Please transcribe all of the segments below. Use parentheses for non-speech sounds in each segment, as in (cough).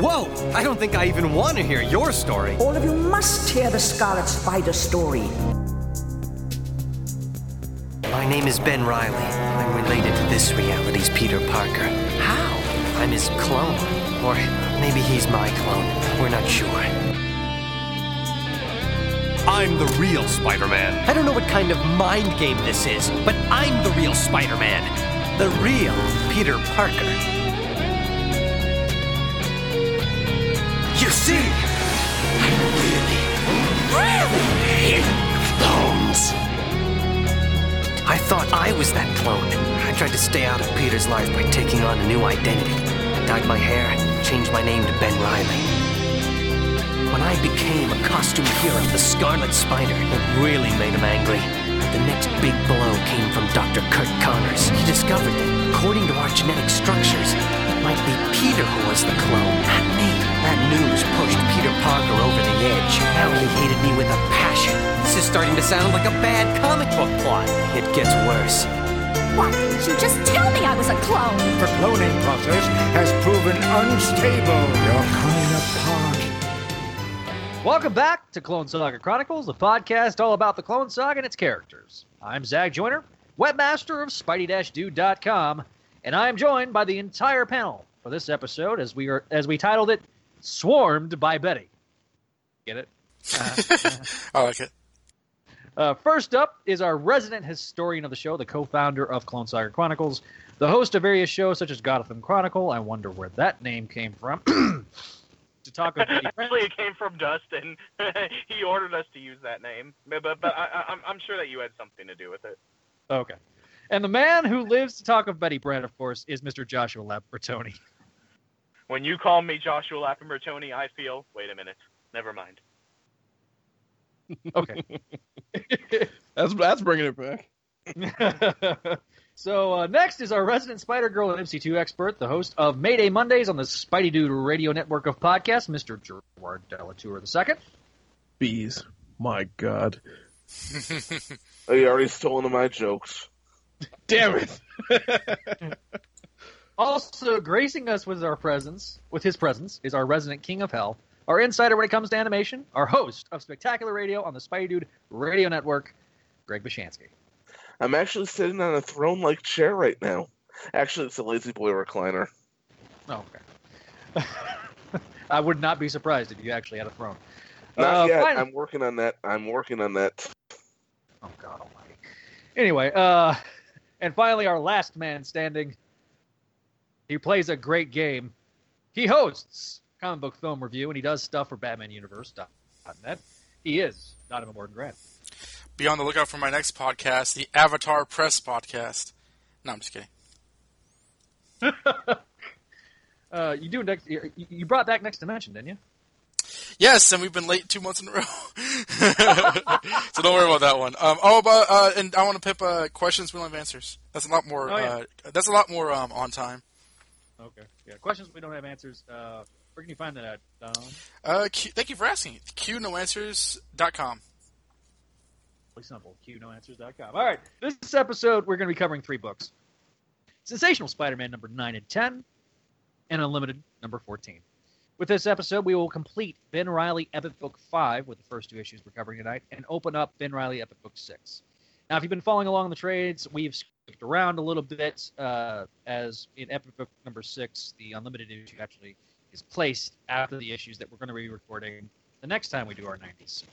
Whoa! I don't think I even want to hear your story. All of you must hear the Scarlet Spider story. My name is Ben Reilly. I'm related to this reality's Peter Parker. How? I'm his clone. Or maybe he's my clone. We're not sure. I'm the real Spider Man. I don't know what kind of mind game this is, but I'm the real Spider Man. The real Peter Parker. You see, I really, really hate clones. I thought I was that clone. I tried to stay out of Peter's life by taking on a new identity. Dyed my hair, changed my name to Ben Reilly. When I became a costume hero, the Scarlet Spider, it really made him angry. The next big blow came from Dr. Curt Connors. He discovered that, according to our genetic structures, it might be Peter who was the clone, not me. That news pushed Peter Parker over the edge. Now he hated me with a passion. This is starting to sound like a bad comic book plot. It gets worse. Why didn't you just tell me I was a clone? The cloning process has proven unstable. You're coming apart. Welcome back to Clone Saga Chronicles, the podcast all about the Clone Saga and its characters. I'm Zach Joyner, webmaster of Spidey-Dude.com, and I am joined by the entire panel for this episode as we are as we titled it "Swarmed by Betty." Get it? (laughs) I like it. Uh, first up is our resident historian of the show, the co-founder of Clone Saga Chronicles, the host of various shows such as Gotham Chronicle. I wonder where that name came from. (clears throat) to talk about Actually, it came from Dustin. (laughs) he ordered us to use that name, but but, but I, I'm I'm sure that you had something to do with it. Okay. And the man who lives to talk of Betty Brant, of course, is Mr. Joshua Labertoni. When you call me Joshua Lappertoni, I feel. Wait a minute. Never mind. Okay. (laughs) That's that's bringing it back. (laughs) so uh, next is our resident Spider Girl and MC2 expert, the host of Mayday Mondays on the Spidey Dude Radio Network of podcasts, Mr. Gerard Delatour II. Bees. My God. (laughs) Oh, you already stole one of my jokes. Damn it. (laughs) Also gracing us with our presence, with his presence, is our resident King of Hell, our insider when it comes to animation, our host of Spectacular Radio on the Spidey Dude Radio Network, Greg Bashansky. I'm actually sitting on a throne-like chair right now. Actually, it's a lazy boy recliner. Oh, okay. (laughs) I would not be surprised if you actually had a throne. Not Uh, yet. fine- I'm working on that. I'm working on that. Oh God Almighty. Anyway, uh, and finally, our last man standing. He plays a great game. He hosts comic book film review, and he does stuff for BatmanUniverse.net. He is Donovan Morgan Grant. Be on the lookout for my next podcast, the Avatar Press Podcast. No, I'm just kidding. (laughs) Uh, you do next. You brought back Next Dimension, didn't you? Yes, and we've been late two months in a row. (laughs) so don't worry about that one. Um, oh, about uh, and I want to pip uh, questions we don't have answers. That's a lot more. Oh, yeah. uh, that's a lot more um, on time. Okay. Yeah. Questions we don't have answers. Uh, where can you find that at? Don? Uh, Q, thank you for asking. QNoAnswers.com. Really simple. QNoAnswers.com. All right. This episode, we're going to be covering three books Sensational Spider Man number 9 and 10, and Unlimited number 14. With this episode, we will complete Ben Reilly Epic Book 5 with the first two issues we're covering tonight, and open up Ben Reilly Epic Book 6. Now, if you've been following along the trades, we've skipped around a little bit, uh, as in Epic Book number 6, the Unlimited issue actually is placed after the issues that we're going to be recording the next time we do our 90s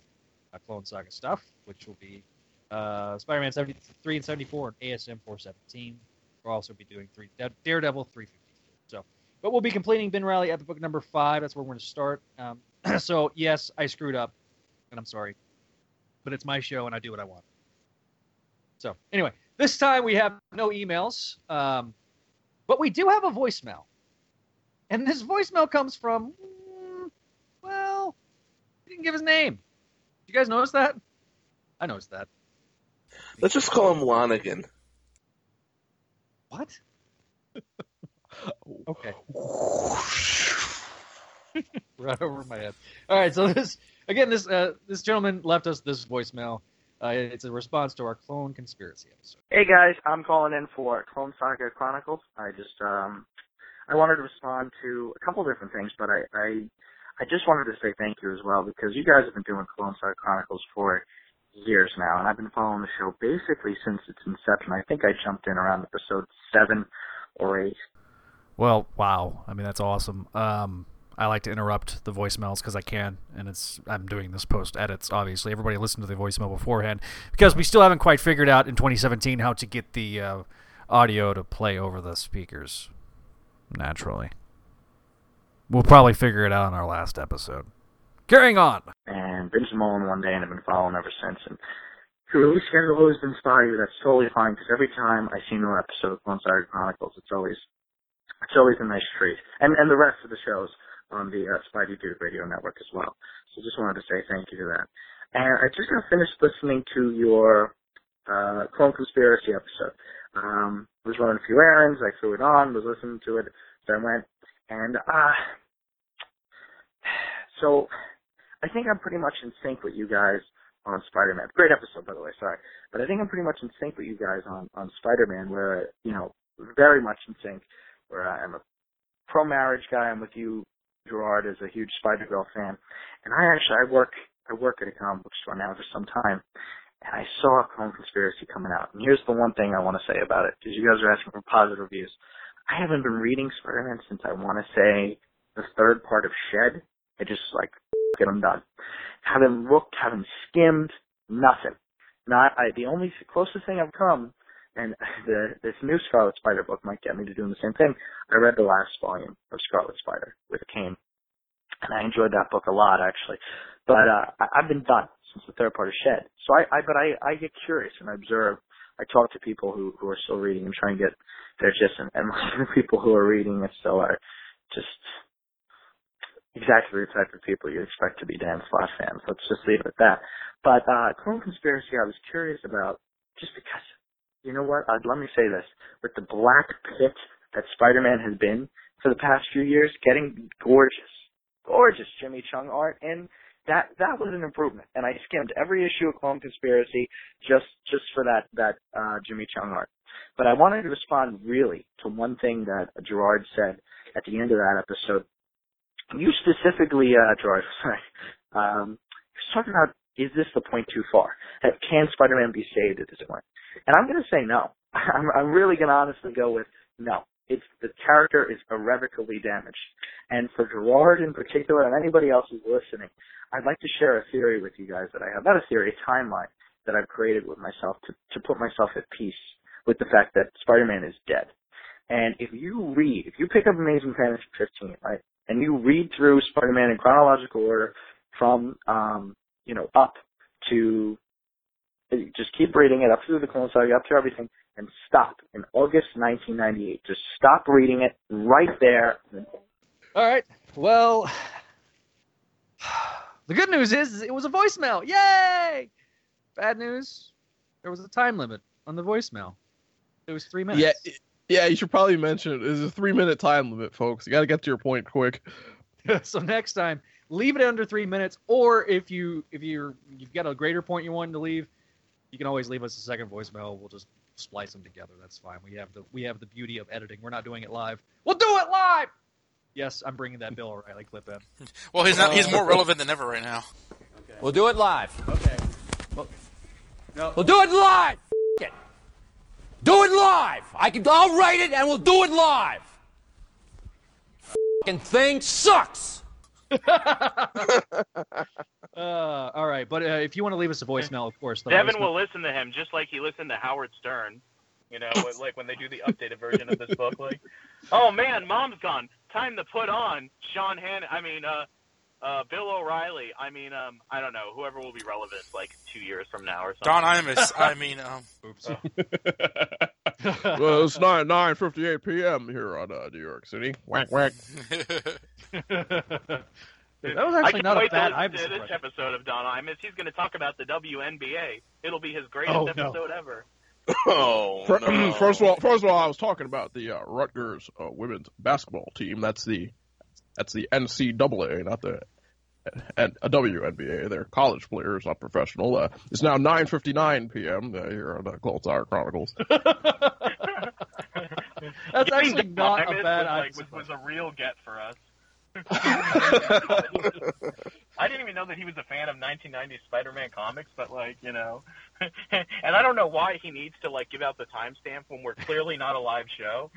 uh, Clone Saga stuff, which will be uh, Spider-Man 73 and 74 and ASM 417. We'll also be doing three Daredevil 354. So, but we'll be completing Ben Reilly Epic Book number five. That's where we're going to start. Um, (clears throat) so yes, I screwed up, and I'm sorry, but it's my show and I do what I want. So anyway, this time we have no emails, um, but we do have a voicemail, and this voicemail comes from well, he didn't give his name. Did you guys notice that? I noticed that. Let's just call him Lonigan. What? (laughs) okay. (laughs) right over my head. All right, so this again, this uh, this gentleman left us this voicemail. Uh, it's a response to our clone conspiracy episode. Hey guys, I'm calling in for Clone Saga Chronicles. I just um I wanted to respond to a couple different things, but I, I, I just wanted to say thank you as well because you guys have been doing Clone Saga Chronicles for years now, and I've been following the show basically since its inception. I think I jumped in around episode seven or eight. Well, wow. I mean, that's awesome. Um, I like to interrupt the voicemails because I can, and it's I'm doing this post edits. Obviously, everybody listened to the voicemail beforehand because we still haven't quite figured out in 2017 how to get the uh, audio to play over the speakers naturally. We'll probably figure it out in our last episode. Carrying on. And all in one day, and I've been following ever since. And to release schedule always been you. That's totally fine because every time I see a new episode of Clone Saga Chronicles, it's always it's always a nice treat. And and the rest of the shows on the uh, Spidey Dude Radio Network as well. So just wanted to say thank you to that. And I just got finished listening to your uh, Clone Conspiracy episode. Um, was running a few errands. I threw it on, was listening to it. I went, and uh, (sighs) so I think I'm pretty much in sync with you guys on Spider-Man. Great episode, by the way. Sorry, but I think I'm pretty much in sync with you guys on on Spider-Man. Where you know, very much in sync. Where I'm a pro-marriage guy. I'm with you, Gerard, as a huge Spider-Girl fan, and I actually I work I work at a comic book store now for some time, and I saw a Clone Conspiracy coming out. And here's the one thing I want to say about it, because you guys are asking for positive reviews. I haven't been reading Spider-Man since I want to say the third part of Shed. I just like get them done. Haven't looked, haven't skimmed, nothing. Not I. The only closest thing I've come, and (laughs) the this new Scarlet Spider book might get me to doing the same thing. I read the last volume of Scarlet Spider with Kaine, and I enjoyed that book a lot actually. But uh, I, I've been done since the third part of Shed. So I, I but I, I get curious and I observe. I talk to people who who are still reading and try and get their gist, and, and most of the people who are reading it still are just exactly the type of people you expect to be Dan Slott fans. Let's just leave it at that. But uh, Clone Conspiracy, I was curious about just because, you know what? Uh, let me say this: with the black pit that Spider-Man has been for the past few years, getting gorgeous, gorgeous Jimmy Cheung art in that that was an improvement. And I skimmed every issue of Clone Conspiracy just just for that that uh, Jimmy Cheung art. But I wanted to respond really to one thing that Gerard said at the end of that episode. You specifically, uh, Gerard, (laughs) sorry, um, was talking about is this the point too far? Can Spider-Man be saved at this point? And I'm going to say no. (laughs) I'm, I'm really going to honestly go with no. It's the character is irrevocably damaged. And for Gerard in particular, and anybody else who's listening, I'd like to share a theory with you guys that I have. Not a theory, a timeline that I've created with myself to, to put myself at peace with the fact that Spider-Man is dead. And if you read, if you pick up Amazing Fantasy 15, right, and you read through Spider-Man in chronological order from, um, you know, up to, just keep reading it up through the Clone Saga, up to everything, and stop in August 1998. Just stop reading it right there. All right. Well, (sighs) the good news is it was a voicemail. Yay! Bad news, there was a time limit on the voicemail. It was three minutes. Yeah, yeah. You should probably mention it. There's a three minute time limit, folks. You got to get to your point quick. (laughs) so next time, leave it under three minutes, or if you if you're you've got a greater point you want to leave, you can always leave us a second voicemail. We'll just splice them together. That's fine. We have the we have the beauty of editing. We're not doing it live. We'll do it live. Yes, I'm bringing that Bill O'Reilly clip in. (laughs) well, he's not, he's more uh, relevant than ever right now. Okay. We'll do it live. Okay. We'll, no. we'll do it live. It. Do it live. I can. I'll write it, and we'll do it live. Fucking thing sucks. (laughs) uh, all right, but uh, if you want to leave us a voicemail, of course. Devin will listen to him just like he listened to Howard Stern. You know, like when they do the updated version of this book, like, oh man, mom's gone. Time to put on Sean Han. I mean, uh, uh, Bill O'Reilly. I mean, um, I don't know, whoever will be relevant like two years from now or something. Don Imus. I mean, um, oops. Oh. well, it's nine nine fifty eight p.m. here on uh, New York City. (laughs) Whack whack. (laughs) That was actually not a bad Imus to this episode of Don Imus. He's going to talk about the WNBA. It'll be his greatest oh, episode no. ever. (laughs) Oh, (clears throat) no. first of all, first of all, I was talking about the uh, Rutgers uh, women's basketball team. That's the that's the NCAA, not the and a WNBA. They're college players, not professional. Uh, it's now 9:59 p.m. Uh, here on the Clone Saga Chronicles. (laughs) (laughs) That's Getting actually not a Diamond bad was, like, was, was a real get for us. (laughs) I didn't even know that he was a fan of 1990 Spider-Man comics, but like you know, (laughs) and I don't know why he needs to like give out the timestamp when we're clearly not a live show.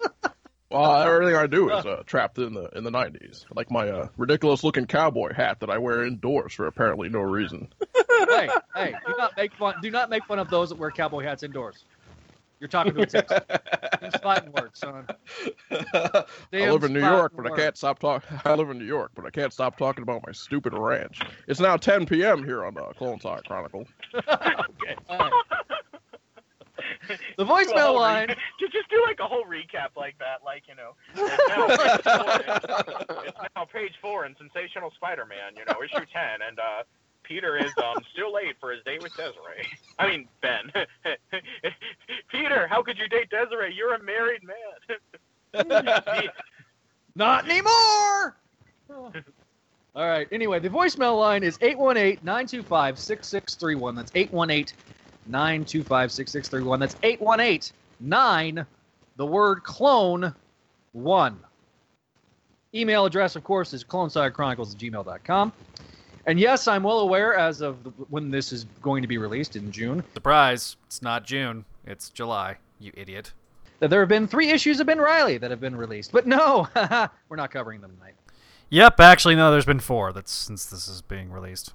(laughs) Well, everything I do is uh, trapped in the in the '90s, like my uh, ridiculous-looking cowboy hat that I wear indoors for apparently no reason. hey, hey, do not make fun. Do not make fun of those that wear cowboy hats indoors. You're talking to a Texan. (laughs) Use fighting words, son. I live in New York, but I can't stop talking. (laughs) I live in New York, but I can't stop talking about my stupid ranch. It's now 10 p.m. here on uh, Clone Talk Chronicle. (laughs) okay. all right. The Do a voicemail whole re- line. just just do like a whole recap like that, like you know. It's now, page four, it's now page four in Sensational Spider-Man, you know, issue ten, and uh, Peter is um still late for his date with Desiree. I mean Ben. (laughs) Peter, how could you date Desiree? You're a married man. (laughs) Not anymore. All right. Anyway, the voicemail line is 818-925-6631. That's 818-925-6631. That's 818-9, the word clone, 1. Email address, of course, is clonesagachronicles at gmail.com. And yes, I'm well aware as of when this is going to be released in June Surprise! It's not June. It's July. You idiot. that there have been three issues of Ben Reilly that have been released. But no, (laughs) we're not covering them tonight. Yep, actually, no. There's been four. That's since this is being released.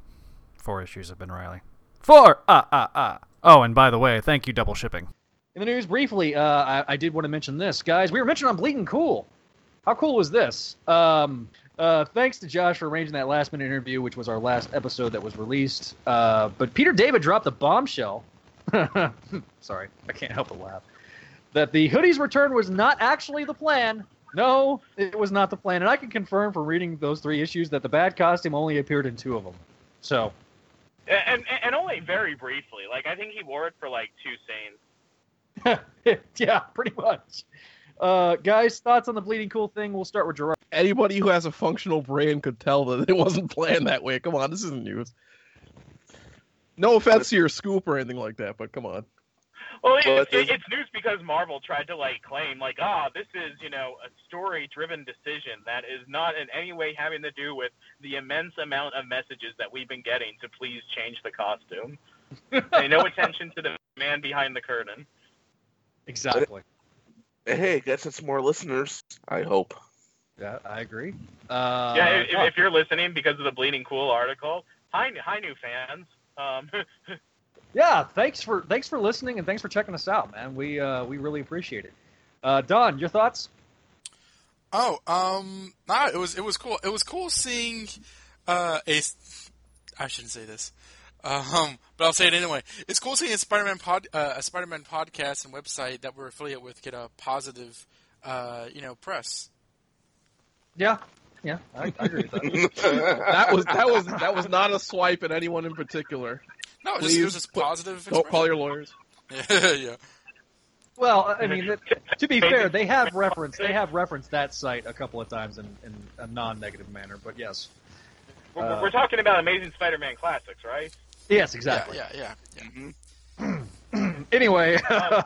Four issues of Ben Reilly. Four. Ah ah ah. Oh, and by the way, thank you, double shipping. In the news, briefly, uh, I, I did want to mention this, guys. We were mentioned on Bleeding Cool. How cool was this? Um, uh, thanks to Josh for arranging that last minute interview, which was our last episode that was released. Uh, but Peter David dropped a bombshell. (laughs) Sorry, I can't help but laugh. That the hoodie's return was not actually the plan. No, it was not the plan. And I can confirm from reading those three issues that the bad costume only appeared in two of them. So, and, and and only very briefly. Like I think he wore it for like two scenes. (laughs) yeah, pretty much. Uh, guys, thoughts on the Bleeding Cool thing? We'll start with Gerard. Anybody who has a functional brain could tell that it wasn't planned that way. Come on, this isn't news. No offense to your scoop or anything like that, but come on. Well, it, it, it's news because Marvel tried to like claim like, ah, this is you know a story-driven decision that is not in any way having to do with the immense amount of messages that we've been getting to please change the costume. (laughs) Pay no attention to the man behind the curtain. Exactly. Hey, guess it's more listeners. I hope. Yeah, I agree. Uh, yeah, if, if you're listening because of the Bleeding Cool article, hi, hi, new fans. Um, (laughs) yeah, thanks for thanks for listening and thanks for checking us out, man. We uh, we really appreciate it. Uh, Don, your thoughts? Oh, um, nah, it was it was cool. It was cool seeing uh, a. I shouldn't say this, um, but I'll say it anyway. It's cool seeing a Spider-Man pod, uh, a Spider-Man podcast and website that we're affiliate with get a positive, uh, you know, press. Yeah, yeah, I, I agree with that. (laughs) that was that was that was not a swipe at anyone in particular. No, it was just, it was just positive. Don't call your lawyers. Yeah, (laughs) yeah. Well, I mean, to be fair, they have (laughs) referenced they have referenced that site a couple of times in, in a non-negative manner, but yes, we're, Uh, we're talking about Amazing Spider-Man classics, right? yes, exactly. Yeah, yeah, yeah. (clears throat) Anyway, Um,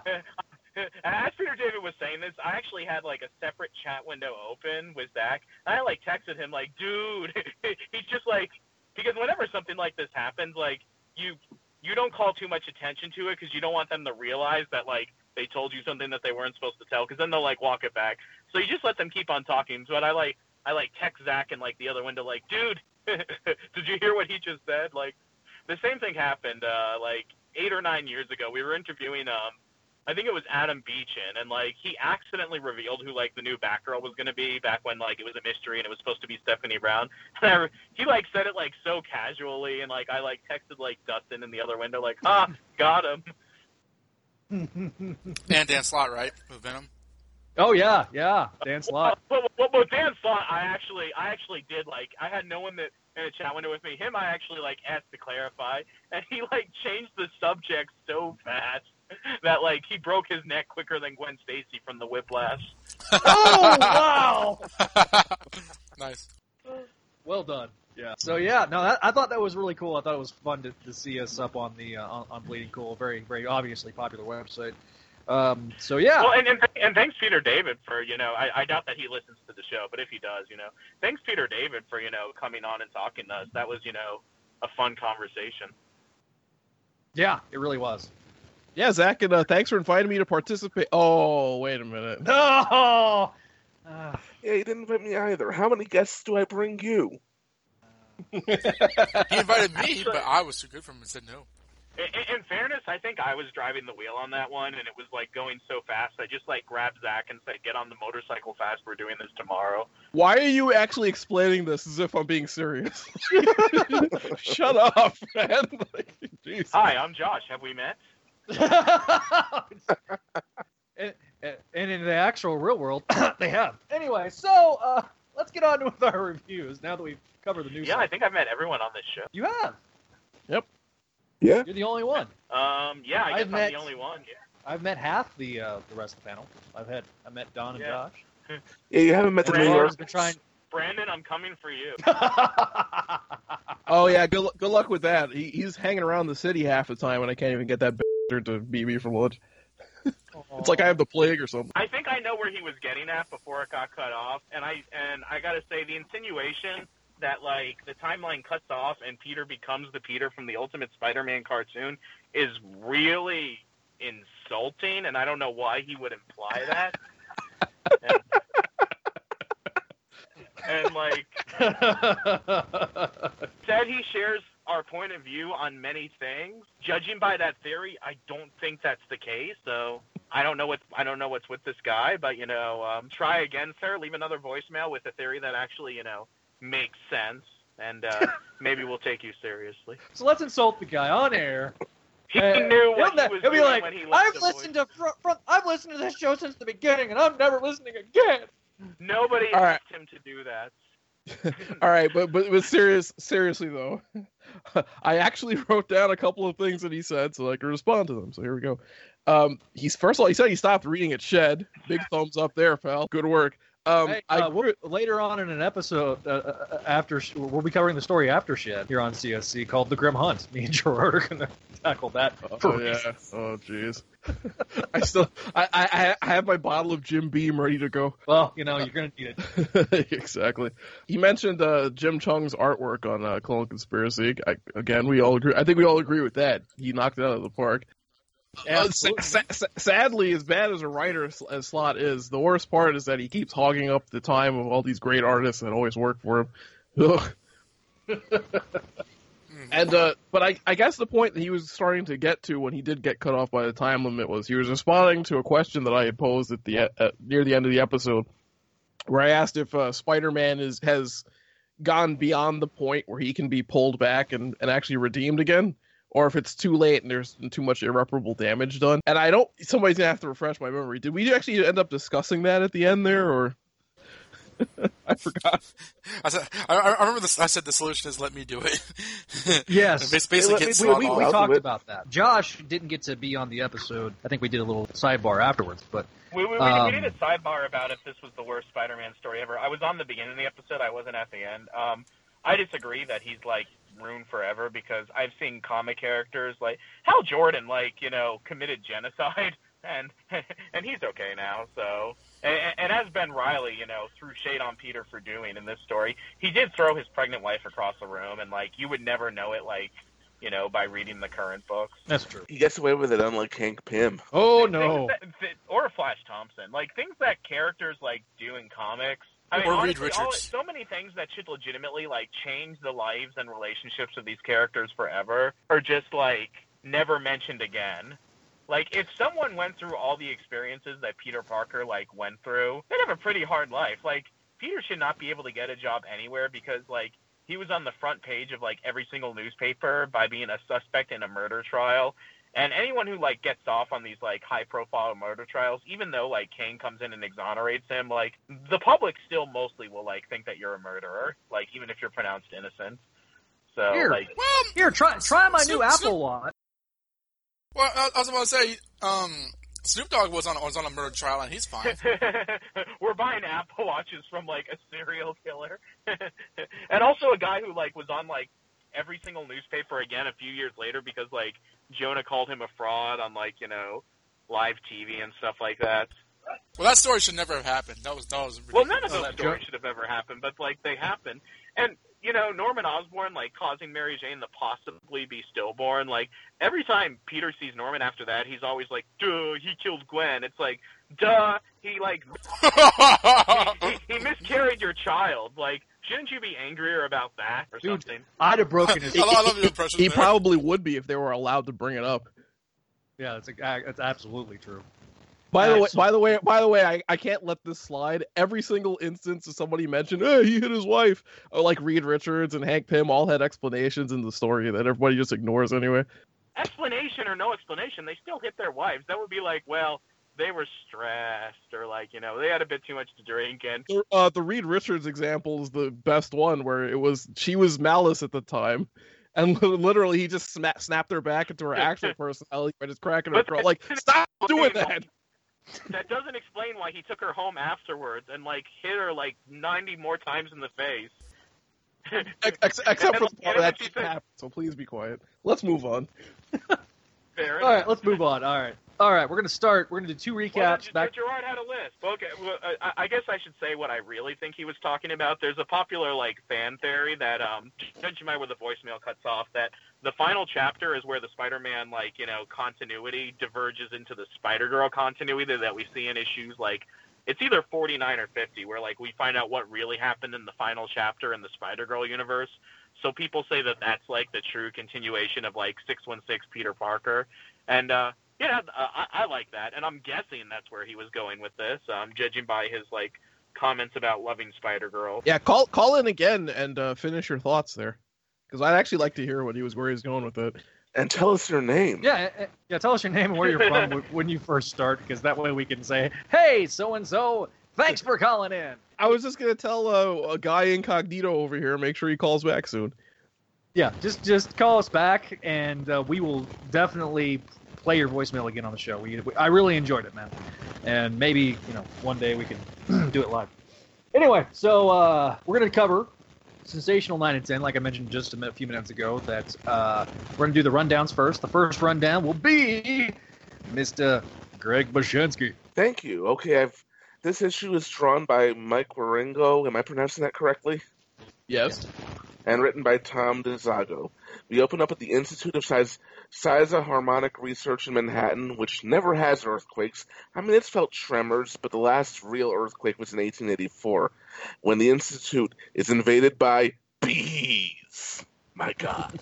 (laughs) as Peter David was saying this, I actually had like a separate chat window open with Zach. I like texted him like, dude, (laughs) he's just like because whenever something like this happens, like you you don't call too much attention to it because you don't want them to realize that like they told you something that they weren't supposed to tell because then they'll like walk it back. So you just let them keep on talking. But I like I like text Zach in like the other window like, dude, (laughs) did you hear what he just said? Like the same thing happened uh, like eight or nine years ago. We were interviewing um I think it was Adam Beechen, and like he accidentally revealed who like the new Batgirl was going to be back when like it was a mystery and it was supposed to be Stephanie Brown. (laughs) And I, he like said it like so casually, and like I like texted like Dustin in the other window like, ah, (laughs) got him. (laughs) And Dan Slott, right, with Venom. oh yeah, yeah, Dan Slott. But, but, but Dan Slott, I actually, I actually did like, I had no one that in a chat window with me. Him, I actually like asked to clarify, and he like changed the subject so fast (laughs) that like he broke his neck quicker than Gwen Stacy from the Whiplash. (laughs) Oh wow! (laughs) Nice. Well done. Yeah. So yeah, no, that, I thought that was really cool. I thought it was fun to, to see us up on the uh, on, on Bleeding Cool, very very obviously popular website. Um, so yeah. Well, and, and, and thanks Peter David for you know I, I doubt that he listens to the show, but if he does, you know, thanks Peter David for you know coming on and talking to us. That was you know a fun conversation. Yeah, it really was. Yeah, Zach, and uh, thanks for inviting me to participate. Oh, wait a minute. No. Yeah, you didn't invite me either. How many guests do I bring you? He invited me, but I was too good for him and said no. In, in- in fairness, I think I was driving the wheel on that one, and it was like going so fast. I just like grabbed Zach and said, "Get on the motorcycle fast. We're doing this tomorrow." Why are you actually explaining this as if I'm being serious? (laughs) Shut up, man. (laughs) Like, jeez. Hi, I'm Josh. Have we met? And, (laughs) and and in the actual real world, (coughs) they have. Anyway, so uh, let's get on with our reviews now that we've covered the news. Yeah, I think I've met everyone on this show. you have. Yep. Yeah. You're the only one. Um, yeah, I I've met- I'm the only one. Yeah. I've met half the uh, the rest of the panel. I've had I met Don and Yeah. Josh. (laughs) Yeah, you haven't met the New Brandon, York. Been trying. Brandon, I'm coming for you. (laughs) Oh yeah, good good luck with that. He, he's hanging around the city half the time, and I can't even get that bastard to beat me for lunch. (laughs) it's like I have the plague or something. I think I know where he was getting at before it got cut off, and I and I gotta say the insinuation that like the timeline cuts off and Peter becomes the Peter from the Ultimate Spider-Man cartoon is really insulting, and I don't know why he would imply that. (laughs) and, and like (laughs) said he shares our point of view on many things. Judging by that theory, I don't think that's the case. So I don't know what I don't know what's with this guy, but you know, um, try again, sir. Leave another voicemail with a theory that actually you know makes sense, and uh, (laughs) maybe we'll take you seriously. so let's insult the guy on air. (laughs) He Uh, knew what he'll, he ne- was he'll be doing like, when he left I've the listened to fr- front, I've listened to this show since the beginning, and I'm never listening again. Nobody All right. asked him to do that. (laughs) All right, but but but serious seriously though, (laughs) I actually (laughs) wrote down a couple of things that he said so I could respond to them. So here we go. Um, he's first of all he said he stopped reading at Shed. Big thumbs up there, pal. Good work. Um, Hey, I uh, we'll- later on in an episode uh, uh, after sh- we'll be covering the story after Shed here on CSC called The Grim Hunt. Me and Gerard are gonna (laughs) tackle that. Oh yeah. reasons. Oh jeez. (laughs) I still I, I I have my bottle of Jim Beam ready to go. Well, you know you're gonna need it. (laughs) exactly. He mentioned uh, Jim Cheung's artwork on uh, Clone Conspiracy. I, again, we all agree. I think we all agree with that. He knocked it out of the park. (laughs) Sa- sa- sa- sadly, as bad as a writer as, Slott is, the worst part is that he keeps hogging up the time of all these great artists that always work for him. (laughs) Ugh. and uh, but I, I guess the point that he was starting to get to when he did get cut off by the time limit was he was responding to a question that I had posed at the uh, near the end of the episode, where I asked if uh, Spider-Man is has gone beyond the point where he can be pulled back and, and actually redeemed again, or if it's too late and there's too much irreparable damage done. And I don't. Somebody's gonna have to refresh my memory. Did we actually end up discussing that at the end there, or? (laughs) I forgot. I said, I, I remember this. I said the solution is let me do it. (laughs) Yes, Bas- basically, we, get we, we, we off. I'll do talked it. about that. Josh didn't get to be on the episode. I think we did a little sidebar afterwards, but We, we, we, Um, we did a sidebar about if this was the worst Spider-Man story ever. I was on the beginning of the episode. I wasn't at the end. Um, I disagree that he's like ruined forever because I've seen comic characters like Hal Jordan, like you know, committed genocide, (laughs) and (laughs) and he's okay now. So, and, and as Ben Reilly, you know, threw shade on Peter for doing in this story, he did throw his pregnant wife across the room, and like you would never know it, like you know, by reading the current books. that's true. He gets away with it, unlike Hank Pym. Oh no! that- that- or Flash Thompson, like things that characters like do in comics. I mean, Or Reed honestly, all, Richards. so many things that should legitimately like change the lives and relationships of these characters forever are just like never mentioned again. Like if someone went through all the experiences that Peter Parker like went through, they'd have a pretty hard life. Like Peter should not be able to get a job anywhere because like he was on the front page of like every single newspaper by being a suspect in a murder trial. And anyone who like gets off on these like high profile murder trials, even though like Kaine comes in and exonerates him, like the public still mostly will like think that you're a murderer, like even if you're pronounced innocent. So Here. like well, Here, try try my new Snoop- Apple Snoop- Watch. Well, I, I was about to say, um, Snoop Dogg was on was on a murder trial and he's fine. (laughs) we're buying Apple watches from like a serial killer, (laughs) and also a guy who like was on like every single newspaper again a few years later because like Jonah called him a fraud on like you know live TV and stuff like that. Well, that story should never have happened. That was that was Well, none of those stories should have ever happened, but like they happen. And you know, Norman Osborn like causing Mary Jane to possibly be stillborn. Like every time Peter sees Norman after that, he's always like, "Duh, he killed Gwen." It's like, "Duh, he like he, (laughs) he, he miscarried your child." Like, shouldn't you be angrier about that or something? I'd have broken (laughs) his. I love- I love your impression He there. probably would be if they were allowed to bring it up. Yeah, that's that's absolutely true. By the way, Excellent. by the way, by the way, I, I can't let this slide. Every single instance of somebody mentioned, hey, he hit his wife, oh, like Reed Richards and Hank Pym all had explanations in the story that everybody just ignores anyway. Explanation or no explanation, they still hit their wives. That would be like, well, they were stressed or like you know they had a bit too much to drink and The- Uh, the Reed Richards example is the best one, where it was she was malice at the time, and (laughs) literally he just sma- snapped her back into her actual personality by just cracking her throat. Like, stop doing that. that doesn't explain why he took her home afterwards and like hit her like 90 more times in the face. Ex- ex- except for the part that said- happen, so please be quiet. Let's move on. (laughs) Fair All right, let's move on. All right, all right. We're gonna start. We're gonna do two Well, recaps. Ger- back. Gerard had a list. Okay, well, I, I guess I should say what I really think he was talking about. There's a popular like fan theory that um, judging by where the voicemail cuts off, that the final chapter is where the Spider-Man like you know continuity diverges into the Spider-Girl continuity that we see in issues like it's either 49 or 50, where like we find out what really happened in the final chapter in the Spider-Girl universe. So people say that that's like the true continuation of like 616 Peter Parker, and uh, yeah, I, I like that, and I'm guessing that's where he was going with this, um, judging by his like comments about loving Spider Girl. Yeah, call call in again and uh, finish your thoughts there, because I'd actually like to hear what he was where he was going with it. And tell us your name. Yeah, eh, yeah. Tell us your name and where you're from (laughs) when you first start, because that way we can say, "Hey, so and so, thanks for calling in." I was just gonna tell uh, a guy incognito over here, make sure he calls back soon. Yeah, just just call us back, and uh, we will definitely play your voicemail again on the show. We, we I really enjoyed it, man, and maybe you know one day we can (clears throat) do it live. Anyway, so uh, we're gonna cover sensational nine and ten, like I mentioned just a few minutes ago. That uh, we're gonna do the rundowns first. The first rundown will be Mr. Greg Bashansky. Thank you. Okay, I've this issue is drawn by Mike Wieringo. Am I pronouncing that correctly? Yes. And written by Tom DeZago. We open up at the Institute of Size, Siza Harmonic Research in Manhattan, which never has earthquakes. I mean, it's felt tremors, but the last real earthquake was in 1884, when the Institute is invaded by bees. My God.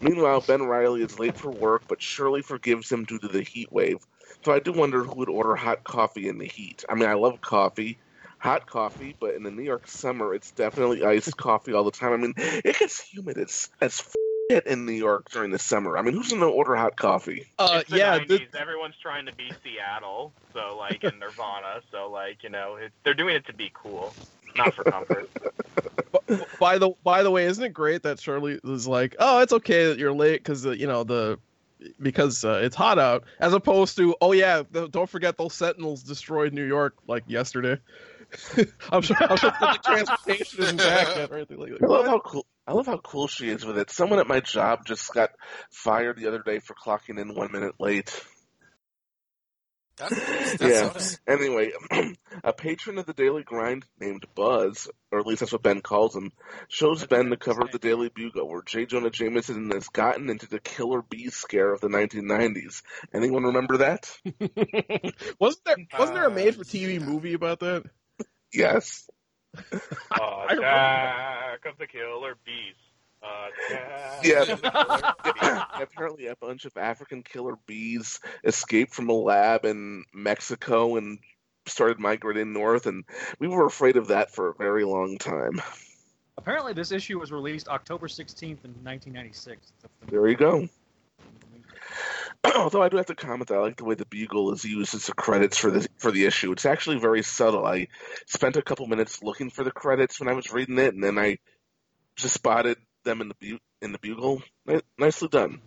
Meanwhile, Ben Reilly is late for work, but Shirley forgives him due to the heat wave. So I do wonder who would order hot coffee in the heat. I mean, I love coffee, hot coffee, but in the New York summer, it's definitely iced coffee all the time. I mean, it gets humid as as f- in New York during the summer. I mean, who's gonna order hot coffee? Uh, It's the yeah, 90s. Everyone's trying to be Seattle, so like in Nirvana, so like you know it, they're doing it to be cool, not for comfort. (laughs) by the by the way, isn't it great that Shirley is like, oh, it's okay that you're late because you know the because uh, it's hot out, as opposed to, oh yeah, don't forget those Sentinels destroyed New York like yesterday. (laughs) I'm sure, I'm sure public transportation isn't back or anything like I love how cool. I love how cool she is with it. Someone at my job just got fired the other day for clocking in one minute late. That, that yeah. sucks. Anyway, (clears throat) a patron of the Daily Grind named Buzz, or at least that's what Ben calls him, shows Ben the cover of the Daily Bugle, where J. Jonah Jameson has gotten into the killer bee scare of the 1990s. Anyone remember that? (laughs) wasn't there wasn't there a made for uh, TV movie about that? Yes. Attack (laughs) of the killer bees. Attack Yeah. of the killer bees. Apparently, a bunch of African killer bees escaped from a lab in Mexico and started migrating north, and we were afraid of that for a very long time. Apparently, this issue was released October 16th in 1996. There you go. (clears throat) Although I do have to comment that I like the way the bugle is used as the credits for the for the issue. It's actually very subtle. I spent a couple minutes looking for the credits when I was reading it, and then I just spotted them in the bu- in the bugle. Ni- Nicely done.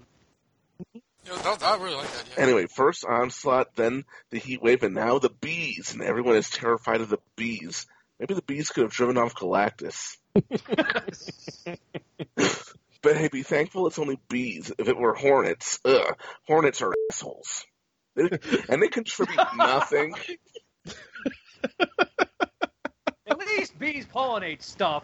Yeah, that, I really like that. Yeah. Anyway, first onslaught, then the heat wave, and now the bees, and everyone is terrified of the bees. Maybe the bees could have driven off Galactus. (laughs) but hey, be thankful it's only bees. If it were hornets, ugh, hornets are assholes. They, and they contribute (laughs) nothing. At least bees pollinate stuff.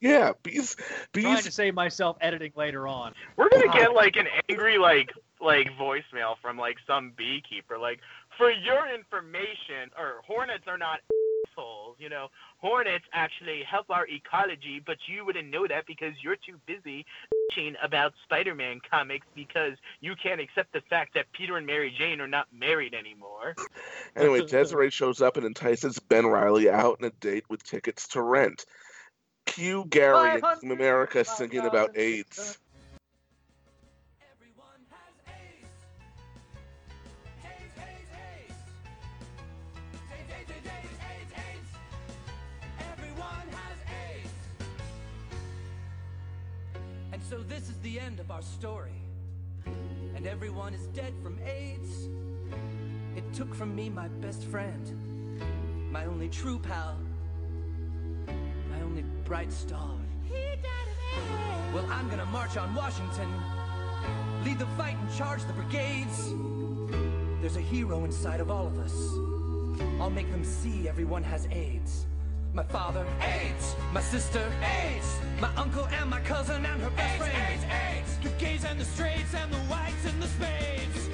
Yeah, bees. Trying Bees. to save myself editing later on. We're gonna get like an angry like like voicemail from like some beekeeper like for your information or hornets are not assholes you know hornets actually help our ecology but you wouldn't know that because you're too busy bitching about spider-man comics because you can't accept the fact that peter and mary jane are not married anymore Anyway, Desiree shows up and entices Ben Reilly out on a date with tickets to rent. Cue Gary and 500, Team America oh, singing about AIDS. AIDS. Everyone has AIDS. And so this is the end of our story. And everyone is dead from AIDS. It took from me my best friend, my only true pal, my only bright star. Well, I'm gonna march on Washington, lead the fight and charge the brigades. There's a hero inside of all of us. I'll make them see everyone has AIDS. My father, AIDS. My sister, AIDS. My uncle and my cousin and her best friend, AIDS, AIDS. The gays and the straights and the whites and the spades.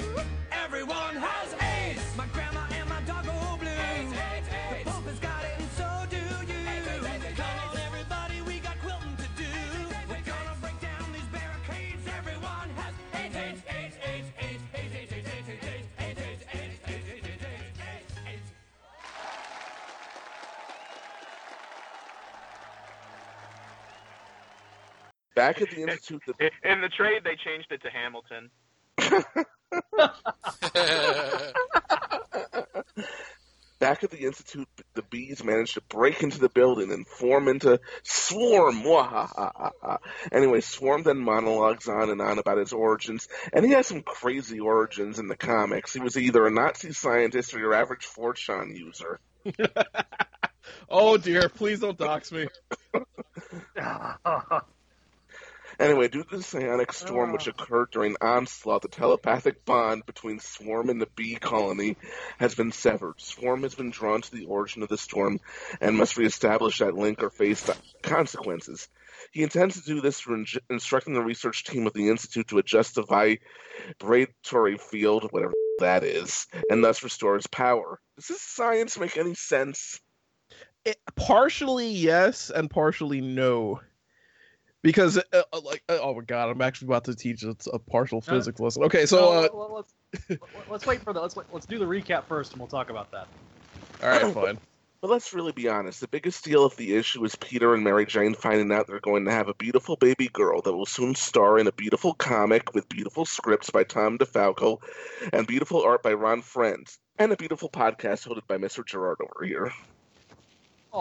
Back at the Institute, the, in the trade they changed it to hamilton (laughs) back at the Institute, the bees manage to break into the building and form into Swarm. Mwahaha. Anyway, Swarm then monologues on and on about his origins, and he has some crazy origins in the comics. He was either a Nazi scientist or your average Fortran user. (laughs) oh dear, please don't dox me. (laughs) Anyway, due to the psionic storm which oh. occurred during Onslaught, the telepathic bond between Swarm and the bee colony has been severed. Swarm has been drawn to the origin of the storm and must reestablish that link or face the consequences. He intends to do this through in- instructing the research team of the Institute to adjust the vibratory field, whatever that is, and thus restore his power. Does this science make any sense? It, partially yes and partially no. Because, uh, uh, like, uh, oh my god, I'm actually about to teach a, a partial No. physics lesson. Okay, so, uh, let- let- let's, (laughs) let's wait for the let's wait, let's do the recap first, and we'll talk about that. all right, fine. (coughs) But let's really be honest. The biggest deal of the issue is Peter and Mary Jane finding out they're going to have a beautiful baby girl that will soon star in a beautiful comic with beautiful scripts by Tom DeFalco and beautiful art by Ron Frenz and a beautiful podcast hosted by Mr. Gerard over here.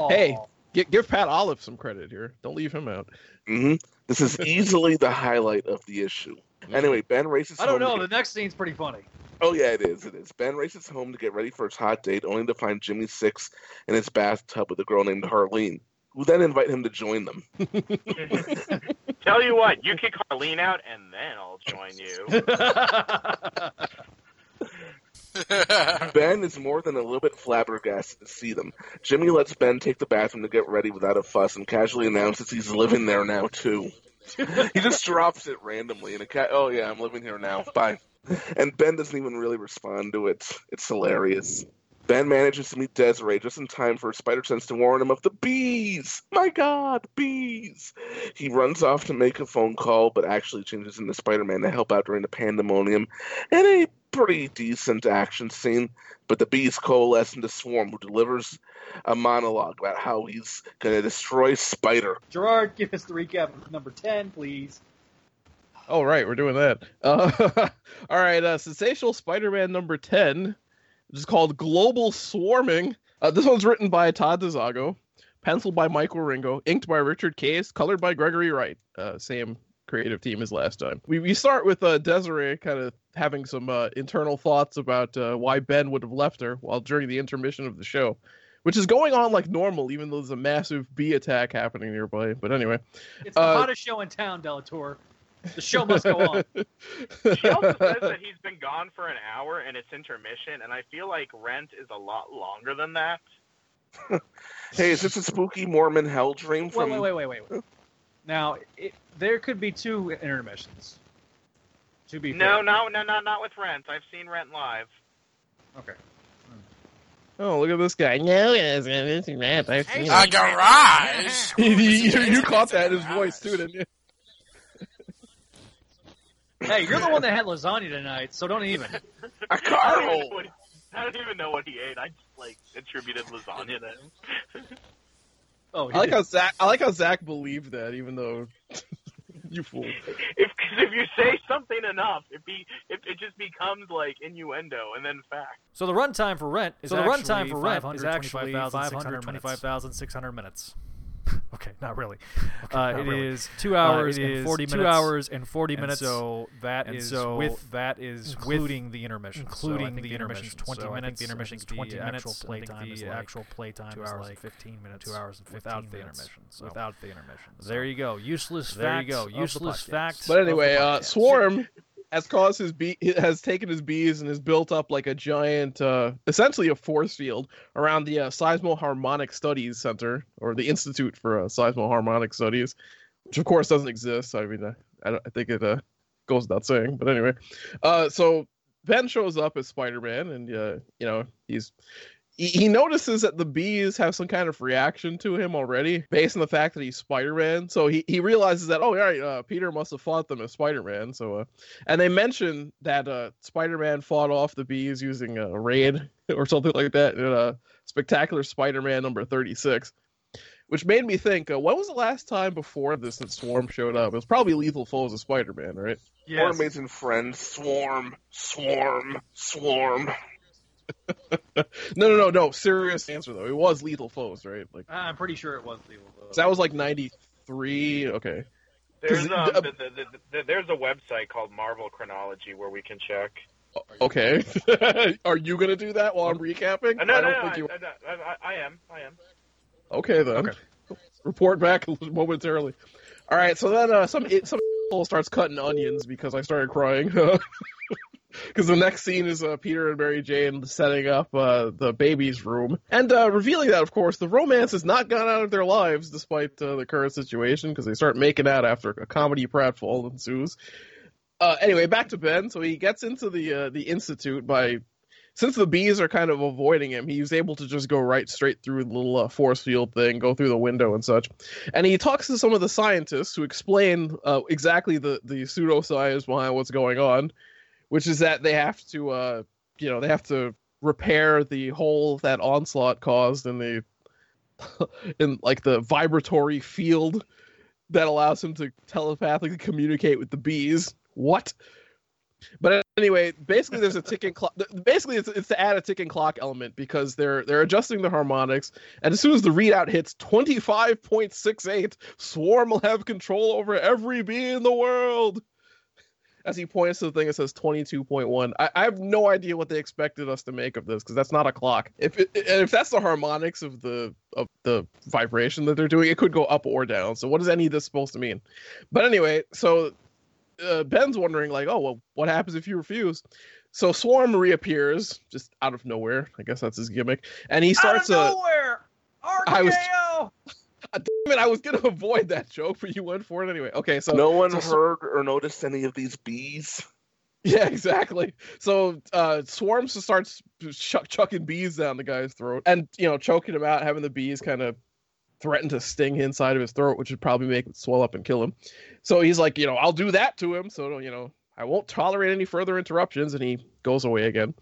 Hey, gi- give Pat Olliffe some credit here. Don't leave him out. hmm This is (laughs) easily the highlight of the issue. Anyway, Ben races I don't home to know. The next scene's pretty funny. Oh yeah, it is. It is. Ben races home to get ready for his hot date, only to find Jimmy Six in his bathtub with a girl named Harleen, who then invite him to join them. (laughs) tell you what you kick harleen out and then i'll join you (laughs) (laughs) Ben is more than a little bit flabbergasted to see them. Jimmy lets Ben take the bathroom to get ready without a fuss and casually announces he's living there now too. (laughs) he just drops it randomly and a cat. Oh yeah, I'm living here now. Bye. And Ben doesn't even really respond to it. It's hilarious. Ben manages to meet Desiree just in time for Spider Sense to warn him of the bees. My God, bees! He runs off to make a phone call, but actually changes into Spider Man to help out during the pandemonium and a pretty decent action scene. But the bees coalesce into Swarm, who delivers a monologue about how he's going to destroy Spider. Gerard, give us the recap of number ten, please. All right, we're doing that. (laughs) Uh, all right, uh, sensational Spider-Man number ten, which is called Global Swarming. Uh, this one's written by Todd DeZago, penciled by Michael Ringo, inked by Richard Case, colored by Gregory Wright. Uh, same creative team as last time. We we start with uh, Desiree kind of having some uh, internal thoughts about uh, why Ben would have left her while during the intermission of the show. Which is going on like normal, even though there's a massive bee attack happening nearby. But anyway, It's the Uh, hottest show in town, Delator. The show must go on. (laughs) she also says that he's been gone for an hour and it's intermission and i feel like rent is a lot longer than that (laughs) hey, is this a spooky Mormon hell dream Wait, from? wait, wait, wait, wait. wait. (laughs) Now, it, there could be two intermissions. To be No, fair. no, no, no, not with Rent. I've seen Rent live. Okay. Oh, look at this guy. No, it's it's rap. I've seen A it. garage. (laughs) you, you, you caught that in his voice too, didn't you? Hey, you're the one that had lasagna tonight, so don't even. (laughs) A I car don't, even know hole. what, I don't even know what he ate. I just like attributed lasagna to him. Oh, I like how Zach. I like how Zach believed that, even though you fool. if cause if you say something enough, it be it, it just becomes like innuendo and then fact. So the runtime for Rent is So the runtime for Rent is actually 525,600 minutes. (laughs) okay, not really. Okay, uh, not it really. is two Uh, hours it and is 40 two minutes. hours and 40 And minutes. So that And is so with that is including with the intermission. including So the the intermission's intermissions. 20 So I think minutes. The I intermission's think 20 the minutes. actual I think playtime the is like actual playtime two is hours like and 15 minutes. Two hours and 15 without the minutes. intermission. So Without the intermission. there you go. Useless facts There you go. Useless facts. But anyway, uh, podcast. Swarm has caused his bee has taken his bees and has built up like a giant, uh, essentially a force field around the uh, Seismoharmonic Studies Center or the Institute for uh, Seismoharmonic Studies, which of course doesn't exist. I mean, uh, I, I think it uh, goes without saying. But anyway, uh, so Ben shows up as Spider-Man, and uh, you know he's he, he notices that the bees have some kind of reaction to him already based on the fact that he's spider-man. So he, he realizes that oh yeah uh, peter must have fought them as spider-man. So uh, and they mention that uh, spider-man fought off the bees using a raid (laughs) or something like that in uh, spectacular spider-man number 36 which made me think uh, when was the last time before this that swarm showed up? It was probably lethal foes of spider-man right? More amazing friends. Swarm, swarm, swarm. (laughs) no no no no serious answer though it was lethal foes right like I'm pretty sure it was Lethal so that was like 93 okay There's 'Cause, um, uh, the, the, the, the, there's a website called Marvel Chronology where we can check. Okay. (laughs) Are you gonna do that while I'm recapping? Uh, no, I no, don't no, think you. I, I, I, I am, I am. Okay then. Okay. Report back (laughs) momentarily. All right. So then uh, some some asshole starts cutting onions because I started crying. (laughs) Because the next scene is uh, Peter and Mary Jane setting up uh, the baby's room and uh, revealing that, of course, the romance has not gone out of their lives despite uh, the current situation because they start making out after a comedy pratfall ensues. Uh, anyway, back to Ben. So he gets into the uh, the institute by since the bees are kind of avoiding him, he's able to just go right straight through the little uh, force field thing, go through the window and such. And he talks to some of the scientists who explain uh, exactly the the pseudoscience behind what's going on, which is that they have to, uh, you know, they have to repair the hole that onslaught caused in the (laughs) in like the vibratory field that allows him to telepathically communicate with the bees. What? But anyway, basically, there's a ticking (laughs) clock. Basically, it's, it's to add a ticking clock element because they're they're adjusting the harmonics, and as soon as the readout hits 25.68, Swarm will have control over every bee in the world. As he points to the thing, it says 22.1. I, I have no idea what they expected us to make of this because that's not a clock. If it, if that's the harmonics of the of the vibration that they're doing, it could go up or down. So what is any of this supposed to mean? But anyway, so uh, Ben's wondering like, oh well, what happens if you refuse? So Swarm reappears just out of nowhere. I guess that's his gimmick, and he starts Out a. of nowhere. I was- RKO. (laughs) it! I was gonna (laughs) avoid that joke, but you went for it anyway. Okay, so no one so- heard or noticed any of these bees. Yeah, (laughs) exactly. So uh, Swarms just starts chuck, chucking bees down the guy's throat, and you know, choking him out, having the bees kind of threaten to sting inside of his throat, which would probably make it swell up and kill him. So he's like, you know, I'll do that to him. So you know, I won't tolerate any further interruptions, and he goes away again.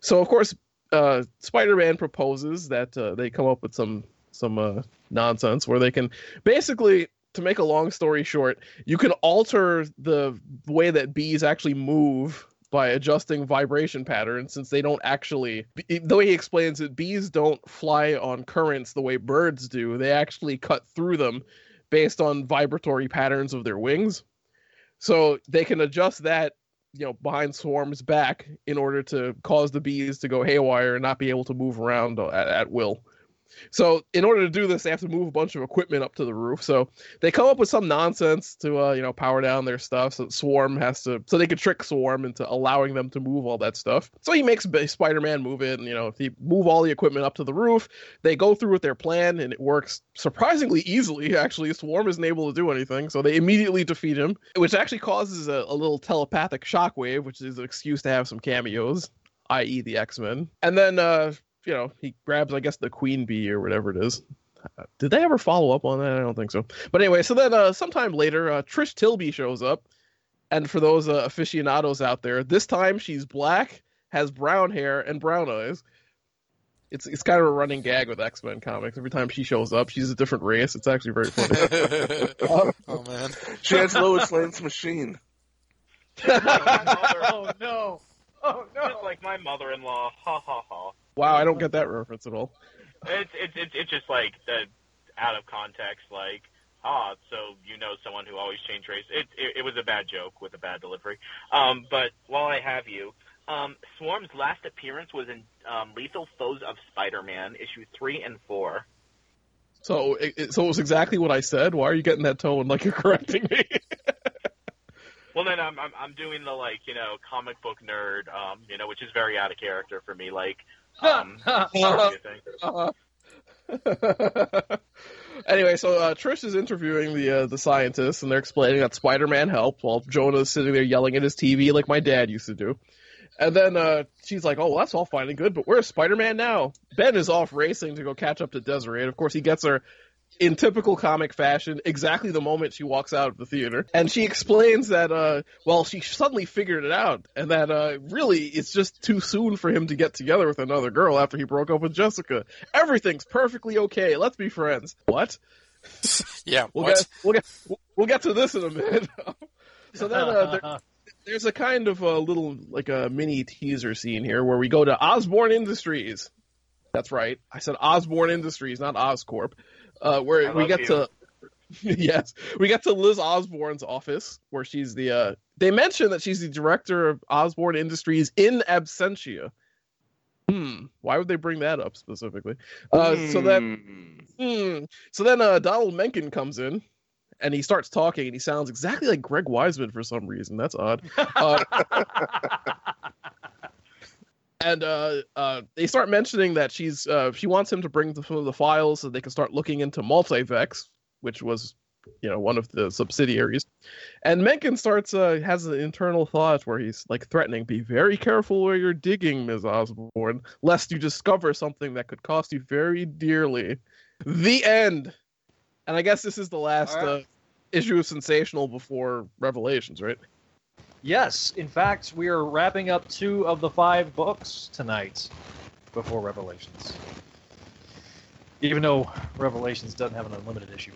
So of course, uh, Spider-Man proposes that uh, they come up with some some uh, nonsense where they can basically to make a long story short you can alter the way that bees actually move by adjusting vibration patterns since they don't actually the way he explains it bees don't fly on currents the way birds do. They actually cut through them based on vibratory patterns of their wings. So they can adjust that you know behind swarms back in order to cause the bees to go haywire and not be able to move around at, at will So in order to do this, they have to move a bunch of equipment up to the roof. So they come up with some nonsense to uh, you know power down their stuff. So Swarm has to, so they could trick Swarm into allowing them to move all that stuff. So he makes Spider-Man move it, and you know if he move all the equipment up to the roof, they go through with their plan, and it works surprisingly easily. (laughs) Actually, Swarm isn't able to do anything, so they immediately defeat him, which actually causes a, a little telepathic shockwave, which is an excuse to have some cameos i.e., the X Men. And then, uh, you know, he grabs, I guess, the Queen Bee or whatever it is. Uh, did they ever follow up on that? I don't think so. But anyway, so then uh, sometime later, uh, Trish Tilby shows up. And for those uh, aficionados out there, this time she's black, has brown hair, and brown eyes. It's it's kind of a running gag with X Men comics. Every time she shows up, she's a different race. It's actually very funny. (laughs) (laughs) oh man, She has Lois Lane's machine. (laughs) oh no. Oh no. Just like my mother-in-law. Ha ha ha. Wow, I don't get that reference at all. It's it's it's, it's just like the out of context, like ah, so you know someone who always changed race. It, it it was a bad joke with a bad delivery. Um, but while I have you, um, Swarm's last appearance was in um, Lethal Foes of Spider-Man, issue three and four. So, it, it- so it was exactly what I said. Why are you getting that tone like you're correcting me? (laughs) Well, then I'm, I'm I'm doing the like you know comic book nerd, um, you know, which is very out of character for me. Like, um, what do you think? Uh-huh. anyway, so uh, Trish is interviewing the uh, the scientists, and they're explaining that Spider-Man helped, while Jonah is sitting there yelling at his TV like my dad used to do. And then uh, she's like, "Oh, well, that's all fine and good, but where's Spider-Man now?" Ben is off racing to go catch up to Desiree, and of course, he gets her in typical comic fashion exactly the moment she walks out of the theater. And she explains that, uh, well, she suddenly figured it out, and that uh, really it's just too soon for him to get together with another girl after he broke up with Jessica. Everything's perfectly okay. Let's be friends. What? (laughs) Yeah, We'll what? get we'll get we'll get to this in a minute. (laughs) so then uh, there, (laughs) there's a kind of a little like a mini teaser scene here where we go to Osborn Industries. That's right. I said Osborn Industries, not Oscorp. Uh, I where we love get you. to (laughs) yes, we get to Liz Osborn's office where she's the. Uh, they mention that she's the director of Osborn Industries in absentia. Hmm. Why would they bring that up specifically? Uh, So then, hmm. So then, uh, Donald Menken comes in, and he starts talking, and he sounds exactly like Greg Weisman for some reason. That's odd. (laughs) Uh, and uh, uh, they start mentioning that she's uh, she wants him to bring some of the files so they can start looking into Multivex, which was you know one of the subsidiaries. And Menken starts uh, has an internal thought where he's like threatening, "Be very careful where you're digging, Ms. Osborn, lest you discover something that could cost you very dearly." The end. And I guess this is the last right. uh, issue of Sensational before Revelations, right? Yes, in fact, we are wrapping up two of the five books tonight before Revelations. Even though Revelations doesn't have an unlimited issue,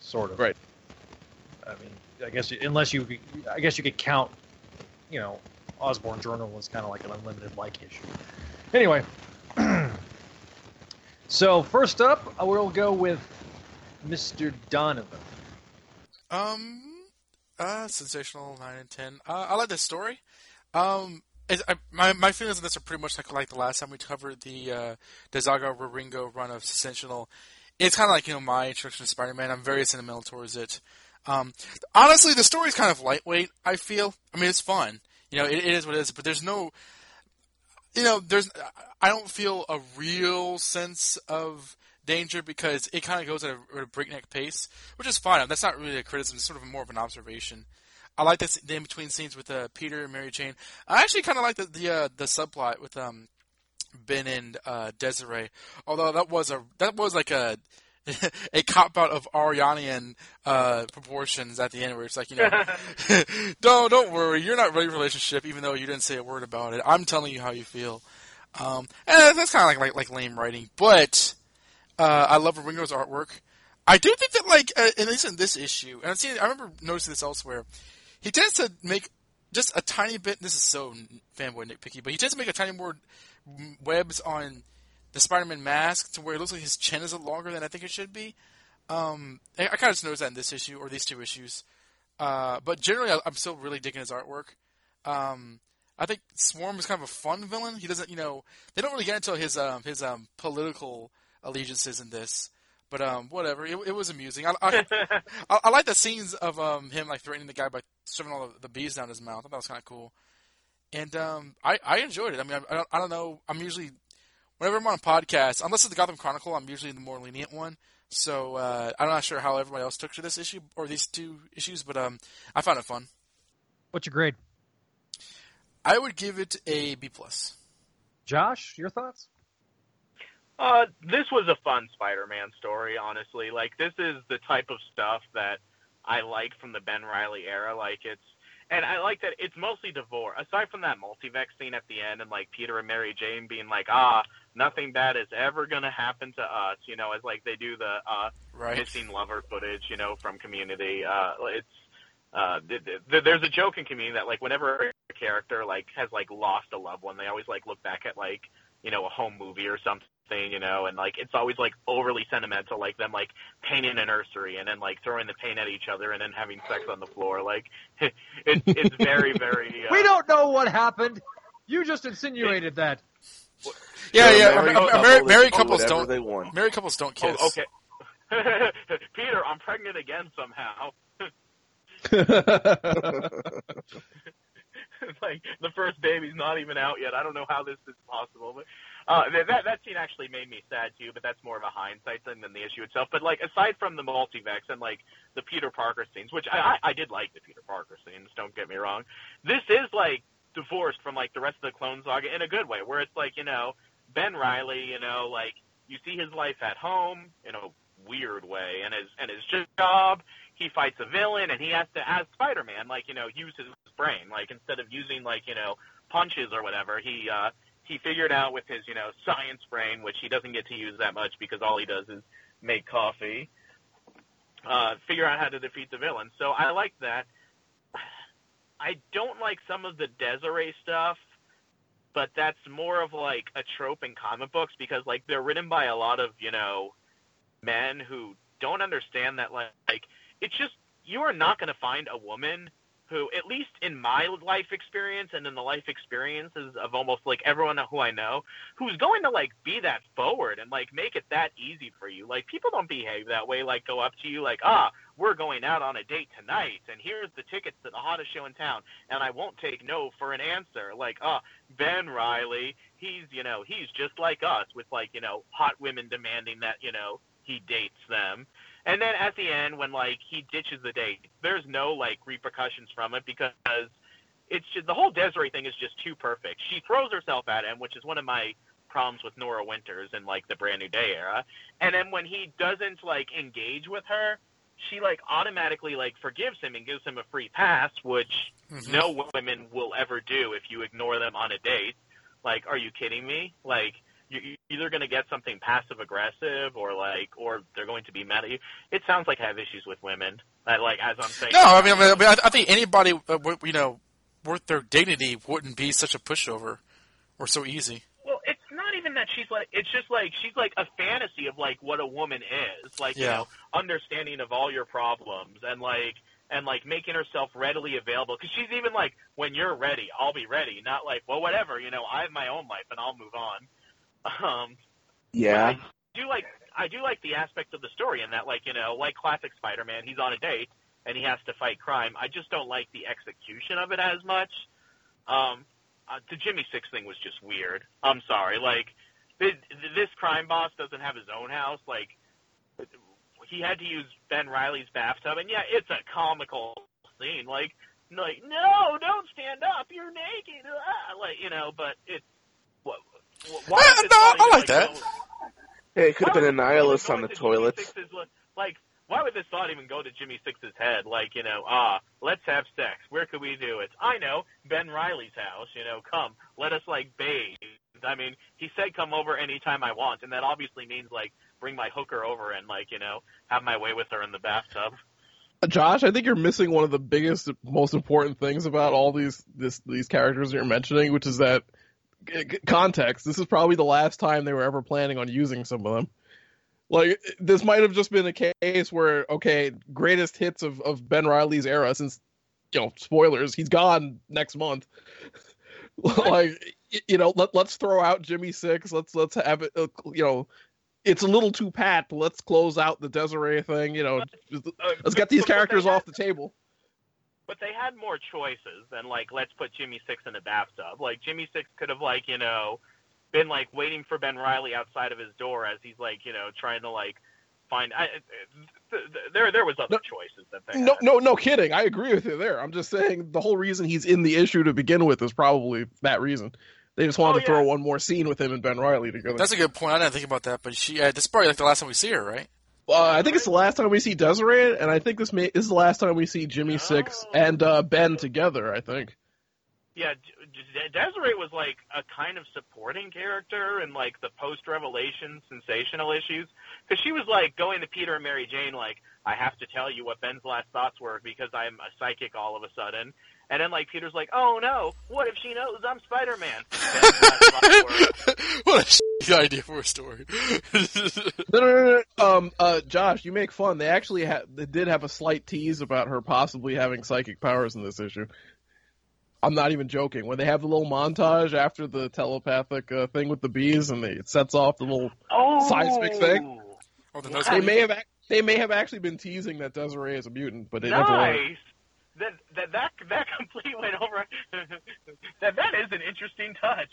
sort of. Right. I mean, I guess you, unless you, I guess you could count, you know, Osborn Journal as kind of like an unlimited like issue. Anyway, (clears throat) so first up, we'll go with Mr. Donovan. Um, uh, sensational nine and ten. Uh, I like this story. Um, I, my my feelings on this are pretty much like like the last time we covered the uh, DeZago run of sensational. It's kind of like you know my introduction to Spider-Man. I'm very sentimental towards it. Um, honestly, the story's kind of lightweight. I feel. I mean, it's fun. You know, it, it is what it is. But there's no, you know, there's. I don't feel a real sense of danger because it kind of goes at a, at a breakneck pace, which is fine. That's not really a criticism; it's sort of more of an observation. I like this the in between scenes with uh, Peter and Mary Jane. I actually kind of like the the, uh, the subplot with um, Ben and uh, Desiree. Although that was a that was like a (laughs) a cop out of Arianian uh, proportions at the end, where it's like you know, (laughs) (laughs) don't don't worry, you're not ready for a relationship, even though you didn't say a word about it. I'm telling you how you feel. Um, and that's kind of like, like like lame writing, but uh, I love Wieringo's artwork. I do think that like, uh, at least in this issue, and I remember noticing this elsewhere. He tends to make just a tiny bit. This is so fanboy nitpicky, but he tends to make a tiny more webs on the Spider-Man mask to where it looks like his chin is longer than I think it should be. Um, I, I kind of just noticed that in this issue or these two issues. Uh, but generally, I, I'm still really digging his artwork. Um, I think Swarm is kind of a fun villain. He doesn't, you know, they don't really get into his um, his um, political allegiances in this. But um, whatever. It, it was amusing. I, I, I, I like the scenes of um him like threatening the guy by shoving all the, bees down his mouth. I thought that was kind of cool. And um, I I enjoyed it. I mean, I, I don't I don't know. I'm usually whenever I'm on a podcast, unless it's the Gotham Chronicle, I'm usually the more lenient one. So uh, I'm not sure how everybody else took to this issue or these two issues, but um, I found it fun. What's your grade? I would give it a B plus. Josh, your thoughts? Uh, this was a fun Spider-Man story, honestly. Like this is the type of stuff that I like from the Ben Reilly era. Like it's, and I like that it's mostly divorce. Aside from that multivex scene at the end, and like Peter and Mary Jane being like, ah, nothing bad is ever gonna happen to us, you know, as like they do the uh, Right. missing lover footage, you know, from Community. Uh, it's uh, th- th- there's a joke in Community that like whenever a character like has like lost a loved one, they always like look back at like you know a home movie or something, you know, and like it's always like overly sentimental, like them like painting a nursery and then like throwing the paint at each other and then having sex on the floor. Like (laughs) it, it's very (laughs) very. Uh, we don't know what happened. You just insinuated that. Yeah, They're yeah. married Mar- Mar- couple, married, married couples don't. they want. Married couples don't kiss. Oh, okay. (laughs) Peter, I'm pregnant again somehow. like the first baby's not even out yet. I don't know how this is possible, but uh, that that scene actually made me sad too. But that's more of a hindsight thing than the issue itself. But like aside from the multivex and like the Peter Parker scenes, which I I, I did like the Peter Parker scenes. Don't get me wrong. This is like divorced from like the rest of the Clone Saga in a good way, where it's like you know Ben Reilly, you know, like you see his life at home in a weird way, and his and his job. He fights a villain, and he has to, as Spider-Man, like you know, use his brain. Like instead of using like you know punches or whatever, he uh, he figured out with his you know science brain, which he doesn't get to use that much because all he does is make coffee. Uh, figure out how to defeat the villain. So I like that. I don't like some of the Desiree stuff, but that's more of like a trope in comic books because like they're written by a lot of you know men who don't understand that like, like it's just you are not going to find a woman who at least in my life experience and in the life experiences of almost like everyone who I know who's going to like be that forward and like make it that easy for you. Like people don't behave that way like go up to you like ah we're going out on a date tonight and here's the tickets to the hottest show in town and I won't take no for an answer. Like ah Ben Reilly he's you know he's just like us with like you know hot women demanding that you know he dates them and then at the end, when like he ditches the date, there's no like repercussions from it because it's just the whole Desiree thing is just too perfect. She throws herself at him, which is one of my problems with Nora Winters in like the Brand New Day era. And then when he doesn't like engage with her, she like automatically like forgives him and gives him a free pass, which Mhm. no women will ever do if you ignore them on a date. Like, are you kidding me? Like, you're either going to get something passive aggressive or like, or they're going to be mad at you. It sounds like I have issues with women. I, like, as I'm saying. No, I mean, I, mean, I I think anybody, uh, w- you know, worth their dignity wouldn't be such a pushover or so easy. Well, it's not even that she's like. It's just like she's like a fantasy of like what a woman is, like you know, understanding of all your problems and like and like making herself readily available. Because she's even like, when you're ready, I'll be ready. Not like, well, whatever, you know, I have my own life and I'll move on. Um, Yeah. I do like I do like the aspect of the story in that like you know like classic Spider-Man he's on a date and he has to fight crime. I just don't like the execution of it as much. Um, uh, the Jimmy Six thing was just weird. I'm sorry, like th- this crime boss doesn't have his own house. Like he had to use Ben Reilly's bathtub, and yeah, it's a comical scene. Like like no, don't stand up, you're naked. Ah, like you know, but it. What, why Yeah, no, I even, like that. go- Hey, it could have been Annihilus on the into Jimmy toilets. Six's, like, why would this thought even go to Jimmy Six's head? Like, you know, ah, let's have sex. Where could we do it? I know, Ben Reilly's house. You know, come, let us like bathe. I mean, he said come over anytime I want, and that obviously means like bring my hooker over and like you know have my way with her in the bathtub. Josh, I think you're missing one of the biggest, most important things about all these this, these characters you're mentioning, which is that c- c- context. This is probably the last time they were ever planning on using some of them. Like this might have just been a case where okay, greatest hits of, of Ben Reilly's era since you know spoilers, he's gone next month. (laughs) like you know, let let's throw out Jimmy Six. Let's let's have it. uh, You know, it's a little too pat. But let's close out the Desiree thing. You know, let's get these characters off the table. But they had more choices than like let's put Jimmy Six in a bathtub. Like Jimmy Six could have like you know been like waiting for Ben Reilly outside of his door as he's like you know trying to like find. I, th- th- there there was other choices that they No, no, no kidding. I agree with you there. I'm just saying the whole reason he's in the issue to begin with is probably that reason. They just wanted Oh, to throw one more scene with him and Ben Reilly together. That's a good point. I didn't think about that, but she. Uh, this is probably like the last time we see her, right? Uh, I think it's the last time we see Desiree, and I think this may this is the last time we see Jimmy Six and uh, Ben together. I think. Yeah, D- D- Desiree was like a kind of supporting character in like the post-revelation sensational issues because she was like going to Peter and Mary Jane like, "I have to tell you what Ben's last thoughts were because I'm a psychic all of a sudden." And then like Peter's like, "Oh no, what if she knows I'm Spider-Man?" Ben's last thoughts were, what a shitty idea for a story. (laughs) No, no, no, no. Um, uh, Josh, you make fun. They actually ha- they did have a slight tease about her possibly having psychic powers in this issue. I'm not even joking. When they have the little montage after the telepathic uh, thing with the bees, and they, it sets off the little Oh! seismic thing. Oh, the They may have ac- they may have actually been teasing that Desiree is a mutant, but it never was. Nice. That that that that (laughs) completely went over. (laughs) that that is an interesting touch.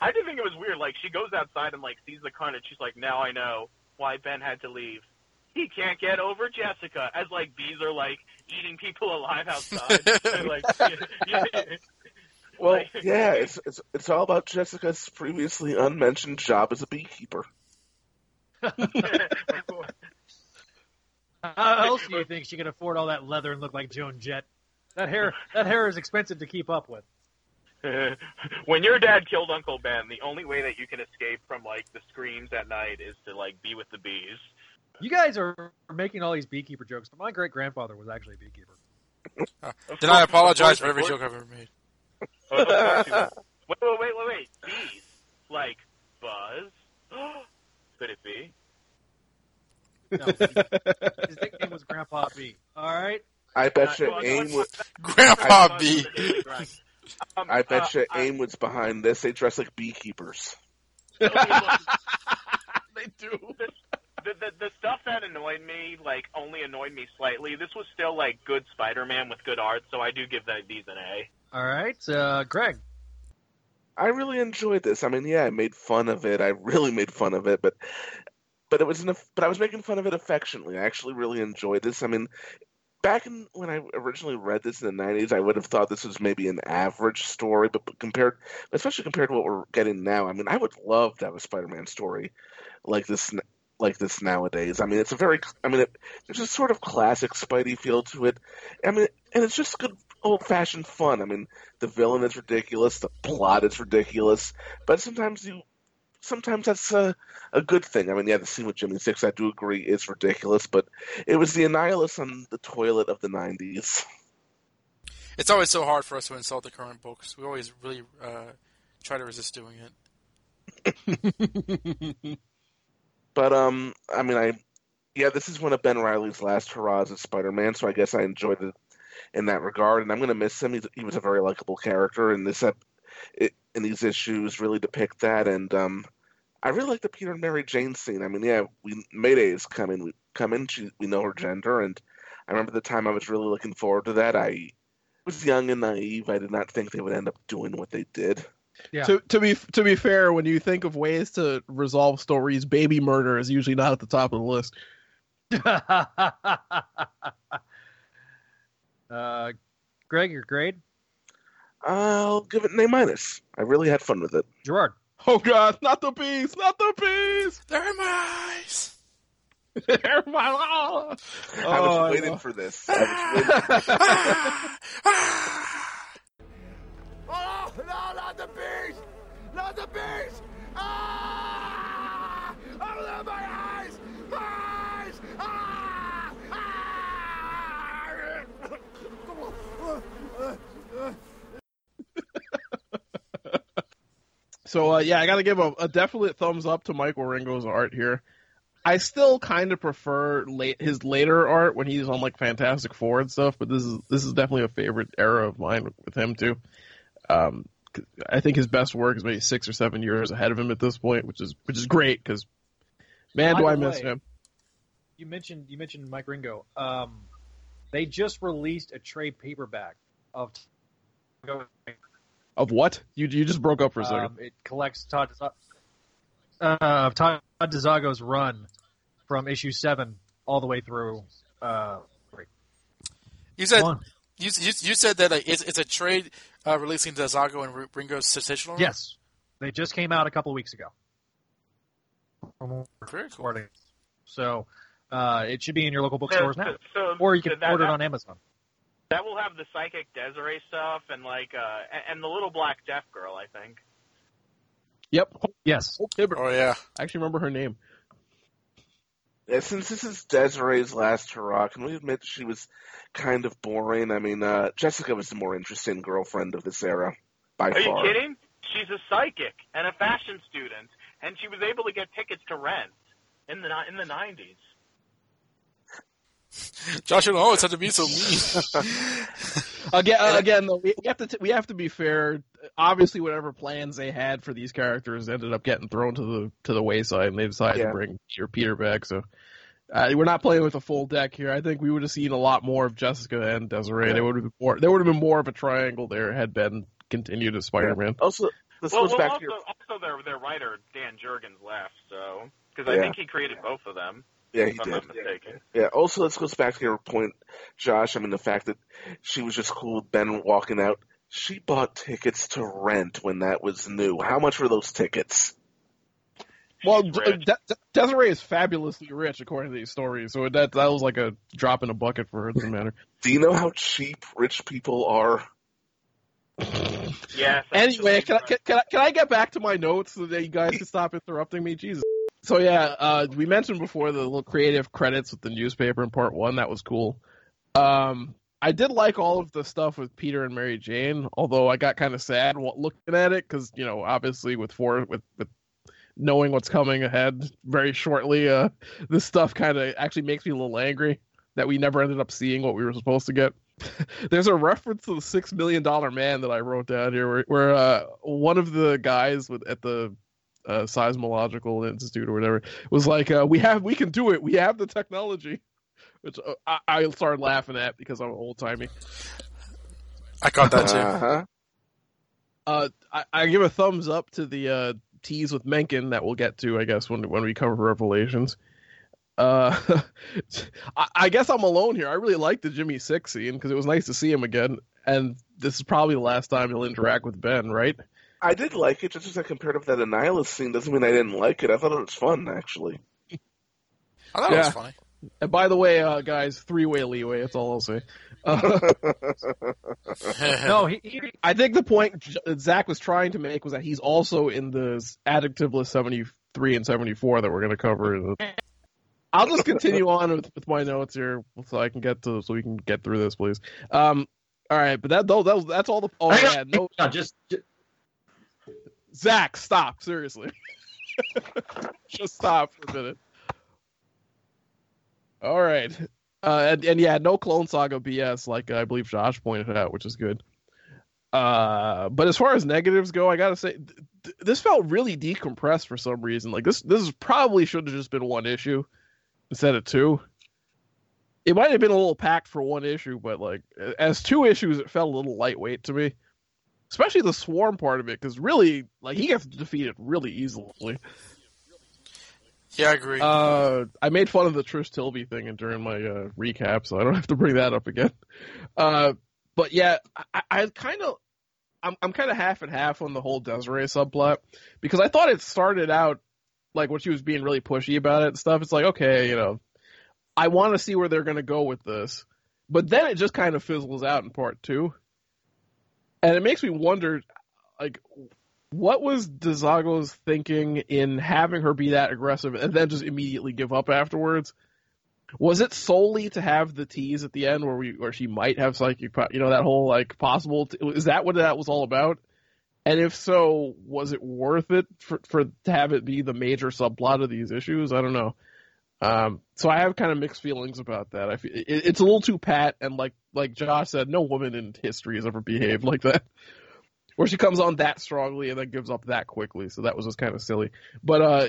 I did think it was weird. Like she goes outside and like sees the carnage. She's like, now I know why Ben had to leave. He can't get over Jessica. As like bees are like eating people alive outside. And, (laughs) like, Well, yeah, it's, it's it's all about Jessica's previously unmentioned job as a beekeeper. How else do you think she can afford all that leather and look like Joan Jett? That hair, (laughs) that hair is expensive to keep up with. (laughs) when your dad killed Uncle Ben, the only way that you can escape from like the screams at night is to like be with the bees. You guys are making all these beekeeper jokes, but my great grandfather was actually a beekeeper. (laughs) Then I apologize for every joke I've ever made. Oh, of course you would. wait, wait, wait, wait, wait. Bees, like Buzz. (gasps) Could it be? No, his nickname was Grandpa B. All right. I bet you well, AIM would. (laughs) Grandpa I, B. Um, I bet uh, you AIM was behind this. They dress like beekeepers. (laughs) they do. The, the the stuff that annoyed me, like, only annoyed me slightly. This was still like good Spider-Man with good art, so I do give that these an A. All right, uh, Greg. I really enjoyed this. I mean, yeah, I made fun of it. I really made fun of it, but but it was an, but I was making fun of it affectionately. I actually really enjoyed this. I mean, back in when I originally read this in the '90s, I would have thought this was maybe an average story, but, compared, especially compared to what we're getting now, I mean, I would love to have a Spider-Man story like this. Like this nowadays. I mean, it's a very. I mean, it, there's a sort of classic Spidey feel to it. I mean, and it's just good old-fashioned fun. I mean, the villain is ridiculous, the plot is ridiculous, but sometimes you sometimes that's a, a good thing. I mean, yeah, the scene with Jimmy Six, I do agree, is ridiculous, but it was the Annihilus on the toilet of the 90s. It's always so hard for us to insult the current books. We always really uh, try to resist doing it. (laughs) But, um, I mean, I, yeah, this is one of Ben Reilly's last hurrahs as Spider Man, so I guess I enjoyed it in that regard, and I'm going to miss him. He's, he was a very likable character, and this, ep- it, and these issues really depict that, and, um, I really like the Peter and Mary Jane scene. I mean, yeah, we Mayday is coming. We come in. She, we know her gender, and I remember the time I was really looking forward to that. I was young and naive. I did not think they would end up doing what they did. Yeah. To to be to be fair, when you think of ways to resolve stories, baby murder is usually not at the top of the list. (laughs) uh, Greg, your grade? I'll give it an A minus. I really had fun with it. Gerard. Oh God, not the bees, not the bees. They're my eyes. (laughs) They're my eyes. I Oh, was I waiting know. for this. (laughs) I ah, ah, ah. Oh, no, not the bees! Not the bees! Ah! Oh, my eyes! Eyes! Ah! Ah! So uh, yeah, I got to give a, a definite thumbs up to Mike Wieringo's art here. I still kind of prefer late his later art when he's on like Fantastic Four and stuff, but this is this is definitely a favorite era of mine with him too. Um, I think his best work is maybe six or seven years ahead of him at this point, which is which is great because Man, By do I miss way, him. You mentioned you mentioned Mike Wieringo. Um, they just released a trade paperback of Of what? You you just broke up for a second. Um, it collects Todd Deza- uh, Todd DeZago's run from issue seven all the way through. Uh. You said One. you, you, you said that like, it's, it's a trade uh, releasing Zago and Wieringo's sensational. run? yes, they just came out a couple weeks ago. Very cool. So uh, it should be in your local bookstores So- now, so- or you so can that- order it on Amazon. That will have the psychic Desiree stuff and like uh and, and the little black deaf girl, I think. Yep. Yes. Oh yeah. I actually remember her name. Yeah, since this is Desiree's last hurrah, can we admit she was kind of boring? I mean, uh, Jessica was the more interesting girlfriend of this era, by Are you kidding? She's a psychic and a fashion student, and she was able to get tickets to Rent in the ni- in the nineties. (laughs) Josh, you don't always have to be so mean. (laughs) Again, uh, again, though, we we have to t- we have to be fair. Obviously, whatever plans they had for these characters ended up getting thrown to the to the wayside, and they decided Yeah. to bring Peter, Peter back. So uh, we're not playing with a full deck here. I think we would have seen a lot more of Jessica and Desiree. There would have been more. There would have been more of a triangle there had Ben continued as Spider-Man. Also, this well, goes well back also, to your also their their writer Dan Jurgens left, so because I Yeah. think he created both of them. Yeah, he if I'm did. not mistaken. Yeah. Also, this goes back to your point, Josh. I mean, the fact that she was just cool with Ben walking out. She bought tickets to rent when that was new. How much were those tickets? Well, De- De- Desiree is fabulously rich according to these stories, so that that was like a drop in a bucket for her. Doesn't matter. (laughs) Do you know how cheap rich people are? Yes. (laughs) Anyway, can I, can, can I can I get back to my notes so that you guys can stop interrupting me? Jesus. So yeah, uh, we mentioned before the little creative credits with the newspaper in part one. That was cool. Um, I did like all of the stuff with Peter and Mary Jane, although I got kind of sad looking at it because you know, obviously with four with with knowing what's coming ahead very shortly, uh, this stuff kind of actually makes me a little angry that we never ended up seeing what we were supposed to get. (laughs) There's a reference to the Six Million Dollar Man that I wrote down here, where, where uh, one of the guys with, at the uh, Seismological Institute or whatever was like, uh, "We have, we can do it. We have the technology." Which uh, I, I started laughing at because I'm old timey. I caught that too. Uh-huh. Uh, I, I give a thumbs up to the uh, tease with menken that we'll get to, I guess, when when we cover Revelations. Uh, (laughs) I, I guess I'm alone here. I really liked the Jimmy Six scene because it was nice to see him again, and this is probably the last time he'll interact with Ben, right? I did like it, just as I compared it with that Annihilus scene doesn't mean I didn't like it. I thought it was fun, actually. I thought it was funny. And by the way, uh, guys, three way leeway. That's all I'll say. Uh, (laughs) no, he, he, I think the point Zach was trying to make was that he's also in the adjective list 73 and 74 that we're going to cover. I'll just continue on with, with my notes here so I can get to so we can get through this, please. Um, all right, but that, that, that that's all the. Oh, yeah, (laughs) no, just, just Zach, stop seriously. (laughs) just stop for a minute. All right. Uh, and, and yeah, no Clone Saga BS, like I believe Josh pointed out, which is good. Uh, but as far as negatives go, I gotta say, th- th- this felt really decompressed for some reason. Like this, this probably should have just been one issue instead of two. It might have been a little packed for one issue, but like as two issues, it felt a little lightweight to me. Especially the swarm part of it, because really, like he gets defeated really easily. Yeah, I agree. Uh, I made fun of the Trish Tilby thing during my uh, recap, so I don't have to bring that up again. Uh, but yeah, I, I kind of, I'm, I'm kind of half and half on the whole Desiree subplot because I thought it started out like when she was being really pushy about it and stuff. It's like, okay, you know, I want to see where they're going to go with this, but then it just kind of fizzles out in part two, and it makes me wonder, like, what was DeZago's thinking in having her be that aggressive and then just immediately give up afterwards? Was it solely to have the tease at the end where we where she might have psychic, you know, that whole like possible? T- is that what that was all about? And if so, was it worth it for for to have it be the major subplot of these issues? I don't know. Um, so I have kind of mixed feelings about that. I feel it, it's a little too pat, and like like Josh said, no woman in history has ever behaved like that (laughs) where she comes on that strongly and then gives up that quickly. So that was just kind of silly. But uh,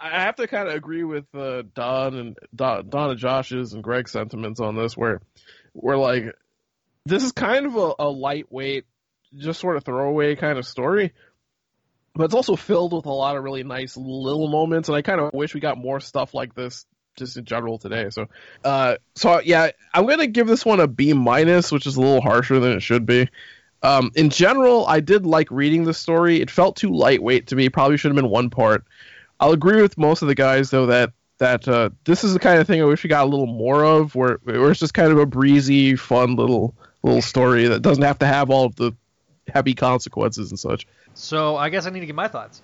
I have to kind of agree with uh, Don and Don, Don and Josh's and Greg's sentiments on this, where we're like, this is kind of a, a lightweight, just sort of throwaway kind of story, but it's also filled with a lot of really nice little moments, and I kind of wish we got more stuff like this just in general today. So, uh, so yeah, I'm gonna give this one a B minus, which is a little harsher than it should be. Um, in general, I did like reading the story. It felt too lightweight to me. Probably should have been one part. I'll agree with most of the guys though that that uh, this is the kind of thing I wish we got a little more of, where where it's just kind of a breezy, fun little little story that doesn't have to have all of the heavy consequences and such. So I guess I need to get my thoughts.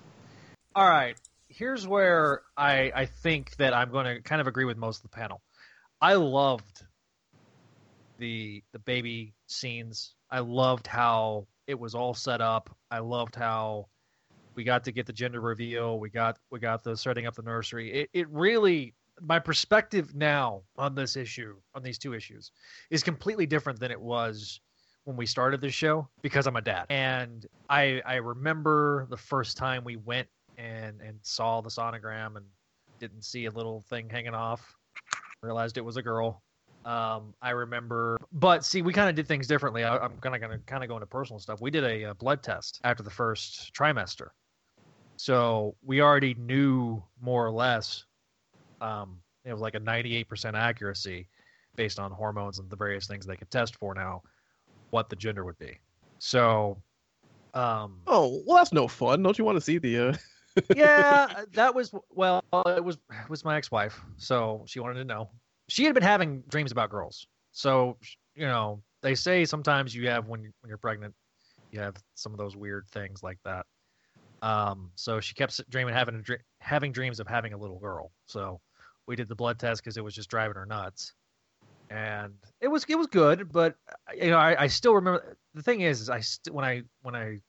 All right, here's where I I think that I'm going to kind of agree with most of the panel. I loved the the baby scenes. I loved how it was all set up. I loved how we got to get the gender reveal. We got we got the setting up the nursery. It it really my perspective now on this issue on these two issues is completely different than it was when we started this show because I'm a dad. And I I remember the first time we went and and saw the sonogram and didn't see a little thing hanging off. Realized it was a girl. Um, I remember, but see, we kind of did things differently. I, I'm kind of going to kind of go into personal stuff. We did a, a blood test after the first trimester, so we already knew more or less. Um, it was like a 98% accuracy based on hormones and the various things they could test for now, what the gender would be. So, um, Oh, well, that's no fun. Don't you want to see the? Uh... (laughs) yeah, that was well, it was it was my ex-wife, so she wanted to know. She had been having dreams about girls, so you know they say sometimes you have when when you're pregnant, you have some of those weird things like that. Um, so she kept dreaming having a having dreams of having a little girl. So we did the blood test because it was just driving her nuts, and it was it was good. But uh, you know I, I still remember the thing is, is I st- when I when I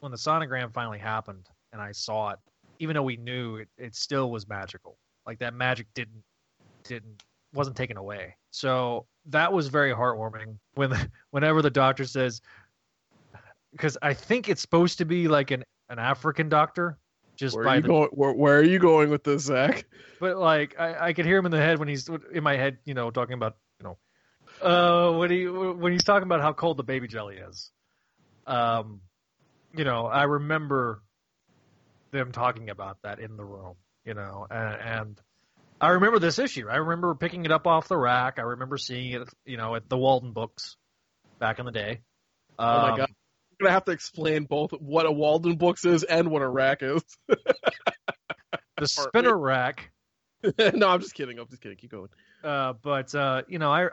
when the sonogram finally happened and I saw it, even though we knew it, it still was magical. Like that magic didn't didn't wasn't taken away. So that was very heartwarming when (laughs) whenever the doctor says because I think it's supposed to be like an an African doctor just Where by are you the going? Where, where are you going with this, Zach? but like I, I could hear him in the head when he's in my head, you know, talking about uh, when he when he's talking about how cold the baby jelly is. Um, you know, I remember them talking about that in the room, you know, and, and I remember this issue. I remember picking it up off the rack. I remember seeing it, you know, at the Walden Books back in the day. oh my Um, god, I'm gonna have to explain both what a Walden Books is and what a rack is. (laughs) the spinner rack. (laughs) no, I'm just kidding. I'm just kidding. Keep going. Uh, but uh, you know, I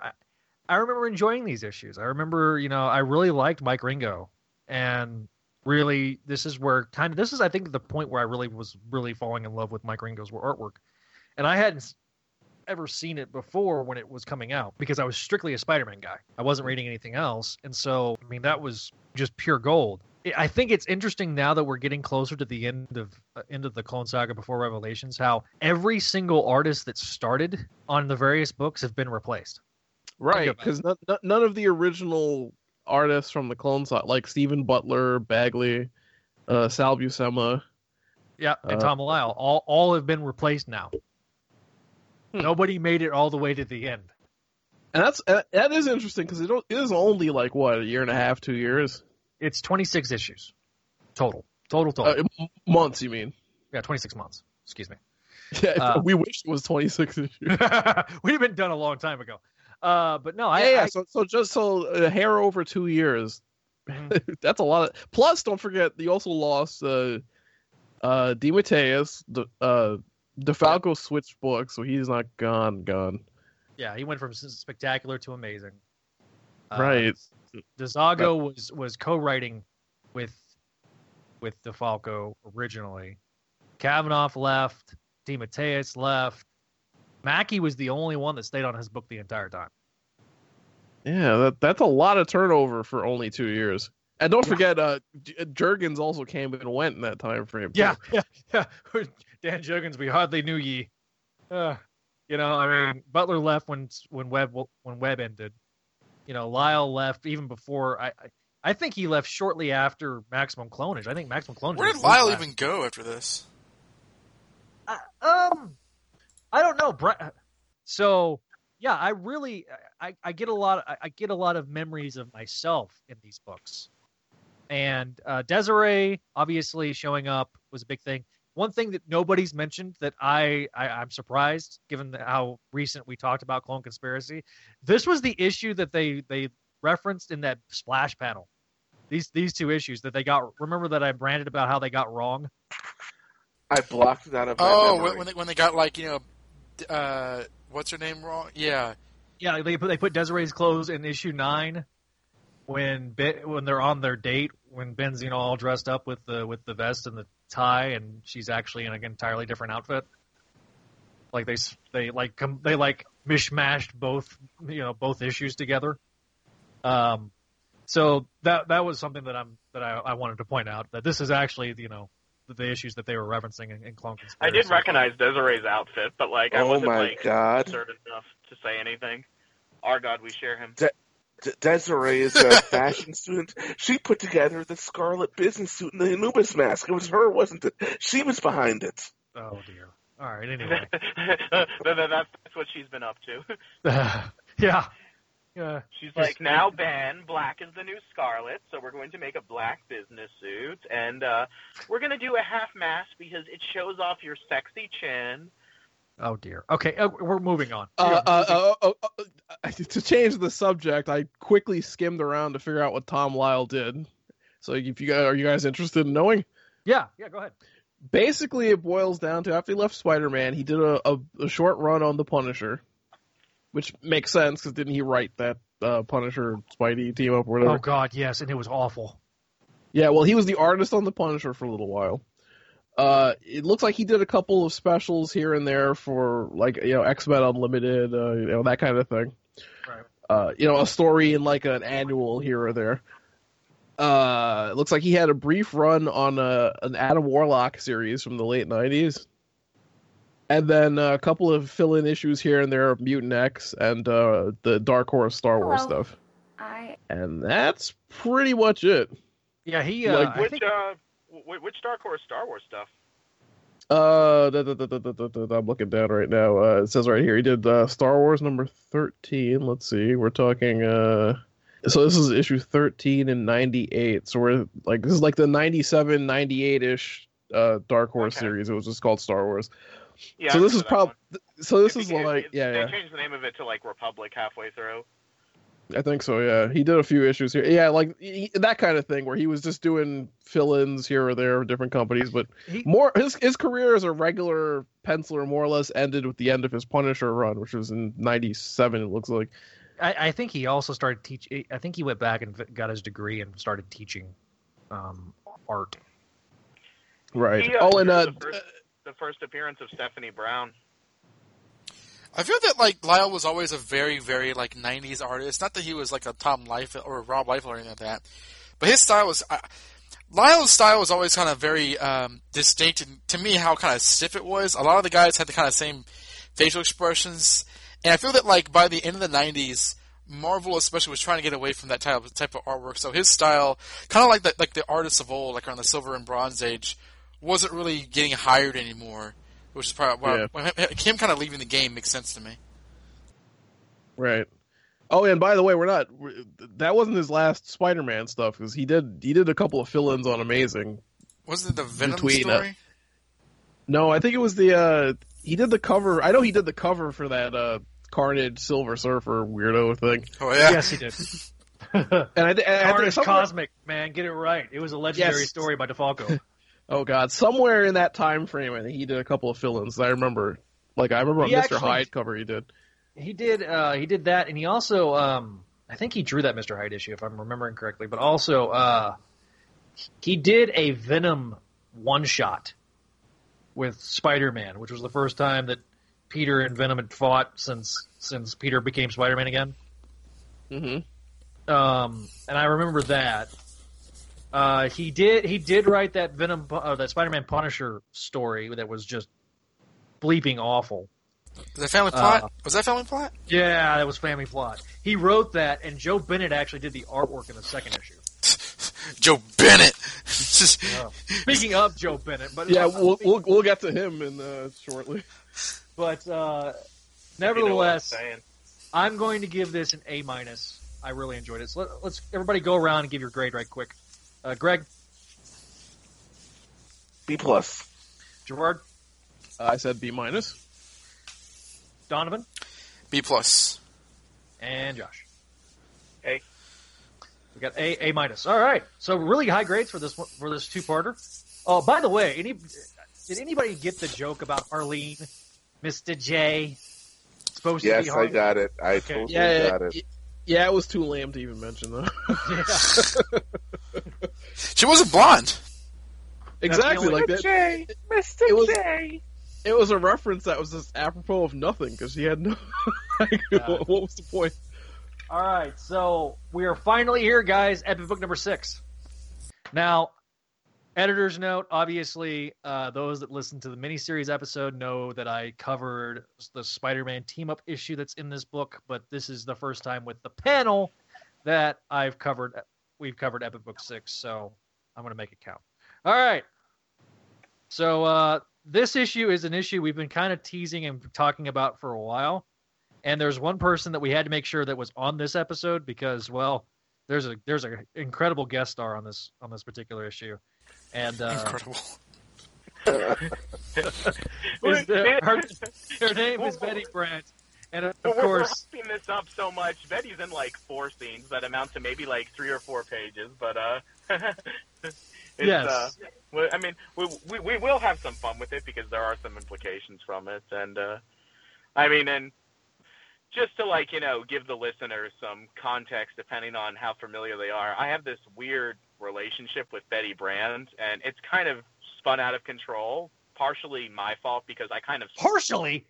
I- remember enjoying these issues. I remember, you know, I really liked Mike Wieringo, and really, this is where kind of this is, I think, the point where I really was really falling in love with Mike Wieringo's artwork, and I hadn't ever seen it before when it was coming out because I was strictly a Spider-Man guy. I wasn't reading anything else, and so I mean that was just pure gold. I- I think it's interesting now that we're getting closer to the end of uh, end of the Clone Saga before Revelations, how every single artist that started on the various books have been replaced. Right, because none, none- of the original artists from the clone saga, like Stephen Butler, Bagley, uh, Sal Buscema, Yeah, and Uh, Tom Lyle, all all have been replaced now. Hmm. Nobody made it all the way to the end. and that's uh, that is interesting because it it is only like what a year and a half, two years, It's 26 issues total. Total total. uh, months. You mean? yeah, 26 months. Excuse me. (laughs) Yeah, Uh, we wish it was 26 issues. (laughs) We'd have been done a long time ago. Uh, but no, I, yeah, yeah. I- so, so just so a hair over two years. Mhm. (laughs) That's a lot. Of, plus, don't forget you also lost uh, uh, DeMatteis, the uh, DeFalco switched books, so he's not gone. Gone. yeah, he went from spectacular to amazing. Uh, right. DeZago was was co-writing with with DeFalco originally. Kavanagh left. DeMatteis left. Mackie was the only one that stayed on his book the entire time. Yeah, that that's a lot of turnover for only two years. And don't forget, uh, Jurgens also came and went in that time frame. too. Yeah, yeah, yeah. (laughs) Dan Jurgens, we hardly knew ye. Uh, you know, I mean, Butler left when when Webb when Webb ended. You know, Lyle left even before. I I, I think he left shortly after Maximum Clonage. I think Maximum Clonage. Where did Lyle last. even go after this? Um, I don't know. Bra- So yeah, I really I, I get a lot I- I get a lot of memories of myself in these books, and uh, Desiree obviously showing up was a big thing. One thing that nobody's mentioned that I, I I'm surprised, given the, how recent we talked about Clone Conspiracy, this was the issue that they they referenced in that splash panel. These these two issues that they got. Remember that I branded about how they got wrong. I blocked that. out of my Oh, memory. when, when they when they got like you know, d- uh, what's her name wrong? Yeah, Yeah, they put they put Desiree's clothes in issue nine when when they're on their date when Ben's you know all dressed up with the with the vest and the tie and she's actually in an entirely different outfit. Like they they like com- they like mishmashed both you know both issues together. Um, so that that was something that I'm that I, I wanted to point out that this is actually you know the, the issues that they were referencing in, in Clone I did recognize Desiree's outfit, but like I Oh wasn't my like God. concerned enough to say anything. Our God, we share him. De- De- Desiree is a (laughs) fashion student. She put together the scarlet business suit and the Anubis mask. It was her, wasn't it? She was behind it. Oh dear. All right. Anyway. (laughs) that, that, that's what she's been up to. (laughs) yeah. Yeah. She's like, now Ben, black is the new scarlet, so we're going to make a black business suit, and uh, we're going to do a half mask because it shows off your sexy chin. Oh dear. Okay, uh, we're moving on. Uh, uh, uh, uh, uh, (laughs) uh, to change the subject, I quickly skimmed around to figure out what Tom Lyle did. So, if you guys are you guys interested in knowing? Yeah, yeah, go ahead. Basically, it boils down to after he left Spider-Man, he did a, a, a short run on the Punisher, which makes sense because didn't he write that uh, Punisher Spidey team up or whatever? Oh god, yes, and it was awful. Yeah, well, he was the artist on the Punisher for a little while. Uh, it looks like he did a couple of specials here and there for like you know X Men Unlimited, uh, you know that kind of thing. Right. Uh, you know, a story in like an annual here or there. Uh, it looks like he had a brief run on a, an Adam Warlock series from the late '90s, and then a couple of fill-in issues here and there of Mutant X and uh, the Dark Horse Star Wars stuff. I And that's pretty much it. Yeah, he. uh, I which think- uh, which Dark Horse Star Wars stuff? Uh, da, da, da, da, da, da, da, I'm looking down right now. Uh, it says right here he did uh, Star Wars number thirteen. Let's see, we're talking. Uh, so this is issue thirteen and ninety eight. So we're like this is like the 97, 98 ish uh, Dark Horse series. It was just called Star Wars. Yeah, so this is remember probably. So this It is became- like it- yeah They yeah. changed the name of it to like Republic halfway through. I think so. Yeah, he did a few issues here. Yeah, like he, that kind of thing where he was just doing fill-ins here or there of different companies, but more his his career as a regular penciler more or less ended with the end of his Punisher run, which was in '97. It looks like. I, I think he also started teach. I think he went back and got his degree and started teaching um, art. Right. He, uh, oh, and drew uh, first, the first appearance of Stephanie Brown. I feel that like Lyle was always a very, very like '90s artist. Not that he was like a Tom Liefeld or Rob Liefeld or anything like that, but his style was. Uh, Lyle's style was always kind of very um, distinct, and to me, how kind of stiff it was. A lot of the guys had the kind of same facial expressions, and I feel that like by the end of the '90s, Marvel especially was trying to get away from that type of type of artwork. So his style, kind of like the like the artists of old, like around the Silver and Bronze Age, wasn't really getting hired anymore. Which is probably why Yeah. him kind of leaving the game makes sense to me. right. Oh, and by the way, we're not. we that wasn't his last Spider-Man stuff because he did he did a couple of fill-ins on Amazing. Wasn't it the Venom Between, uh, story? No, I think it was the uh he did the cover. I know he did the cover for that uh Carnage Silver Surfer weirdo thing. Oh yeah. Yes, he did. And I, th- I think Carnage somewhere- Cosmic, man, get it right. It was a legendary Yes. story by DeFalco. Oh God, somewhere in that time frame, I think he did a couple of fill-ins. I remember, like I remember Mr. actually- Hyde cover he did. He did. Uh, he did that, and he also. Um, I think he drew that Mister Hyde issue, if I'm remembering correctly. But also, uh, he did a Venom one shot with Spider-Man, which was the first time that Peter and Venom had fought since since Peter became Spider-Man again. Mm-hmm. Um, and I remember that. Uh, he did. He did write that Venom, uh, that Spider-Man Punisher story that was just bleeping awful. Was that Family Uh, Plot? was that Family Plot? Yeah, that was Family Plot. He wrote that, and Joe Bennett actually did the artwork in the second issue. (laughs) Joe Bennett. (laughs) Speaking of Joe Bennett, but Yeah, (laughs) we'll we'll, we'll get to him in uh, shortly. but uh, You know I'm nevertheless. I'm going to give this an A minus. I really enjoyed it. So let, let's everybody go around and give your grade right quick. Uh, Greg, B plus. Gerard, I said B minus. Donovan, B plus. and Josh. A. We got A, A minus. All right. So really high grades for this one, for this two parter. Oh, by the way, any did anybody get the joke about Arlene, Mister J? Supposed to Yes, be I Harley? got it. I Okay. totally Yeah, got it. Y- yeah, it was too lame to even mention though. (laughs) She wasn't blonde. exactly, like that. J, Mr. It was- J. It was a reference that was just apropos of nothing because he had no. (laughs) like, what, what was the point? All right, so we are finally here, guys. Epic book number six. Now, editor's note. Obviously, uh, those that listen to the miniseries episode know that I covered the Spider-Man team-up issue that's in this book, but this is the first time with the panel that I've covered. We've covered Epic Book Six, so I'm going to make it count. All right. So uh, this issue is an issue we've been kind of teasing and talking about for a while and there's one person that we had to make sure that was on this episode because well there's a there's an incredible guest star on this on this particular issue and uh Incredible. (laughs) is the- her, (laughs) her name is betty brant and of We're- course we're wrapping this up so much. Betty's in like four scenes that amount to maybe like three or four pages, but uh, (laughs) it's, Yes. Uh, I mean, we, we we will have some fun with it because there are some implications from it, and uh, I mean, and just to like you know give the listeners some context, depending on how familiar they are, I have this weird relationship with Betty Brant, and it's kind of spun out of control. Partially my fault because I kind of (laughs) partially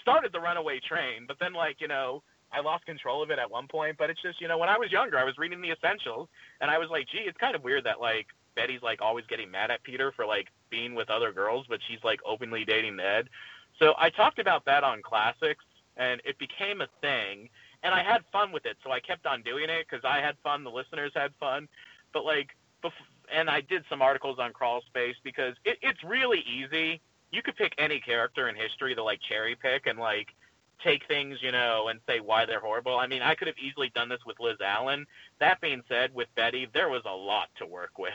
started the runaway train, but then like you know I lost control of it at one point. But it's just you know when I was younger, I was reading the essentials, and I was like, gee, it's kind of weird that like Betty's like always getting mad at Peter for like being with other girls, but she's like openly dating Ned. So I talked about that on classics, and it became a thing, and I had fun with it. So I kept on doing it because I had fun, the listeners had fun, but like. Bef- and I did some articles on Crawl Space because it, it's really easy. You could pick any character in history to like cherry pick and like take things, you know, and say why they're horrible. I mean, I could have easily done this with Liz Allen. That being said, with Betty, there was a lot to work with.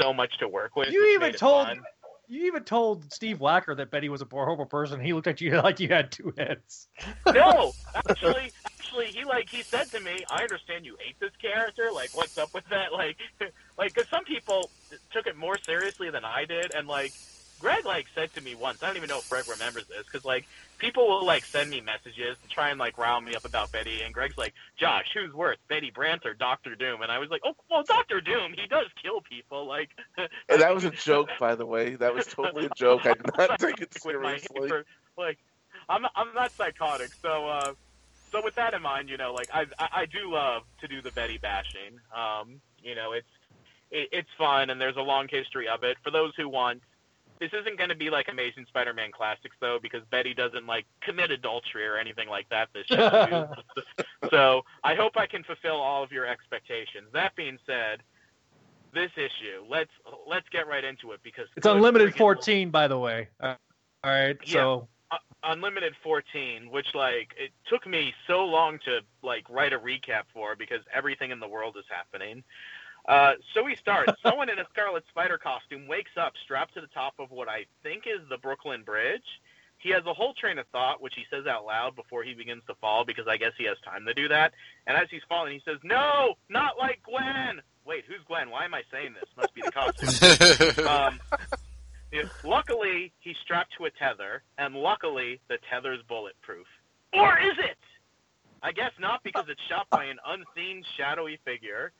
So much to work with. you even told fun. You even told steve wacker that betty was a horrible person he looked at you (laughs) like you had two heads no, actually, actually, he like he said to me, "I understand you hate this character. Like, what's up with that? (laughs) Like, like because some people took it more seriously than I did, and like Greg like said to me once. I don't even know if Greg remembers this because like people will like send me messages to try and like round me up about Betty, and Greg's like, "Josh, who's worse, Betty Brant or Doctor Doom?" And I was like, "Oh, well, Doctor Doom. He does kill people. Like, (laughs) And that was a joke, by the way. That was totally a joke. I did (laughs) not take it seriously. hyper, like I'm not, I'm not psychotic, so uh, so with that in mind, you know, like I I, I do love to do the Betty bashing. Um, you know, it's it, it's fun and there's a long history of it. For those who want, this isn't going to be like Amazing Spider-Man classics though, because Betty doesn't like commit adultery or anything like that. This show. (laughs) so I hope I can fulfill all of your expectations. That being said. This issue, let's let's get right into it because it's unlimited 14 by the way uh, all right so uh, unlimited 14 which like it took me so long to like write a recap for because everything in the world is happening uh, so we start (laughs) someone in a scarlet spider costume wakes up strapped to the top of what i think is the brooklyn bridge. He has a whole train of thought which he says out loud before he begins to fall because i guess he has time to do that. And as he's falling he says no not like gwen. Wait who's gwen? Why am i saying this? Must be the costume. (laughs) Um, Luckily, he's strapped to a tether, and luckily, the tether's bulletproof. Or is it? I guess not, because it's shot by an unseen, shadowy figure.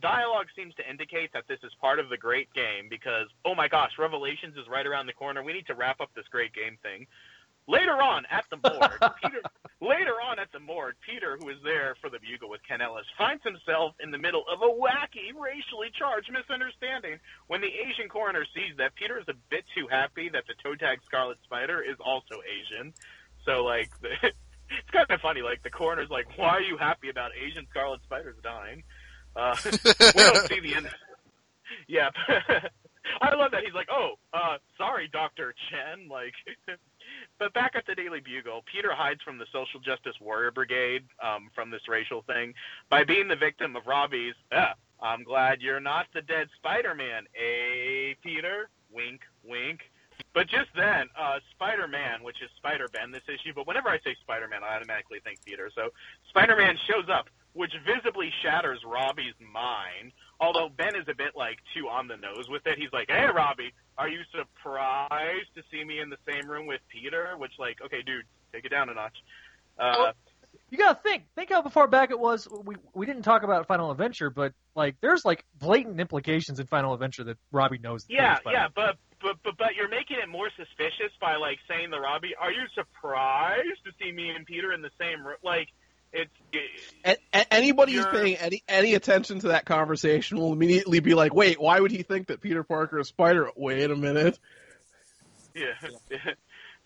Dialogue seems to indicate that this is part of the great game, because, oh my gosh, Revelations is right around the corner. We need to wrap up this great game thing. Later on at the morgue, (laughs) Peter. Later on at the morgue, Peter, who is there for the bugle with Ken Ellis, finds himself in the middle of a wacky, racially charged misunderstanding when the Asian coroner sees that Peter is a bit too happy that the toe tag Scarlet Spider is also Asian. So like, the, (laughs) it's kind of funny. Like the coroner's like, "Why are you happy about Asian Scarlet Spiders dying?" Uh, (laughs) we don't see the end. Yeah, (laughs) I love that he's like, oh, uh, sorry, Doctor Chen. Like, (laughs) but back at the Daily Bugle, Peter hides from the Social Justice Warrior Brigade um, from this racial thing by being the victim of Robbie's. Ah, I'm glad you're not the dead Spider-Man, eh, Peter? Wink, wink. But just then, uh, Spider-Man, which is Spider-Ben this issue, but whenever I say Spider-Man, I automatically think Peter. So Spider-Man shows up, which visibly shatters Robbie's mind. Although Ben is a bit like too on the nose with it. He's like, "Hey, Robbie, are you surprised to see me in the same room with Peter?" Which, like, okay, dude, take it down a notch. Uh, Well, you gotta think. Think how far back it was. We we didn't talk about Final Adventure, but like there's like blatant implications in Final Adventure that Robbie knows. that Yeah, yeah, but, but but but you're making it more suspicious by like saying to Robbie, "Are you surprised to see me and Peter in the same room?" Like it's A- a- anybody who's paying any any attention to that conversation will immediately be like, "Wait, why would he think that Peter Parker is Spider?" Wait a minute. yeah. (laughs)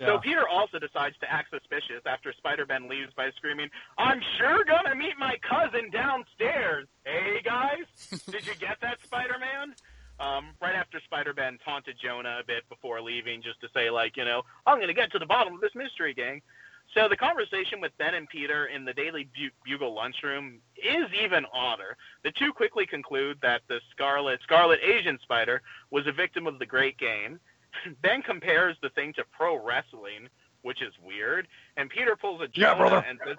Yeah. So Peter also decides to act suspicious after Spider-Ben leaves by screaming, "I'm sure gonna meet my cousin downstairs." Hey guys, did you get that, Spider-Man? Um, right after Spider-Ben taunted Jonah a bit before leaving, just to say like, you know, I'm gonna get to the bottom of this mystery, gang. So the conversation with Ben and Peter in the Daily Bugle lunchroom is even odder. The two quickly conclude that the Scarlet Scarlet Asian Spider was a victim of the Great Game. (laughs) Ben compares the thing to pro wrestling, which is weird, and Peter pulls a Yeah, brother. and says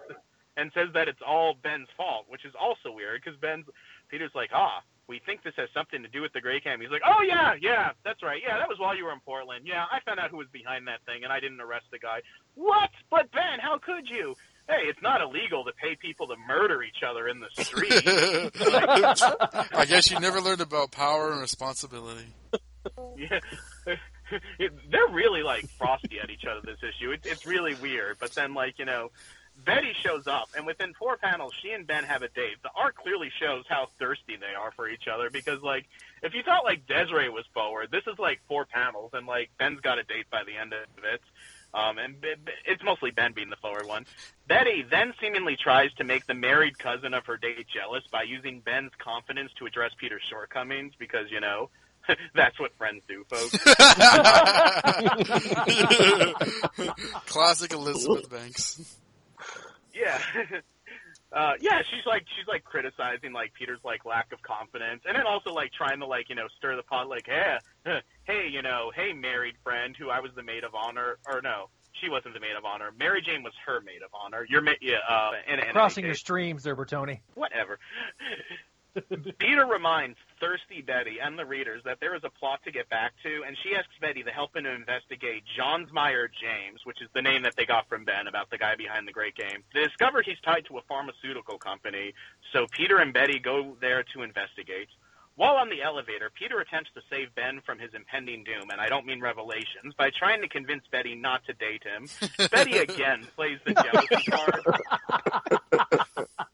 and says that it's all Ben's fault, which is also weird because Ben's Peter's like, ah, we think this has something to do with the Great Game. He's like, oh yeah, yeah, that's right, yeah, that was while you were in Portland. Yeah, I found out who was behind that thing, and I didn't arrest the guy. What? But Ben, how could you? Hey, it's not illegal to pay people to murder each other in the street. (laughs) I guess you never learned about power and responsibility. (laughs) yeah. (laughs) They're really like frosty at each other this issue. It's it's really weird. But then like you know, Betty shows up, and within four panels, she and Ben have a date. The art clearly shows how thirsty they are for each other because like if you thought like Desiree was forward, this is like four panels, and like Ben's got a date by the end of it. Um, and it's mostly Ben being the forward one. Betty then seemingly tries to make the married cousin of her date jealous by using Ben's confidence to address Peter's shortcomings because, you know, (laughs) that's what friends do, folks. (laughs) Classic Elizabeth Banks. Yeah. (laughs) Uh, yeah, she's like she's like criticizing like Peter's like lack of confidence, and then also like trying to like you know stir the pot like hey hey you know hey married friend who I was the maid of honor or no she wasn't the maid of honor Mary Jane was her maid of honor you're ma- yeah uh in, in Crossing your streams there, Bertoni. whatever. (laughs) Peter reminds thirsty Betty and the readers that there is a plot to get back to, and she asks Betty to help him to investigate Johnsmeyer James, which is the name that they got from Ben about the guy behind the Great Game. They discover he's tied to a pharmaceutical company, so Peter and Betty go there to investigate. While on the elevator, Peter attempts to save Ben from his impending doom, and I don't mean revelations, by trying to convince Betty not to date him. (laughs) Betty again plays the (laughs) jealousy card. (laughs)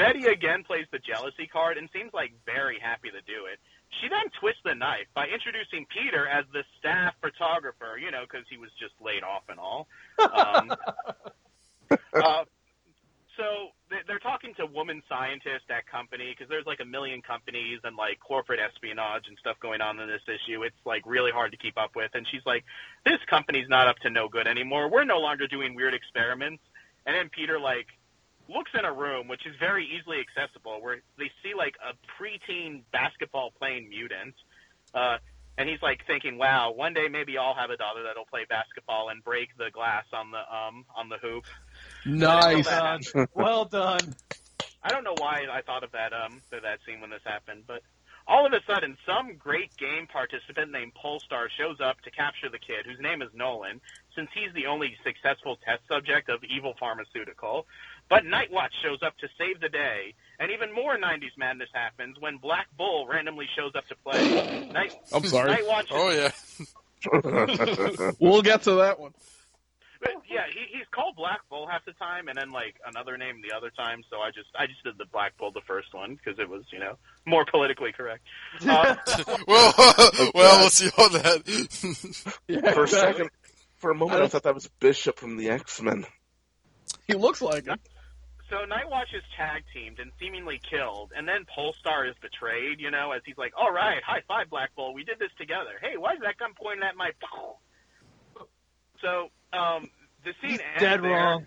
Betty again plays the jealousy card and seems like very happy to do it. She then twists the knife by introducing Peter as the staff photographer, you know, because he was just laid off and all. Um, (laughs) uh, so they- they're talking to woman scientists at company because there's like a million companies and like corporate espionage and stuff going on in this issue. It's like really hard to keep up with. And she's like, "This company's not up to no good anymore. We're no longer doing weird experiments." And then Peter like looks in a room which is very easily accessible where they see like a preteen basketball playing mutant. Uh, and he's like thinking, "Wow, one day maybe I'll have a daughter that'll play basketball and break the glass on the um on the hoop." Nice. Well done. (laughs) well done. I don't know why I thought of that um of that scene when this happened, but all of a sudden, some great game participant named Polestar shows up to capture the kid, whose name is Nolan, since he's the only successful test subject of evil pharmaceutical. But Nightwatch shows up to save the day, and even more 90s madness happens when Black Bull randomly shows up to play. Night, I'm sorry. Nightwatch. Oh yeah. (laughs) (laughs) we'll get to that one. But, yeah, he, he's called Black Bull half the time, and then like another name the other time. So I just I just did the Black Bull the first one because it was you know more politically correct. Uh, (laughs) well, well, we'll see on that. for a second, for a moment, I thought that was Bishop from the X Men. He looks like him. So Nightwatch is tag teamed and seemingly killed, and then Polestar is betrayed. You know, as he's like, "All right, high five, Black Bull. We did this together. Hey, why is that gun pointing at my?" So um, the scene He's ends dead there. wrong.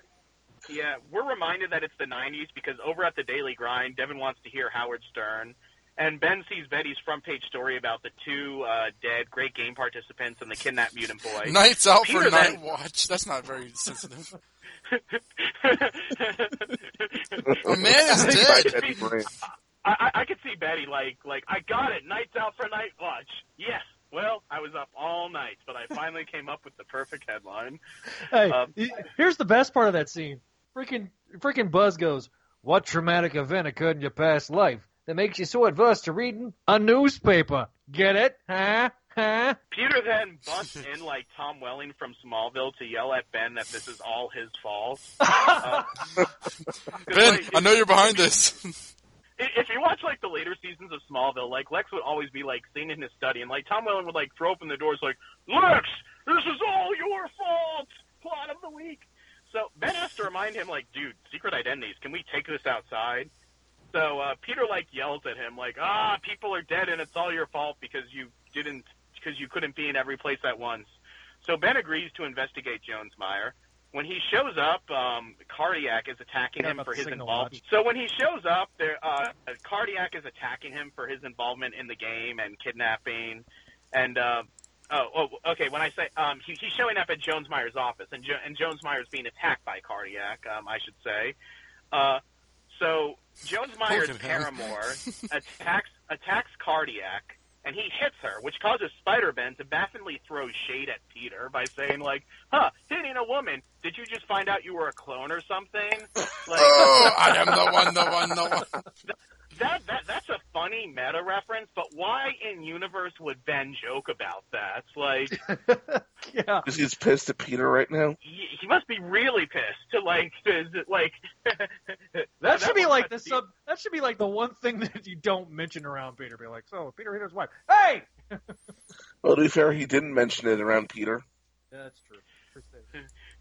Yeah, we're reminded that it's the 90s because over at the Daily Grind, Devin wants to hear Howard Stern. And Ben sees Betty's front page story about the two uh, dead Great Game participants and the kidnapped mutant boy. Nights out Peter for then- night watch. That's not very sensitive. (laughs) A man is dead. I, I, I could see Betty like like I got it. Nights out for night watch. Yes. Well, I was up all night, but I finally came up with the perfect headline. Hey, Um, here's the best part of that scene. Freaking, freaking Buzz goes, "What traumatic event occurred in your past life that makes you so adverse to reading a newspaper? Get it? Huh? Huh?" Peter then busts (laughs) in like Tom Welling from Smallville to yell at Ben that this is all his fault. (laughs) Uh, 'cause, Ben, like, I know you're behind this. if you watch like the later seasons of Smallville, like Lex would always be like sitting in his study, and like Tom Welling would like throw open the doors, like Lex, this is all your fault. Plot of the week. So Ben has to remind him, like, dude, secret identities. Can we take this outside? So uh, Peter like yells at him, like, ah, people are dead, and it's all your fault because you didn't, because you couldn't be in every place at once. So Ben agrees to investigate Johnsmeyer. When he shows up, um, Cardiac is attacking him for his involvement. So when he shows up, there, uh, Cardiac is attacking him for his involvement in the game and kidnapping, and uh, oh, oh, okay. When I say um, he, he's showing up at Johnsmeyer's office, and, jo- and Johnsmeyer's being attacked by Cardiac, um, I should say. Uh, so Johnsmeyer's Look at him. paramour attacks attacks Cardiac, and he hits her, which causes Spider Ben to baffingly throw shade at Peter by saying like, "Huh, hitting a woman? Did you just find out you were a clone or something?" (laughs) Like, oh, I am the one, the one, the one. (laughs) that, that that's a funny meta reference, but why in universe would Ben joke about that? Like, (laughs) yeah, Because he's pissed at Peter right now. he, he must be really pissed to like to, like. (laughs) That should be like a- the sub. That should be like the one thing (laughs) that you don't mention around Peter. Be like, so Peter hit his wife. Hey, Well, to be fair, he didn't mention it around Peter. that's true.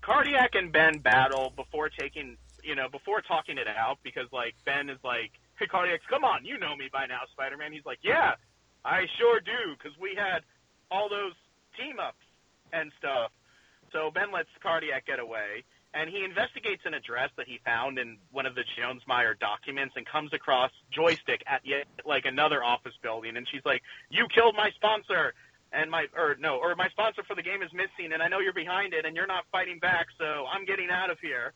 Cardiac and Ben battle before taking, you know, before talking it out because like Ben is like, "Hey, Cardiac, come on, you know me by now, Spider-Man." He's like, "Yeah, I sure do, because we had all those team ups and stuff." So Ben lets Cardiac get away, and he investigates an address that he found in one of the Johnsmeyer documents, and comes across Joystick at yet like another office building, and she's like, "You killed my sponsor." and my or no or my sponsor for the game is missing and I know you're behind it and you're not fighting back so I'm getting out of here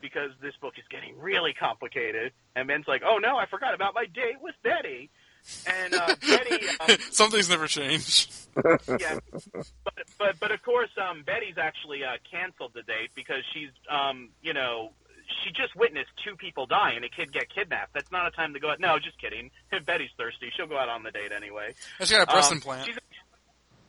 because this book is getting really complicated and Ben's like oh no I forgot about my date with Betty and uh, (laughs) Betty um, Some things never changed. (laughs) yeah but but but of course um Betty's actually uh canceled the date because she's um you know she just witnessed two people die and a kid get kidnapped. That's not a time to go out. No, just kidding. (laughs) Betty's thirsty. She'll go out on the date anyway. And she got a breast Um, implant. she's-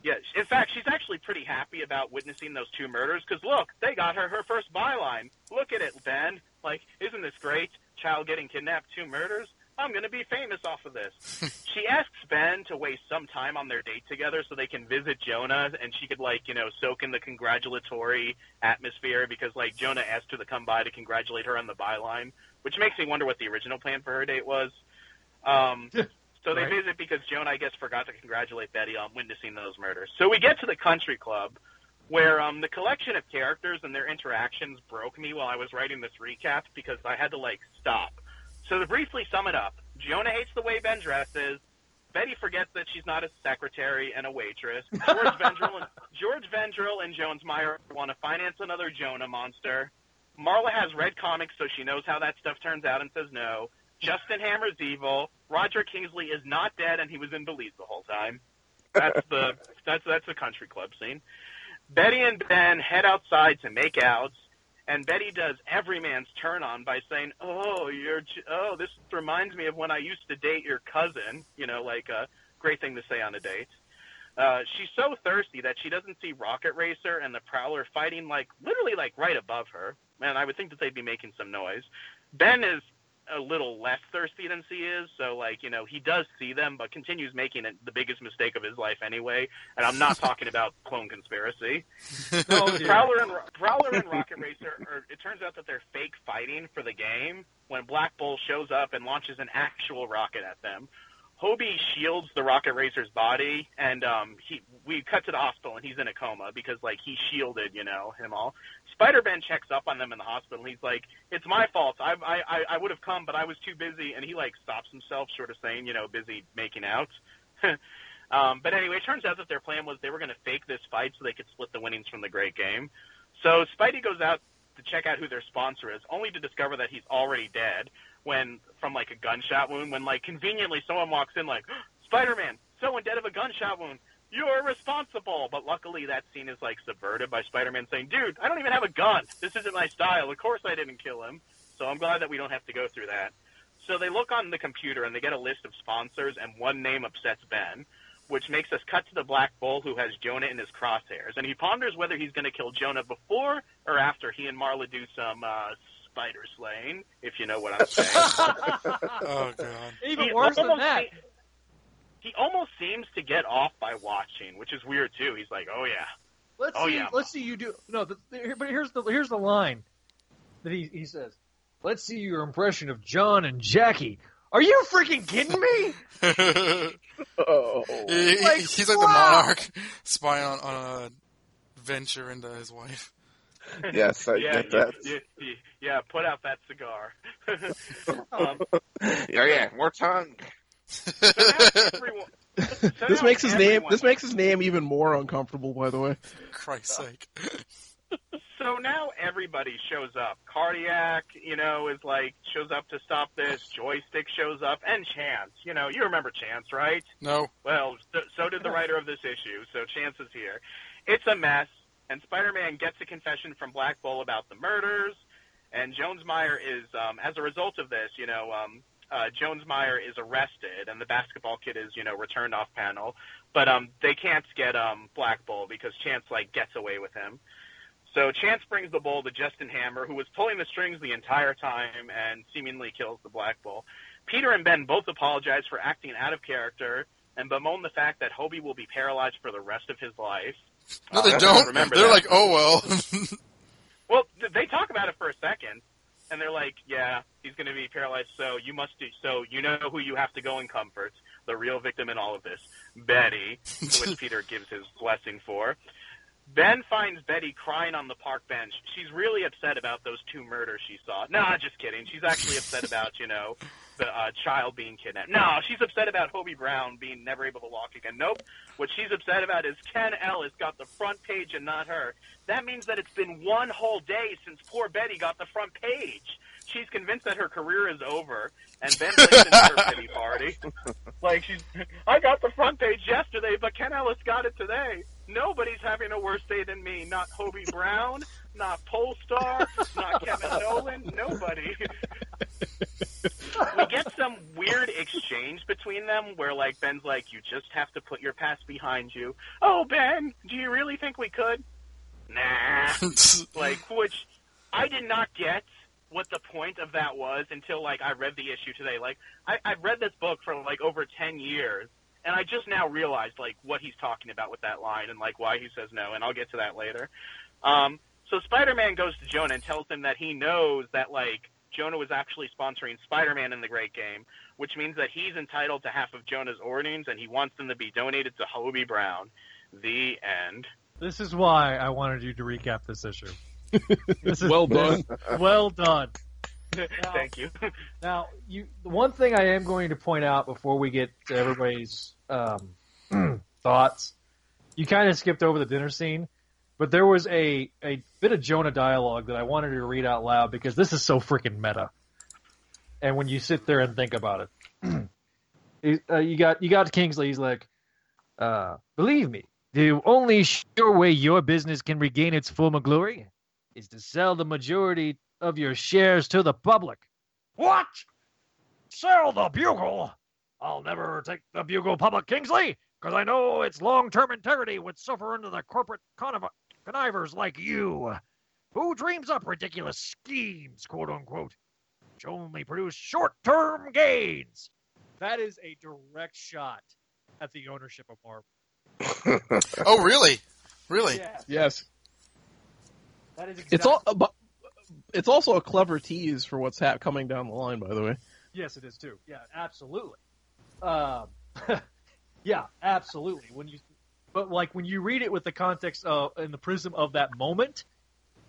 yeah, in fact, she's actually pretty happy about witnessing those two murders because look, they got her her first byline. Look at it, Ben. Like, isn't this great? Child getting kidnapped, two murders. I'm going to be famous off of this. (laughs) she asks Ben to waste some time on their date together so they can visit Jonah and she could like, you know, soak in the congratulatory atmosphere because like Jonah asked her to come by to congratulate her on the byline, which makes me wonder what the original plan for her date was. Um, (laughs) so they Right. visit because Joan, I guess, forgot to congratulate Betty on witnessing those murders. So we get to the country club, where um, the collection of characters and their interactions broke me while I was writing this recap because I had to like stop. So to briefly sum it up, Jonah hates the way Ben dresses. Betty forgets that she's not a secretary and a waitress. George (laughs) Vendrell and George Vendrell and Johnsmeyer want to finance another Jonah monster. Marla has read comics, so she knows how that stuff turns out and says no. Justin Hammer's evil. Roger Kingsley is not dead, and he was in Belize the whole time. That's the (laughs) that's that's the country club scene. Betty and Ben head outside to make out, and Betty does every man's turn on by saying, "Oh, you're oh, this reminds me of when I used to date your cousin." You know, like a great thing to say on a date. Uh, she's so thirsty that she doesn't see Rocket Racer and the Prowler fighting like literally like right above her. Man, I would think that they'd be making some noise. Ben is a little less thirsty than C is. So like you know he does see them, but continues making it the biggest mistake of his life anyway. And I'm not talking about (laughs) clone conspiracy. No, dude. Prowler and Prowler and Rocket Racer. Are, it turns out that they're fake fighting for the game. When Black Bull shows up and launches an actual rocket at them, Hobie shields the Rocket Racer's body, and um, he we cut to the hospital, and he's in a coma because like he shielded, you know, him all. Spider Man checks up on them in the hospital. He's like, "It's my fault. I I I- would have come, but I was too busy." And he like stops himself, short of saying, you know, busy making out. (laughs) um, but anyway, it turns out that their plan was they were going to fake this fight so they could split the winnings from the great game. So Spidey goes out to check out who their sponsor is, only to discover that he's already dead when from like a gunshot wound. When like conveniently someone walks in like, (gasps) Spider-Man, someone dead of a gunshot wound. You're responsible. But luckily that scene is like subverted by Spider-Man saying, "Dude, I don't even have a gun. This isn't my style. Of course I didn't kill him." So I'm glad that we don't have to go through that. So they look on the computer and they get a list of sponsors, and one name upsets Ben, which makes us cut to the Black Bull who has Jonah in his crosshairs. And he ponders whether he's going to kill Jonah before or after he and Marla do some uh, spider slaying, if you know what I'm saying. (laughs) oh god. Even He worse than that. se- he almost seems to get off by watching, which is weird too. He's like, "Oh yeah, Let's Oh, see. yeah. Let's see you do. No, the, the- but here's the here's the line that he he says. Let's see your impression of John and Jackie. Are you freaking kidding me? (laughs) Oh. He- he- Like, he's like the monarch (laughs) spying on, on a venture into his wife. (laughs) Yes, I yeah, get that. Yeah, yeah, yeah, put out that cigar." um, Yeah, yeah, more tongue. So (laughs) everyone, so This makes his name. This makes his name even more uncomfortable. By the way. Christ's sake. (laughs) So now everybody shows up. Cardiac, you know, is like shows up to stop this. Joystick shows up, and Chance. You know, you remember Chance, right? No. Well, so, so did the writer of this issue. So Chance is here. It's a mess, and Spider-Man gets a confession from Black Bull about the murders, and Johnsmeyer is, um, as a result of this, you know, um, uh, Johnsmeyer is arrested, and the basketball kid is, you know, returned off panel, but um, they can't get um, Black Bull because Chance like gets away with him. So Chance brings the bull to Justin Hammer, who was pulling the strings the entire time and seemingly kills the Black Bull. Peter and Ben both apologize for acting out of character and bemoan the fact that Hobie will be paralyzed for the rest of his life. No, they Uh, don't. Remember They're that. like, oh well. Well, they talk about it for a second, and they're like, "Yeah, he's going to be paralyzed. So you must do. So you know who you have to go and comfort. The real victim in all of this, Betty, which (laughs) Peter gives his blessing for." Ben finds Betty crying on the park bench. She's really upset about those two murders she saw. No, just kidding. She's actually upset about, you know, the uh, child being kidnapped. No, she's upset about Hobie Brown being never able to walk again. Nope. What she's upset about is Ken Ellis got the front page and not her. That means that it's been one whole day since poor Betty got the front page. She's convinced that her career is over, and Ben into her pity party. (laughs) Like she's, I got the front page yesterday, but Ken Ellis got it today. Nobody's having a worse day than me. Not Hobie Brown, not Polestar, not Kevin Nolan. Nobody. we get some weird exchange between them where like Ben's like, "You just have to put your past behind you." Oh, Ben, do you really think we could? Nah. (laughs) like, which I did not get what the point of that was until like I read the issue today. Like, I, I've read this book for like over ten years, and I just now realized like what he's talking about with that line and like why he says no, and I'll get to that later. Um, so Spider-Man goes to Jonah and tells him that he knows that like Jonah was actually sponsoring Spider-Man in the Great Game, which means that he's entitled to half of Jonah's earnings, and he wants them to be donated to Hobie Brown. The end. This is why I wanted you to recap this issue. (laughs) This is Well done. (laughs) well done. (laughs) Thank you. Now, you the one thing I am going to point out before we get to everybody's um, (clears throat) thoughts, you kind of skipped over the dinner scene, but there was a a bit of Jonah dialogue that I wanted to read out loud because this is so freaking meta. And when you sit there and think about it, (clears throat) He- uh, you got you got Kingsley. He's like, uh, believe me, the only sure way your business can regain its former glory is to sell the majority of your shares to the public. What? Sell the Bugle? I'll never take the Bugle public, Kingsley, because I know its long-term integrity would suffer under the corporate conniv- connivers like you. Who dreams up ridiculous schemes, quote unquote? which only produce short-term gains. That is a direct shot at the ownership of Marvel. (laughs) oh, really? Really? Yeah. Yes. That is exactly. It's all, but it's also a clever tease for what's hap- coming down the line. By the way. Yes, it is too. Yeah, absolutely. Um, (laughs) yeah, absolutely. When you, but like when you read it with the context of in the prism of that moment,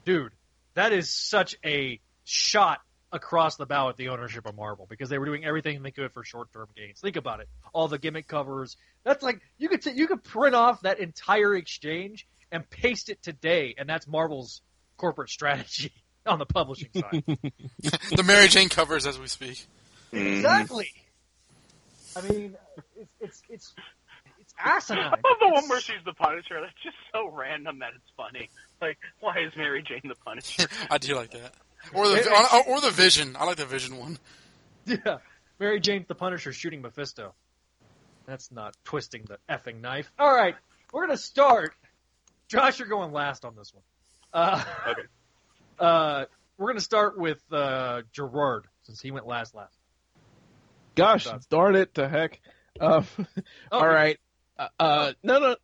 dude, that is such a shot across the bow at the ownership of Marvel because they were doing everything they could for short-term gains. Think about it. All the gimmick covers. That's like you could t- you could print off that entire exchange and paste it today, and that's Marvel's corporate strategy (laughs) on the publishing (laughs) side. the Mary Jane covers as we speak. Mm-hmm. Exactly. I mean, it's it's it's it's asinine. I love the one where she's the Punisher. That's just so random that it's funny. Like, why is Mary Jane the Punisher? (laughs) I do like that. Or the or, or the Vision. I like the Vision one. Yeah, Mary Jane's the Punisher shooting Mephisto. That's not twisting the effing knife. All right, we're gonna start. Josh, you're going last on this one. Uh, okay. (laughs) Uh, we're gonna start with uh, Gerard since he went last last. Gosh, darn it to heck. Um, (laughs) Oh, all right. Uh, uh, no, no,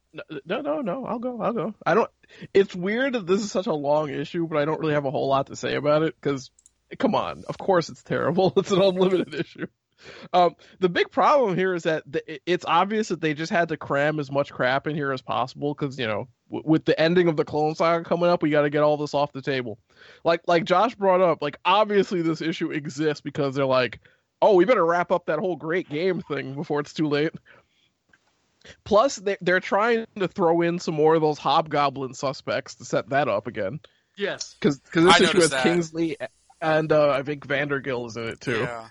no, no, no. I'll go. I'll go. I don't. It's weird that this is such a long issue, but I don't really have a whole lot to say about it because, come on, of course it's terrible. (laughs) It's an unlimited issue. Um, the big problem here is that the, it's obvious that they just had to cram as much crap in here as possible because you know, w- with the ending of the Clone Saga coming up, we got to get all this off the table. Like, like Josh brought up, like obviously this issue exists because they're like, oh, we better wrap up that whole great game thing before it's too late. Plus, they're, they're trying to throw in some more of those hobgoblin suspects to set that up again. Yes. Because because this I issue has that. Kingsley and uh, I think Vandergill is in it too. Yeah.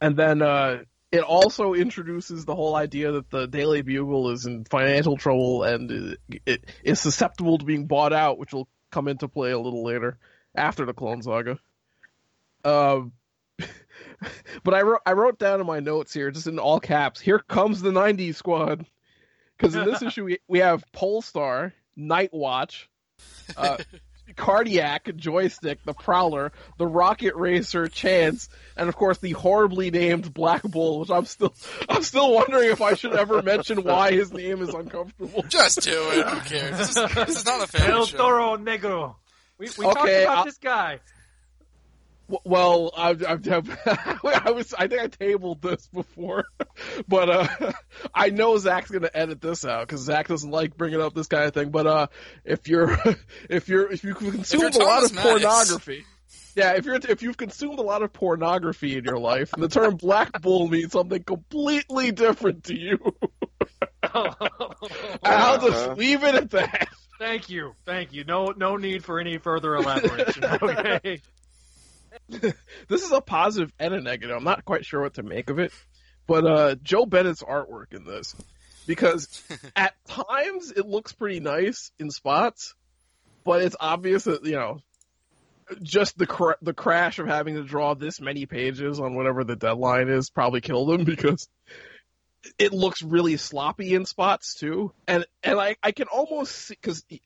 And then uh, it also introduces the whole idea that the Daily Bugle is in financial trouble and it, it is susceptible to being bought out, which will come into play a little later after the Clone Saga. Um, but I wrote I wrote down in my notes here, just in all caps, here comes the '90s squad. Because in this (laughs) issue we, we have Polestar, Night Watch, uh, (laughs) Cardiac, Joystick, the Prowler, the Rocket Racer, Chance, and of course the horribly named Black Bull, which I'm still I'm still wondering if I should ever mention why his name is uncomfortable. Just do it. Who cares? This is, this is not a (laughs) family El show. Toro Negro. We, we talked Okay, about I'll- this guy. W- Well, I, I, (laughs) I was I think I tabled this before, (laughs) but uh, (laughs) I know Zach's gonna edit this out because Zach doesn't like bringing up this kind of thing. But uh, if you're if you're if you consumed a lot of Maddox. pornography, yeah, if you're if you've consumed a lot of pornography in your life, the term black bull means something completely different to you. I'll just leave it at that. Thank you, thank you. No, no need for any further elaboration. Okay. (laughs) this is a positive and a negative. I'm not quite sure what to make of it, but uh, Joe Bennett's artwork in this, because (laughs) at times it looks pretty nice in spots, but it's obvious that you know, just the cr- the crash of having to draw this many pages on whatever the deadline is probably killed him (laughs) because it looks really sloppy in spots too, and and I I can almost see because he,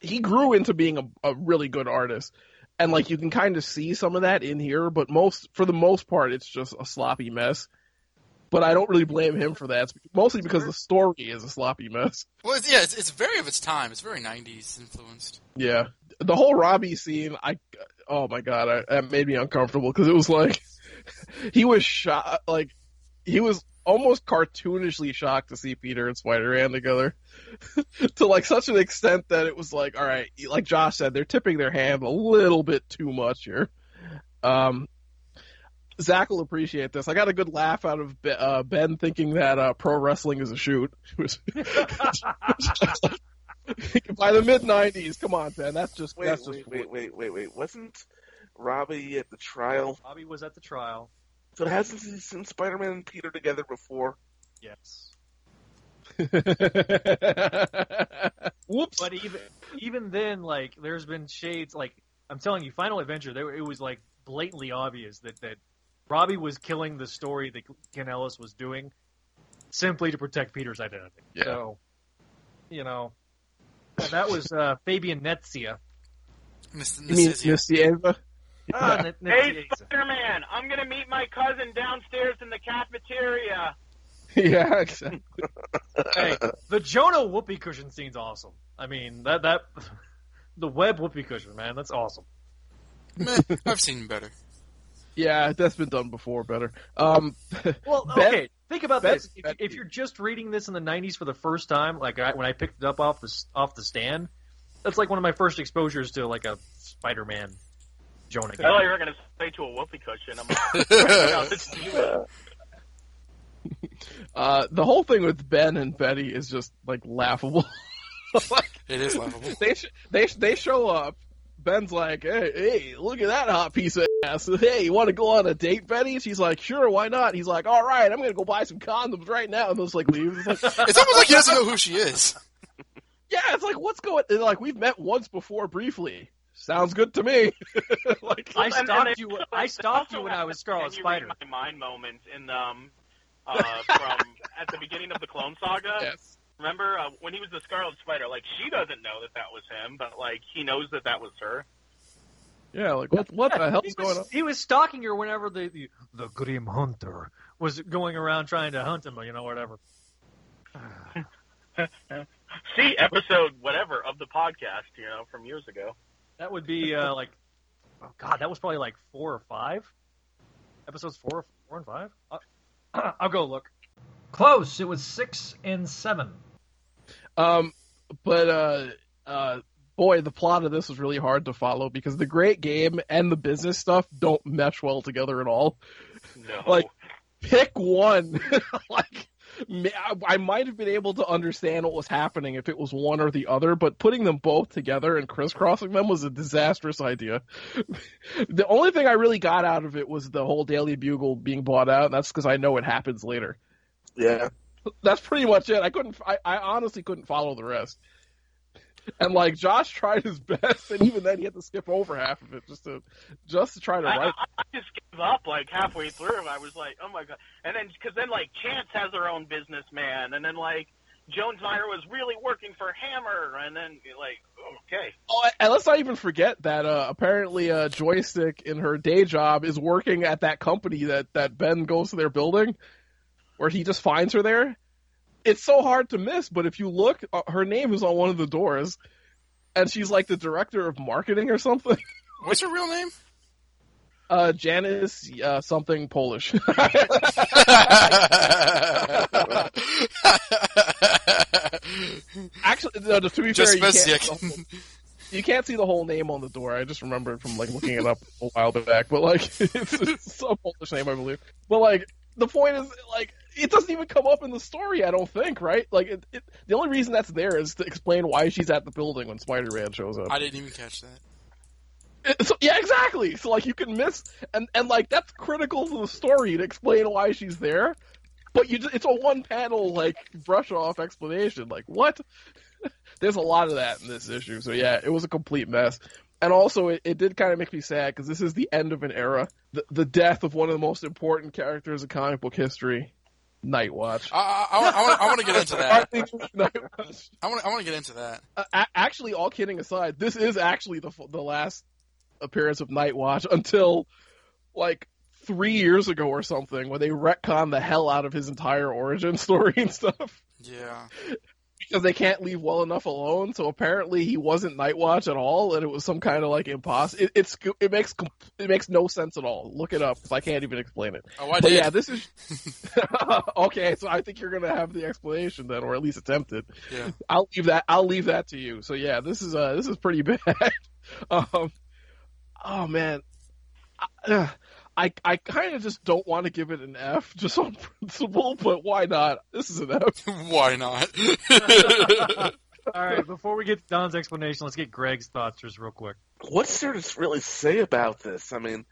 he grew into being a, a really good artist and like you can kind of see some of that in here, but most for the most part, it's just a sloppy mess. But I don't really blame him for that. It's mostly because the story is a sloppy mess. Well, it's, yeah, it's, it's very of its time. It's very '90s influenced. Yeah, the whole Robbie scene, I oh my god, I, that made me uncomfortable because it was like (laughs) he was shot, like he was almost cartoonishly shocked to see Peter and Spider-Man together (laughs) to like such an extent that it was like, all right, like Josh said, they're tipping their hand a little bit too much here. Um, Zach will appreciate this. I got a good laugh out of Be- uh, Ben thinking that uh, pro wrestling is a shoot. (laughs) (laughs) By the mid '90s, come on, Ben. That's just Wait, that's just wait, wait, wait, wait, wait. Wasn't Robbie at the trial? Robbie was at the trial. So hasn't he seen Spider-Man and Peter together before? Yes. (laughs) Whoops. But even even then, like, there's been shades. Like, I'm telling you, Final Adventure, there it was like blatantly obvious that that Robbie was killing the story that Ken Ellis was doing simply to protect Peter's identity. Yeah. So, you know, that was uh, Fabian Nicieza. Miss, You mean Miss Miss Eva? Ah, Nip- Nip- Hey, Spider-Man, I'm gonna meet my cousin downstairs in the cafeteria. (laughs) yeah, exactly. hey, the Jonah whoopee cushion scene's awesome. I mean, that that (laughs) the web whoopee cushion, man, that's awesome. Meh, I've seen better. Yeah, that's been done before better. Um, (laughs) Well, Ben- okay, think about Ben- this. If, if you're just reading this in the '90s for the first time, like I, when I picked it up off the off the stand, that's like one of my first exposures to like a Spider-Man Jonah. I game. thought you were gonna say to a whoopee cushion. I'm like, (laughs) no, this is you. (laughs) uh, the whole thing with Ben and Betty is just like laughable. (laughs) like, It is laughable. they sh- they sh- they show up. Ben's like, hey, hey, look at that hot piece of ass. Hey, you want to go on a date, Betty? She's like, sure, why not? He's like, all right, I'm gonna go buy some condoms right now. And just like leaves. It's, like, It's almost like he doesn't know who she is. yeah, it's like what's going? they're Like we've met once before briefly. Sounds good to me. (laughs) like I And- and stalked they- you. I stalked you when I was Scarlet Spider. my mind moments in um uh (laughs) from at the beginning of the Clone Saga. yes. Remember uh, when he was the Scarlet Spider? Like she doesn't know that that was him, but like he knows that that was her. Yeah, like what what the hell's he going was, on? He was stalking her whenever the, the the Grim Hunter was going around trying to hunt him, you know, whatever. (laughs) See episode whatever of the podcast, you know, from years ago. That would be uh, like, oh god, that was probably like four or five episodes, four, four and five. Uh, (clears throat) I'll go look. Close. It was six and seven. Um, but uh, uh, boy, the plot of this was really hard to follow because the great game and the business stuff don't mesh well together at all. No. Like, pick one. (laughs) like, ma- I, I might have been able to understand what was happening if it was one or the other, but putting them both together and crisscrossing them was a disastrous idea. (laughs) the only thing I really got out of it was the whole Daily Bugle being bought out, and that's because I know it happens later. Yeah. That's pretty much it. I couldn't. I, I honestly couldn't follow the rest. And like Josh tried his (laughs) best, and even then he had to skip over half of it just to just to try to write. I, I just gave up like halfway through. I was like, oh my god! And then because then like Chance has her own businessman, and then like Johnsmeyer was really working for Hammer, and then like okay, Oh, and let's not even forget that uh, apparently uh, Joystick in her day job is working at that company that that Ben goes to their building, where he just finds her there. It's so hard to miss, but if you look, uh, her name is on one of the doors, and she's like the director of marketing or something. (laughs) What's her real name? Uh, Janice, uh, something Polish. (laughs) Actually, no, to be Just fair, you can't, see the whole- you can't see the whole name on the door. I just remember it from like looking it up a while back. But like, (laughs) it's, it's some Polish name, I believe. But like, the point is, like, (laughs) it doesn't even come up in the story. I don't think, right? Like, it, it, the only reason that's there is to explain why she's at the building when Spider-Man shows up. I didn't even catch that. So, yeah, exactly. So like you can miss and and like that's critical to the story to explain why she's there, but you just, it's a one panel like brush off explanation. Like what? (laughs) There's a lot of that in this issue. So yeah, it was a complete mess. And also, it, it did kind of make me sad because this is the end of an era, the, the death of one of the most important characters in comic book history, Nightwatch. Watch. I, I, want- I, want, to get into that. (laughs) I want, I want to get into that. Uh, actually, all kidding aside, this is actually the the last appearance of Night Watch until like three years ago or something, where they retcon the hell out of his entire origin (laughs) story and stuff Yeah. Because they can't leave well enough alone. So apparently, he wasn't Night Watch at all, and it was some kind of like impossible. It, it's it makes it makes no sense at all. Look it up because I can't even explain it. Oh, I but did. yeah, this is (laughs) (laughs) okay. So I think you're gonna have the explanation then, or at least attempt it. Yeah. I'll leave that. I'll leave that to you. So yeah, this is uh this is pretty (laughs) bad. um, oh man, I I, I kind of just don't want to give it an F just on (laughs) principle, but why not? This is an F. (laughs) Why not? (laughs) All right, before we get to Don's explanation, let's get Greg's thoughts just real quick. What's there to really say about this? I mean,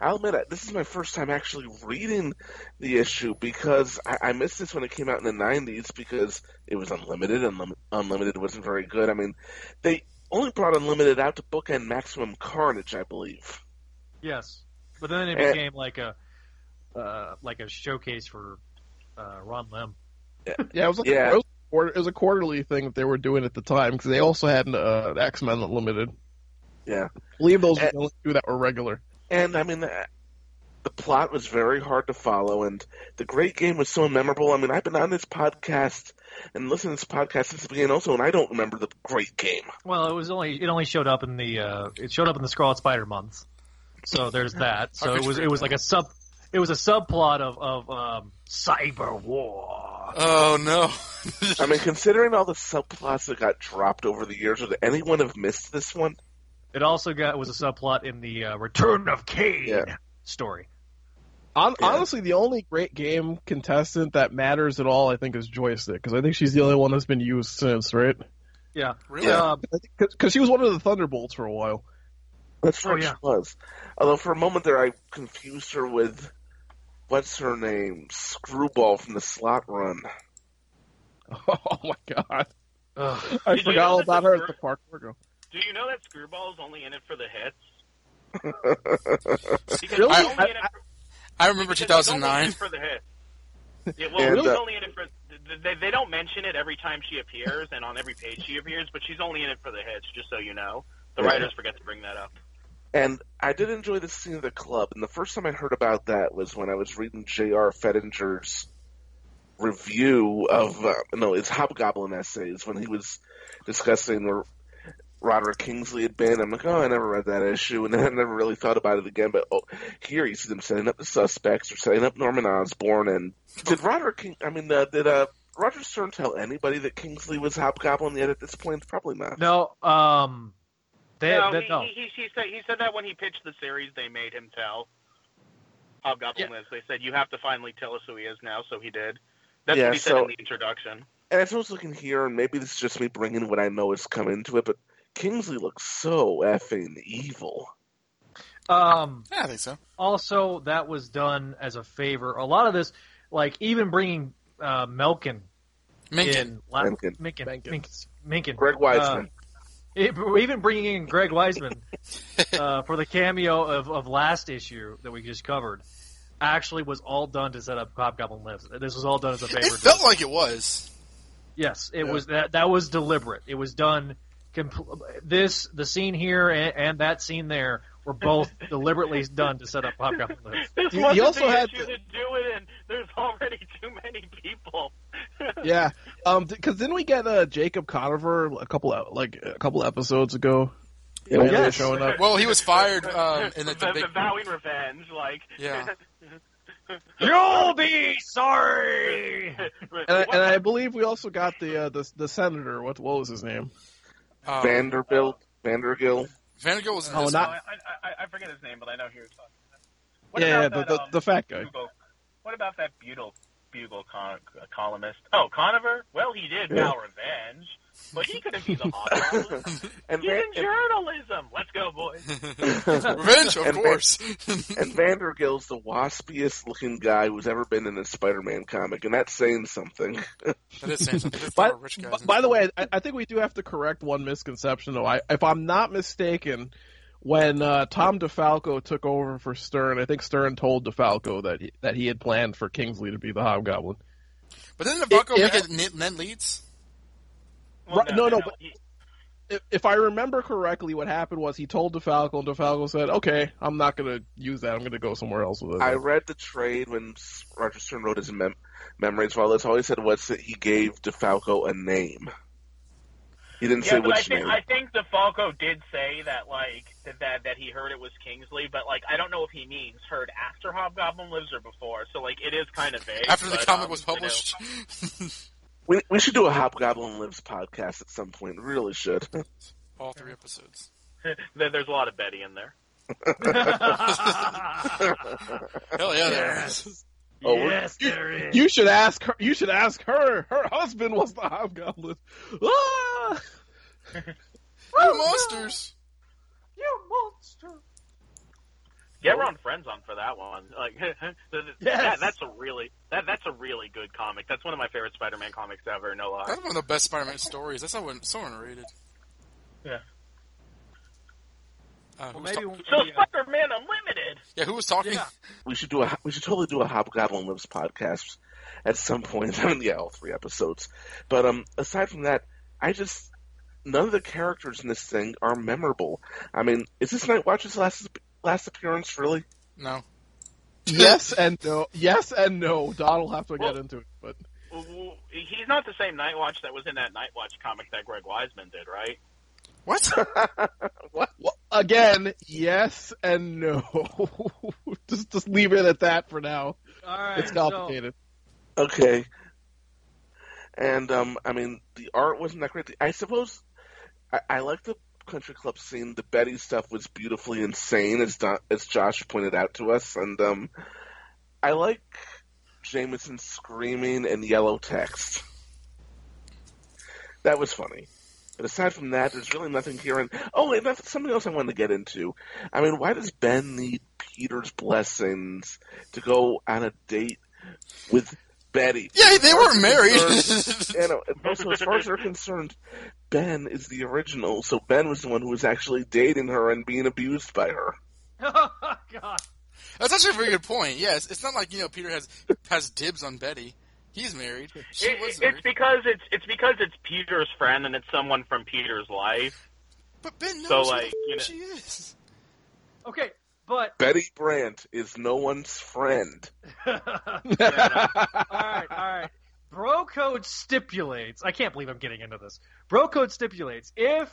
I'll admit it, this is my first time actually reading the issue because I, I missed this when it came out in the '90s because it was unlimited and Lim- unlimited wasn't very good. I mean, they only brought unlimited out to bookend Maximum Carnage, I believe. Yes, but then it Eh. became like a uh, like a showcase for uh, Ron Lim. Yeah, it was like Yeah. a quarter, it was a quarterly thing that they were doing at the time because they also had uh, X Men Unlimited. Yeah. I believe those were the only two that were regular. And I mean, the, the plot was very hard to follow, and the great game was so memorable. I mean, I've been on this podcast and listening to this podcast since the beginning, also, and I don't remember the great game. Well, it was only it only showed up in the uh, it showed up in the Scarlet Spider month, so there's that. So it was it was like a sub it was a subplot of of um, cyber war. Oh no! (laughs) I mean, considering all the subplots that got dropped over the years, would anyone have missed this one? It also got was a subplot in the uh, Return of Kaine story. Hon- Honestly, the only great game contestant that matters at all, I think, is Joystick because I think she's the only one that's been used since, right? Yeah, Really? Because she was one of the Thunderbolts for a while. That's right, Oh, yeah. she was. Although for a moment there, I confused her with what's her name, Screwball from the Slott Run. (laughs) Oh my god! Ugh. I Did you forgot know all about the her at the park. Virgo. Do you know that Screwball's only in it for the hits? (laughs) Really? he's only in it for, I remember because he's only in 2009. for the hits. Yeah, well, And, he's uh, only in it for. They, they don't mention it every time she appears and on every page she appears, but she's only in it for the hits, just so you know. The Yeah. writers forget to bring that up. And I did enjoy the scene of the club, and the first time I heard about that was when I was reading J.R. Fettinger's review of uh, no, his Hobgoblin essays when he was discussing where Roderick Kingsley had been. I'm like, oh, I never read that issue, and then (laughs) I never really thought about it again. But oh, here you see them setting up the suspects, or setting up Norman Osborn, and did Roderick King? I mean, uh, did uh, Roger Stern tell anybody that Kingsley was Hobgoblin yet at this point? Probably not. No, um, they, no, they- he, no. He, he, he said he said that when he pitched the series, they made him tell Hobgoblin lives. They said you have to finally tell us who he is now, so he did. That's Yeah, what he said so- in the introduction. And as I was looking here, and maybe this is just me bringing what I know has come into it, but Kingsley looks so effing evil. Um, Yeah, I think so. also, that was done as a favor. A lot of this, like even bringing uh, Melkin Minkin. in, la- Menken. Minkin, Minkin, Minkin, Greg Weisman. Uh, it- even bringing in Greg Weisman uh, for the cameo of, of last issue that we just covered, actually was all done to set up Hobgoblin Lives. This was all done as a favor. It felt like it was. Yes, it was that. That was deliberate. It was done. Compl- this the scene here and, and that scene there were both deliberately done to set up Hobgoblin Lives. (laughs) This He- wasn't he also the had issue to do it, and there's already too many people. (laughs) Yeah, um, because didn't we get uh, Jacob Conover a couple of, like a couple episodes ago? Yeah, When yes. showing up. Well, he was fired (laughs) um, in the, the the, big. the vowing revenge, like Yeah. You'll be sorry. And I, and I believe we also got the uh, the the senator. What what was his name? Um, Vanderbilt, Vandergill. Vanderbilt was in Oh, this not- one. I, I, I forget his name, but I know who you're talking about. What yeah, yeah, about the, that, the um, the fat guy. Bugle, what about that Bugle, Bugle con, columnist? Oh, Conover? Well, he did Yeah. vow revenge, but he couldn't be the (laughs) hobgoblin. and, He's Van- in journalism. Let's go, boys. (laughs) Revenge, of And Van- course. and Vandergill's the waspiest looking guy who's ever been in a Spider-Man comic, and that's saying something. that is saying something. By, rich guys. in by the way, I, I think we do have to correct one misconception, though. I, if I'm not mistaken, when uh, Tom DeFalco took over for Stern, I think Stern told DeFalco that he, that he had planned for Kingsley to be the Hobgoblin. But didn't Bucko It- make it- it Ned- Ned Leeds? Well, Right, no, no, but- he- If, if I remember correctly, what happened was he told DeFalco, and DeFalco said, "Okay, I'm not going to use that. I'm going to go somewhere else with it." I read the trade when Roger Stern wrote his mem- memories. Well, that's all he said was that he gave DeFalco a name. He didn't yeah, say but I think name. I think DeFalco did say that like that, that that he heard it was Kingsley, but like I don't know if he means heard after Hobgoblin Lives or before. So like it is kind of vague. After the but, comic um, was you know. (laughs) published? We we should do a Hobgoblin Lives podcast at some point. We really should. (laughs) All three episodes. (laughs) There- There's a lot of Betty in there. (laughs) Hell yeah, there is. Oh, we're- yes, there is. You should ask her. You should ask her. Her husband was the Hobgoblin. Ah! You monsters. You monster. Get Ron Frenz on for that one. Like (laughs) that, that's a really that that's a really good comic. That's one of my favorite Spider-Man comics ever. No lie. That's one of the best Spider-Man stories. That's so, so underrated. Yeah. Uh, Well, maybe ta- when So we, uh, Spider-Man Unlimited. yeah, who was talking? Yeah. We should do a we should totally do a Hobgoblin Lives podcast at some point. I mean, yeah, all three episodes. But um, aside from that, I just none of the characters in this thing are memorable. I mean, is this Night Watch's last last appearance, really? No. yes (laughs) and no. Yes and no. Don will have to get into it, but Well, He's not the same Nightwatch that was in that Nightwatch comic that Greg Weisman did, right? What? (laughs) what? Well, again, yes and no. (laughs) just just leave it at that for now. All right, it's complicated. Okay. And um, I mean, the art wasn't that great. I suppose I, I like the country club scene. The Betty stuff was beautifully insane, as Don, as Josh pointed out to us, and um, I like Jameson screaming and yellow text. That was funny. But aside from that, there's really nothing here. And oh, and that's something else I wanted to get into. I mean, why does Ben need Peter's blessings to go on a date with Betty? Yeah, they weren't married. you know, and also as far as they're concerned, Ben is the original. So Ben was the one who was actually dating her and being abused by her. (laughs) Oh God. That's actually a very good point. Yes, it's not like you know Peter has has dibs on Betty. He's married. She It- was it's because it's it's because it's Peter's friend and it's someone from Peter's life. But Ben knows So who like the you know, she is. Okay, but Betty Brant is no one's friend. (laughs) all right, all right. Bro code stipulates. I can't believe I'm getting into this. Bro code stipulates if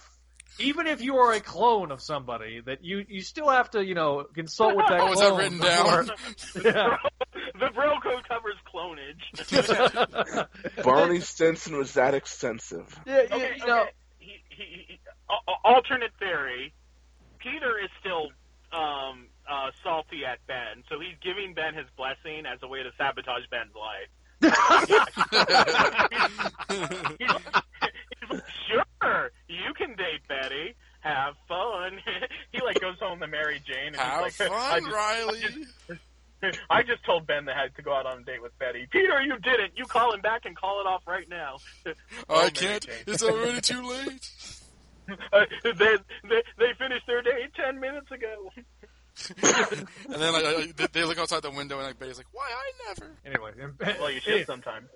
even if you are a clone of somebody, that you you still have to you know consult with that. Oh, is that written before- down? (laughs) yeah. the bro code covers clonage. (laughs) Barney Stinson was that extensive. Yeah, yeah, okay, you know, okay. He, he, he, a- a- alternate theory. Peter is still um, uh, salty at Ben, so he's giving Ben his blessing as a way to sabotage Ben's life. Like, sure, you can date Betty. Have fun. (laughs) he like goes home to Mary Jane. And Have he's like, (laughs) fun, I just, Riley. I just told Ben that I had to go out on a date with Betty. Peter, you didn't. You call him back and call it off right now. Oh, I Mary can't. It's already too late. (laughs) Uh, they, they they finished their date ten minutes ago. And then like uh, they- they look outside the window and like Betty's like, "Why I never?" Anyway, well, you should sometimes.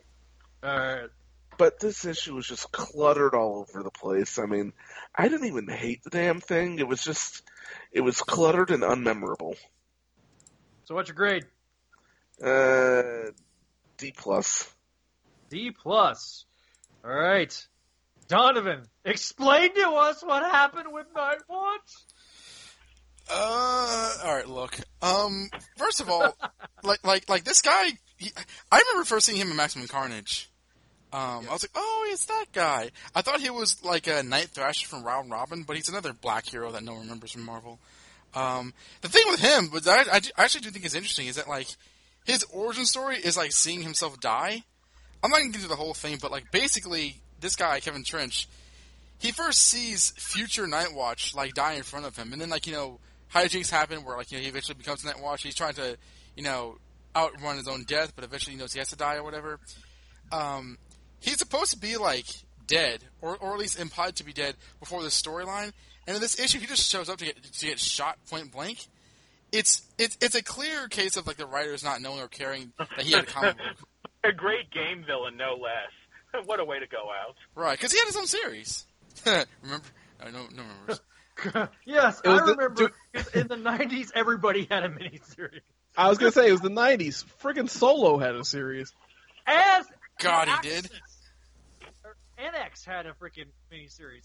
All right. But this issue was just cluttered all over the place. I mean, I didn't even hate the damn thing. It was just, it was cluttered and unmemorable. So what's your grade? Uh, D plus. D plus. All right, Donovan, explain to us what happened with Night Watch. Uh, all right. Look. Um, first of all, (laughs) like like like this guy. He, I remember first seeing him in Maximum Carnage. Um, I was like, oh, it's that guy. I thought he was like a Night Thrasher from Round Robin, but he's another black hero that no one remembers from Marvel. Um, the thing with him, but I, I, I actually do think is interesting, is that like his origin story is like seeing himself die. I'm not gonna get into the whole thing, but like basically, this guy Kevin Trench, he first sees future Nightwatch like die in front of him, and then like you know hijinks happen where like you know he eventually becomes Nightwatch. He's trying to you know outrun his own death, but eventually he knows he has to die or whatever. Um, he's supposed to be like dead, or or at least implied to be dead before the storyline. And in this issue, he just shows up to get to get shot point blank. It's it's it's a clear case of like the writers not knowing or caring that he had a comic book. (laughs) A great game villain, no less. (laughs) what a way to go out. Right, because he had his own series. (laughs) Remember? I no, no remembers. (laughs) Yes, It was I the- remember 'cause in the '90s everybody had a miniseries. I was gonna say it was the '90s. Friggin' Solo had a series. As God, he did. Annex had a freaking miniseries.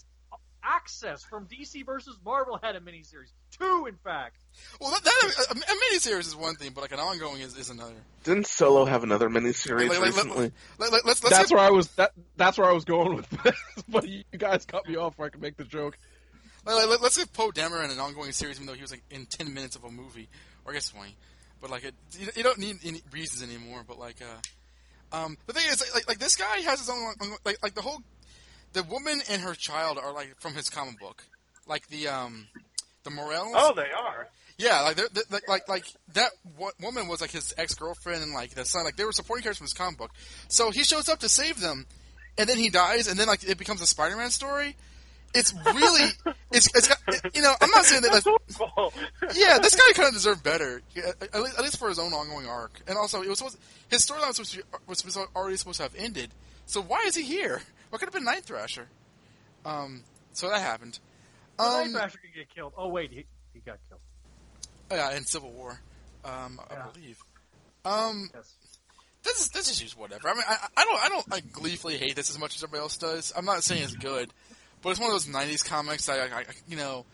Access from DC versus Marvel had a miniseries. Two, in fact. Well, that, that a, a miniseries is one thing, but like an ongoing is, is another. Didn't Solo have another miniseries Like, like, recently? Let, let, let's let's that's get- where I was. That, that's where I was going with this. (laughs) but you guys cut me off before I could make the joke. Like, like, let's give Poe Dameron an ongoing series, even though he was like in ten minutes of a movie, or I guess twenty. But like, it, you, you don't need any reasons anymore. But like, uh, um, the thing is, like, like this guy has his own like like the whole, the woman and her child are like from his comic book, like the um, the Morels. Oh, they are. Yeah, like they're, they're, like like like that wo- woman was like his ex girlfriend and like the son. Like they were supporting characters from his comic book. So he shows up to save them, and then he dies, and then like it becomes a Spider Man story. It's really it's it's got, you know I'm not saying that. Like, yeah, this guy kind of deserved better, Yeah, at least, at least for his own ongoing arc. And also, it was supposed, his storyline was supposed to be, was already supposed to have ended. So why is he here? What could have been Night Thrasher? Um, so that happened. Um, Night Thrasher could get killed. Oh wait, he, he got killed. Oh, yeah, in Civil War, um, I believe. Um, this is this is just whatever. I mean, I, I don't I don't like gleefully hate this as much as everybody else does. I'm not saying it's good, but it's one of those '90s comics. I, I, I you know,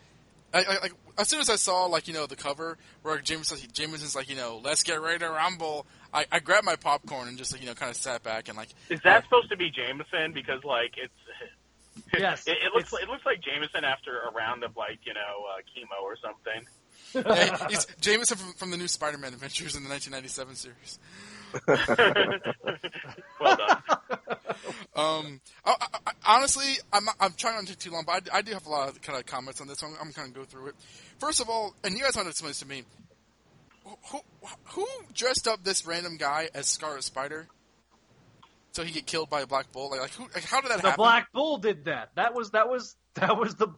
I, I, like as soon as I saw like you know the cover where Jameson Jameson's like you know let's get ready to rumble. I, I grabbed my popcorn and just like, you know kind of sat back and like Is that supposed to be Jameson? Because like it's (laughs) yes, it, it looks it looks like Jameson after a round of like you know uh, chemo or something. (laughs) yeah, he's Jameson from, from the new Spider-Man Adventures in the 1997 series. (laughs) well done. Um, I, I, I, honestly, I'm I'm trying not to take too long, but I, I do have a lot of kind of comments on this. So I'm, I'm kind of go through it. First of all, and you guys want to explain this to me. Who, who dressed up this random guy as Scarlet Spider? So he get killed by a black bull. Like, like who? Like, how did that the happen? The black Bull did that. That was that was that was the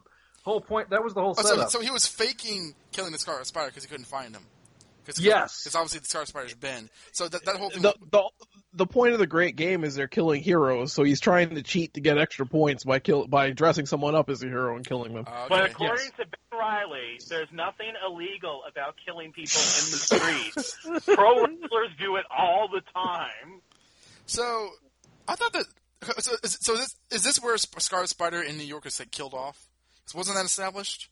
whole point. That was the whole Oh, so, setup. so he was faking killing the Scarlet Spider because he couldn't find him. Cause, Yes. because obviously the Scarlet Spider's Ben. So that, that whole thing. The, the the point of the great game is they're killing heroes, so he's trying to cheat to get extra points by kill by dressing someone up as a hero and killing them. Ah, but according to Ben Reilly, there's nothing illegal about killing people in the streets. (laughs) Pro wrestlers do it all the time. So I thought that. So, is, so this, is this where Sp- Scarlet Spider in New York is like, killed off? 'Cause wasn't that established?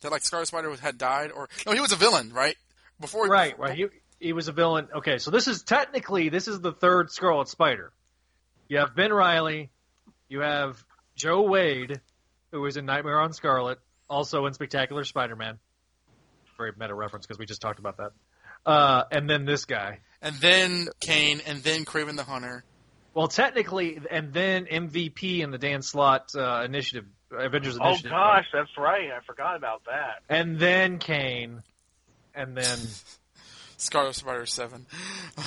That like Scarlet Spider had died, or no, he was a villain, right? Before he, right, right. He he was a villain. Okay, so this is technically this is the third Scarlet Spider. You have Ben Reilly, you have Joe Wade, who was in Nightmare on Scarlet, also in Spectacular Spider-Man. Very meta reference because we just talked about that. Uh, and then this guy. and then Kaine, and then Kraven the Hunter. Well, technically, and then MVP in the Dan Slott uh, initiative, Avengers Oh initiative, gosh, that's right. I forgot about that. and then Kaine, and then Scarlet Spider Seven.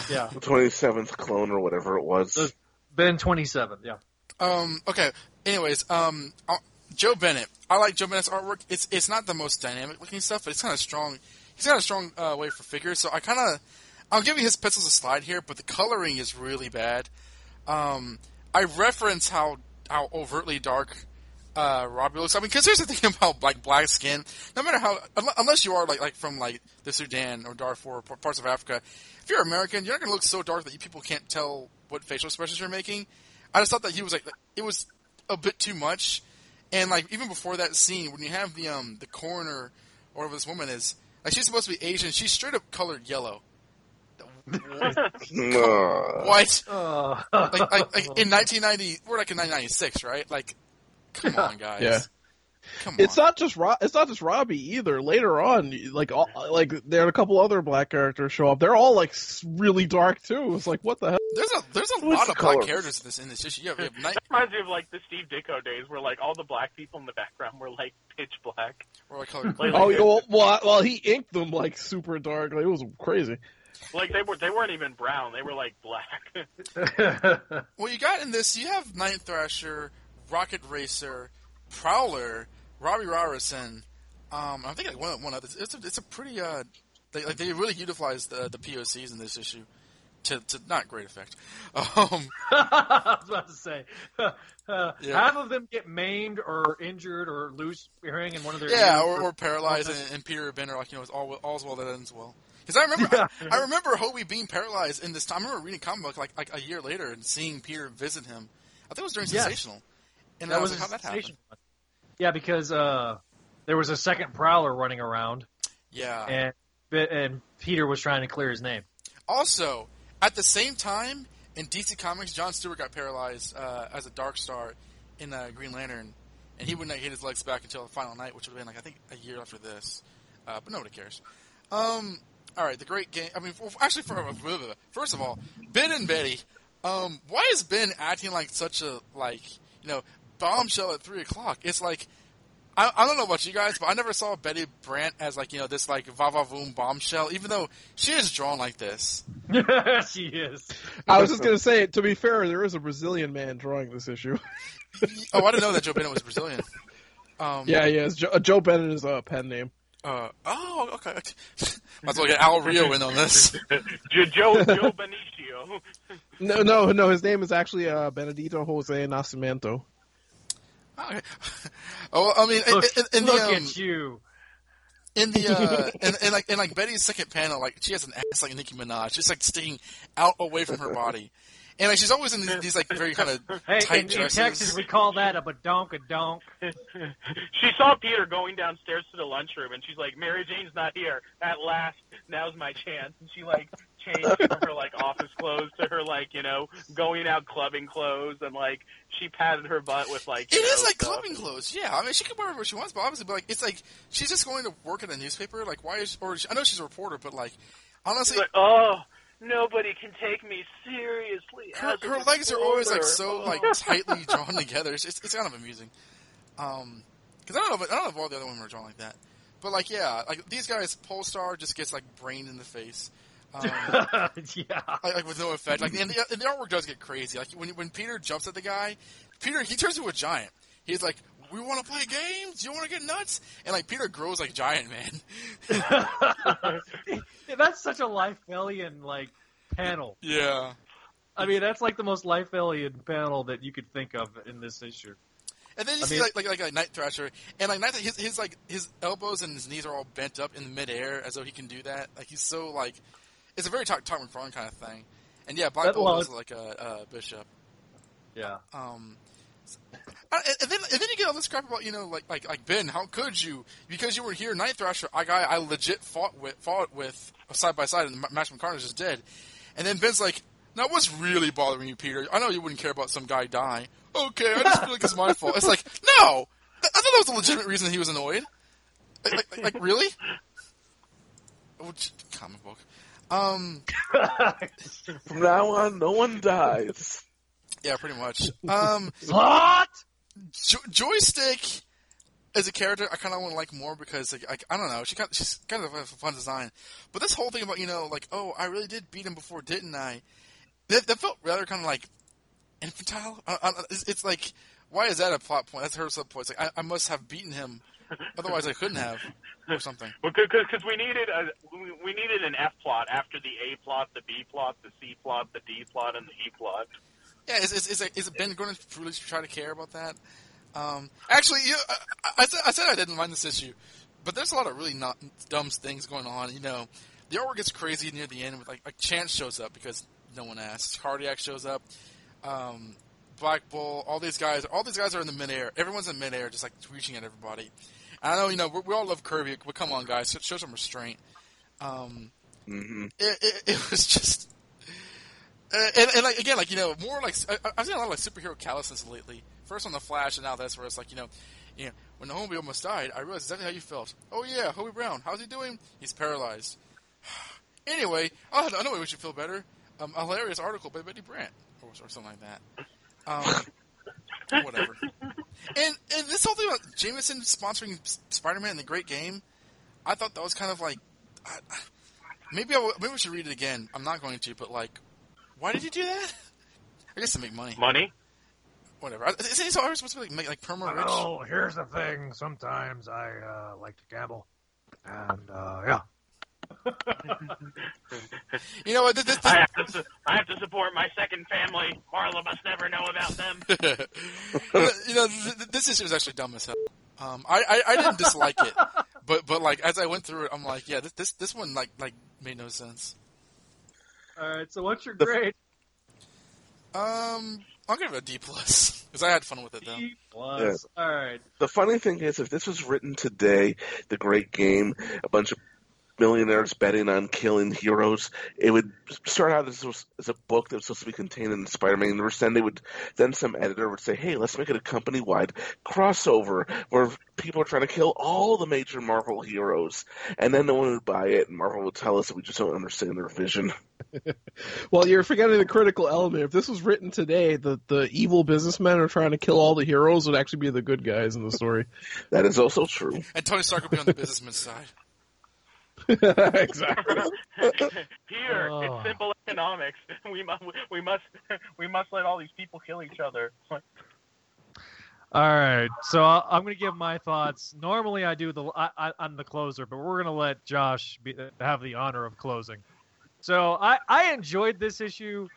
yeah, (laughs) The 27th clone or whatever it was. Ben twenty seven. Yeah. Um. Okay. Anyways, um, uh, Joe Bennett. I like Joe Bennett's artwork. It's it's not the most dynamic looking stuff, but it's kind of strong. He's got a strong uh, way for figures. So I kind of, I'm giving his pencils a slide here, but the coloring is really bad. Um, I reference how how overtly dark uh, Robbie looks. I mean, because here's the thing (laughs) about like black skin. No matter how, unless you are like like from like the Sudan or Darfur or parts of Africa, if you're American, you're not gonna look so dark that you people can't tell what facial expressions you're making. I just thought that he was like it was a bit too much, and like even before that scene when you have the um the coroner or whatever this woman is, like she's supposed to be Asian, she's straight up colored yellow. No. (laughs) What? Oh. (laughs) like, like, like in 1990, we're like in 1996, right? Like, come on, guys. Yeah. Come It's not just Ro- it's not just Robbie either. Later on, like all, like there are a couple other black characters show up. They're all like really dark too. It's like what the hell? There's a there's a What's lot the of black characters in this in this issue. You have, you (laughs) have Night, That reminds me of like the Steve Ditko days, where like all the black people in the background were like pitch black. or like colored. Like, Oh, like, well, well, well, he inked them like super dark. Like, it was crazy. like they were they weren't even brown; they were like black. (laughs) Well, you got in this. You have Night Thrasher, Rocket Racer, Prowler, Robbie Robertson. Um, I think like one one other. It's a, it's a pretty uh, they like they really utilized the the POCs in this issue to to not great effect. (laughs) Um, (laughs) I was about to say, (laughs) uh, Yeah. half of them get maimed or injured or lose hearing in one of their Yeah, ears or, or paralyzed, and, and Peter Benner, like you know, it's all all's well that ends well. Because I remember, I, I remember Hobie being paralyzed in this time. I remember reading a comic book like like a year later and seeing Peter visit him. I think it was during Yes. Sensational, and that was how a that happened? Yeah, because uh, there was a second prowler running around, Yeah. and and Peter was trying to clear his name. Also, at the same time in DC Comics, John Stewart got paralyzed uh, as a Dark Star in uh, Green Lantern, and he wouldn't get his legs back until the final night, which would have been like I think a year after this. Uh, but nobody cares. Um, all right, the great game. I mean, actually, for, (laughs) first of all, Ben and Betty. Um, why is Ben acting like such a like you know bombshell at three o'clock? It's like I, I don't know about you guys, but I never saw Betty Brant as like you know this like va va voom bombshell, even though she is drawn like this. (laughs) she is. I was just gonna say, to be fair, there is a Brazilian man drawing this issue. (laughs) Oh, I didn't know that Joe Bennett was Brazilian. Um, yeah, yeah. It's Joe, Joe Bennett is a pen name. Uh, oh, okay. (laughs) Might as well get Al Rio in on this. Joe Joe Joe Benicio. No, no, no. His name is actually uh, Benedito Jose Nascimento. Okay. Oh, I mean, Look, in, in the, look um, at you. in the uh, (laughs) and, and like in like Betty's second panel, like she has an ass like Nicki Minaj, just like sticking out away from her body, and like she's always in these, these like very kind of Hey, tight in, in dresses. Texas we call that a badonk a donk. (laughs) she saw Peter going downstairs to the lunchroom, and she's like, "Mary Jane's not here. At last, now's my chance." And she like changed from her like office clothes to her like you know going out clubbing clothes, and like she patted her butt with like. It you is like stuff. clubbing clothes, yeah. I mean, she can wear whatever she wants, but obviously, but like it's like she's just going to work at a newspaper. Like, why is or I know she's a reporter, but like honestly, like, "Oh, nobody can take me seriously." her, her legs are always like so like tightly (laughs) drawn together. It's, it's kind of amusing. Um, because I don't know, if, I don't know if all the other women are drawn like that. But like, yeah, like these guys, Polestar just gets like brained in the face. Um, (laughs) yeah, like, like with no effect. Like, and the, and the artwork does get crazy. Like when when Peter jumps at the guy, Peter he turns into a giant. He's like, "We want to play games. You want to get nuts?" And like Peter grows like giant man. Yeah, (laughs) (laughs) that's such a Liefelian like panel. Yeah. I mean, that's like the most Liefelian panel that you could think of in this issue. And then you I see mean- like, like like a Night Thrasher, and like Night his his like his elbows and his knees are all bent up in the midair as though he can do that. Like he's so like, it's a very Todd Todd McFarlane kind of thing. And yeah, Black That- Bolt well, is like a, a bishop. Yeah. Um, and, and then and then you get all this crap about you know like like like Ben, how could you? Because you were here, Night Thrasher, a guy I legit fought with fought with side by side, and Maximum Carnage is dead. And then Ben's like, now what's really bothering you, Peter? I know you wouldn't care about some guy dying. Okay, I just feel like it's my fault. It's like (laughs) no, I thought that was a legitimate reason he was annoyed. Like, like, like, like really? Which comic book? Um, (laughs) From now on, no one dies. yeah, pretty much. Um, what? Jo- joystick as a character, I kind of want to like more because like, like I don't know, she kind she's kind of a fun design. But this whole thing about you know like oh I really did beat him before, didn't I? That, that felt rather kind of like infantile. I, I, it's, it's like why is that a plot point? That's her sub point. It's like I, I must have beaten him, (laughs) otherwise I couldn't have or something. Because we needed a we- we needed an F plot after the A plot, the B plot, the C plot, the D plot, and the E plot. Yeah, is is is, is Ben going to truly try to care about that? Um, actually, you know, I, I, said, I said I didn't mind this issue, but there's a lot of really not dumb things going on. You know, the artwork gets crazy near the end with like like Chance shows up because no one asked. Cardiac shows up. Um, Black Bull, all these guys, all these guys are in the midair. Everyone's in midair, just like reaching at everybody. And I know, you know, we, we all love Kirby, but come on, guys, show some restraint. Um, hmm it, it, it was just uh, and, and like again like you know more like I, I've seen a lot of like superhero callousness lately. First on the Flash and now this where it's like you know you know when the homie almost died I realized exactly how you felt. Oh yeah Hobie Brown how's he doing? He's paralyzed. (sighs) Anyway I know what makes you feel better. Um, a hilarious article by Betty Brant or, or something like that. Um, whatever (laughs) and and this whole thing about Jameson sponsoring Spider-Man in the Great Game I thought that was kind of like I, I- maybe I w- maybe we should read it again I'm not going to but like why did you do that? I guess to make money. Money? Whatever. I- Isn't he always supposed to be like, make, like perma rich? Oh, here's the thing. Sometimes I uh, like to gamble, and uh, yeah. (laughs) You know what? This, this, I have to I have to support my second family. Marla must never know about them. (laughs) you know, th- th- this issue is actually dumb as hell. Um, I, I, I didn't dislike it, but but like as I went through it, I'm like, yeah, this this, this one like like made no sense. All right. So what's your grade? Um, I'll give it a D plus because I had fun with it though. Plus. All right. The funny thing is, if this was written today, the great game, a bunch of millionaires betting on killing heroes, it would start out as, as a book that was supposed to be contained in the Spider-Man universe. Then they would, then some editor would say, "Hey, let's make it a company-wide crossover where people are trying to kill all the major Marvel heroes," and then no one would buy it, and Marvel would tell us that we just don't understand their vision. (laughs) Well, you're forgetting the critical element. If this was written today, the, the evil businessmen are trying to kill all the heroes would actually be the good guys in the story. that is also true. And Tony Stark would be on the businessman's side. (laughs) exactly. Here, Oh. it's simple economics. We must we must we must let all these people kill each other. All right, so I- I'm going to give my thoughts. Normally, I do the I, I, I'm the closer, but we're going to let Josh be, have the honor of closing. So I I enjoyed this issue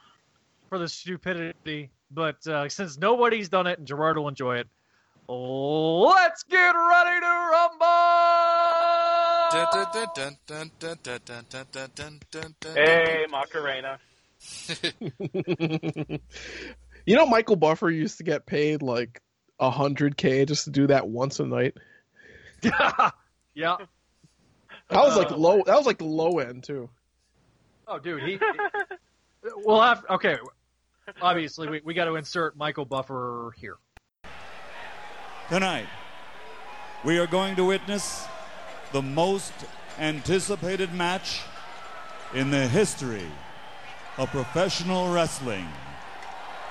for the stupidity, but uh, since nobody's done it and Gerard will enjoy it, let's get ready to rumble. Hey, Macarena. (laughs) you know, Michael Buffer used to get paid like a hundred k just to do that once a night. (laughs) yeah. That was like Uh, low. That was like low end too. Oh, dude, he. well, have, okay. Obviously, we, we got to insert Michael Buffer here. Tonight, we are going to witness the most anticipated match in the history of professional wrestling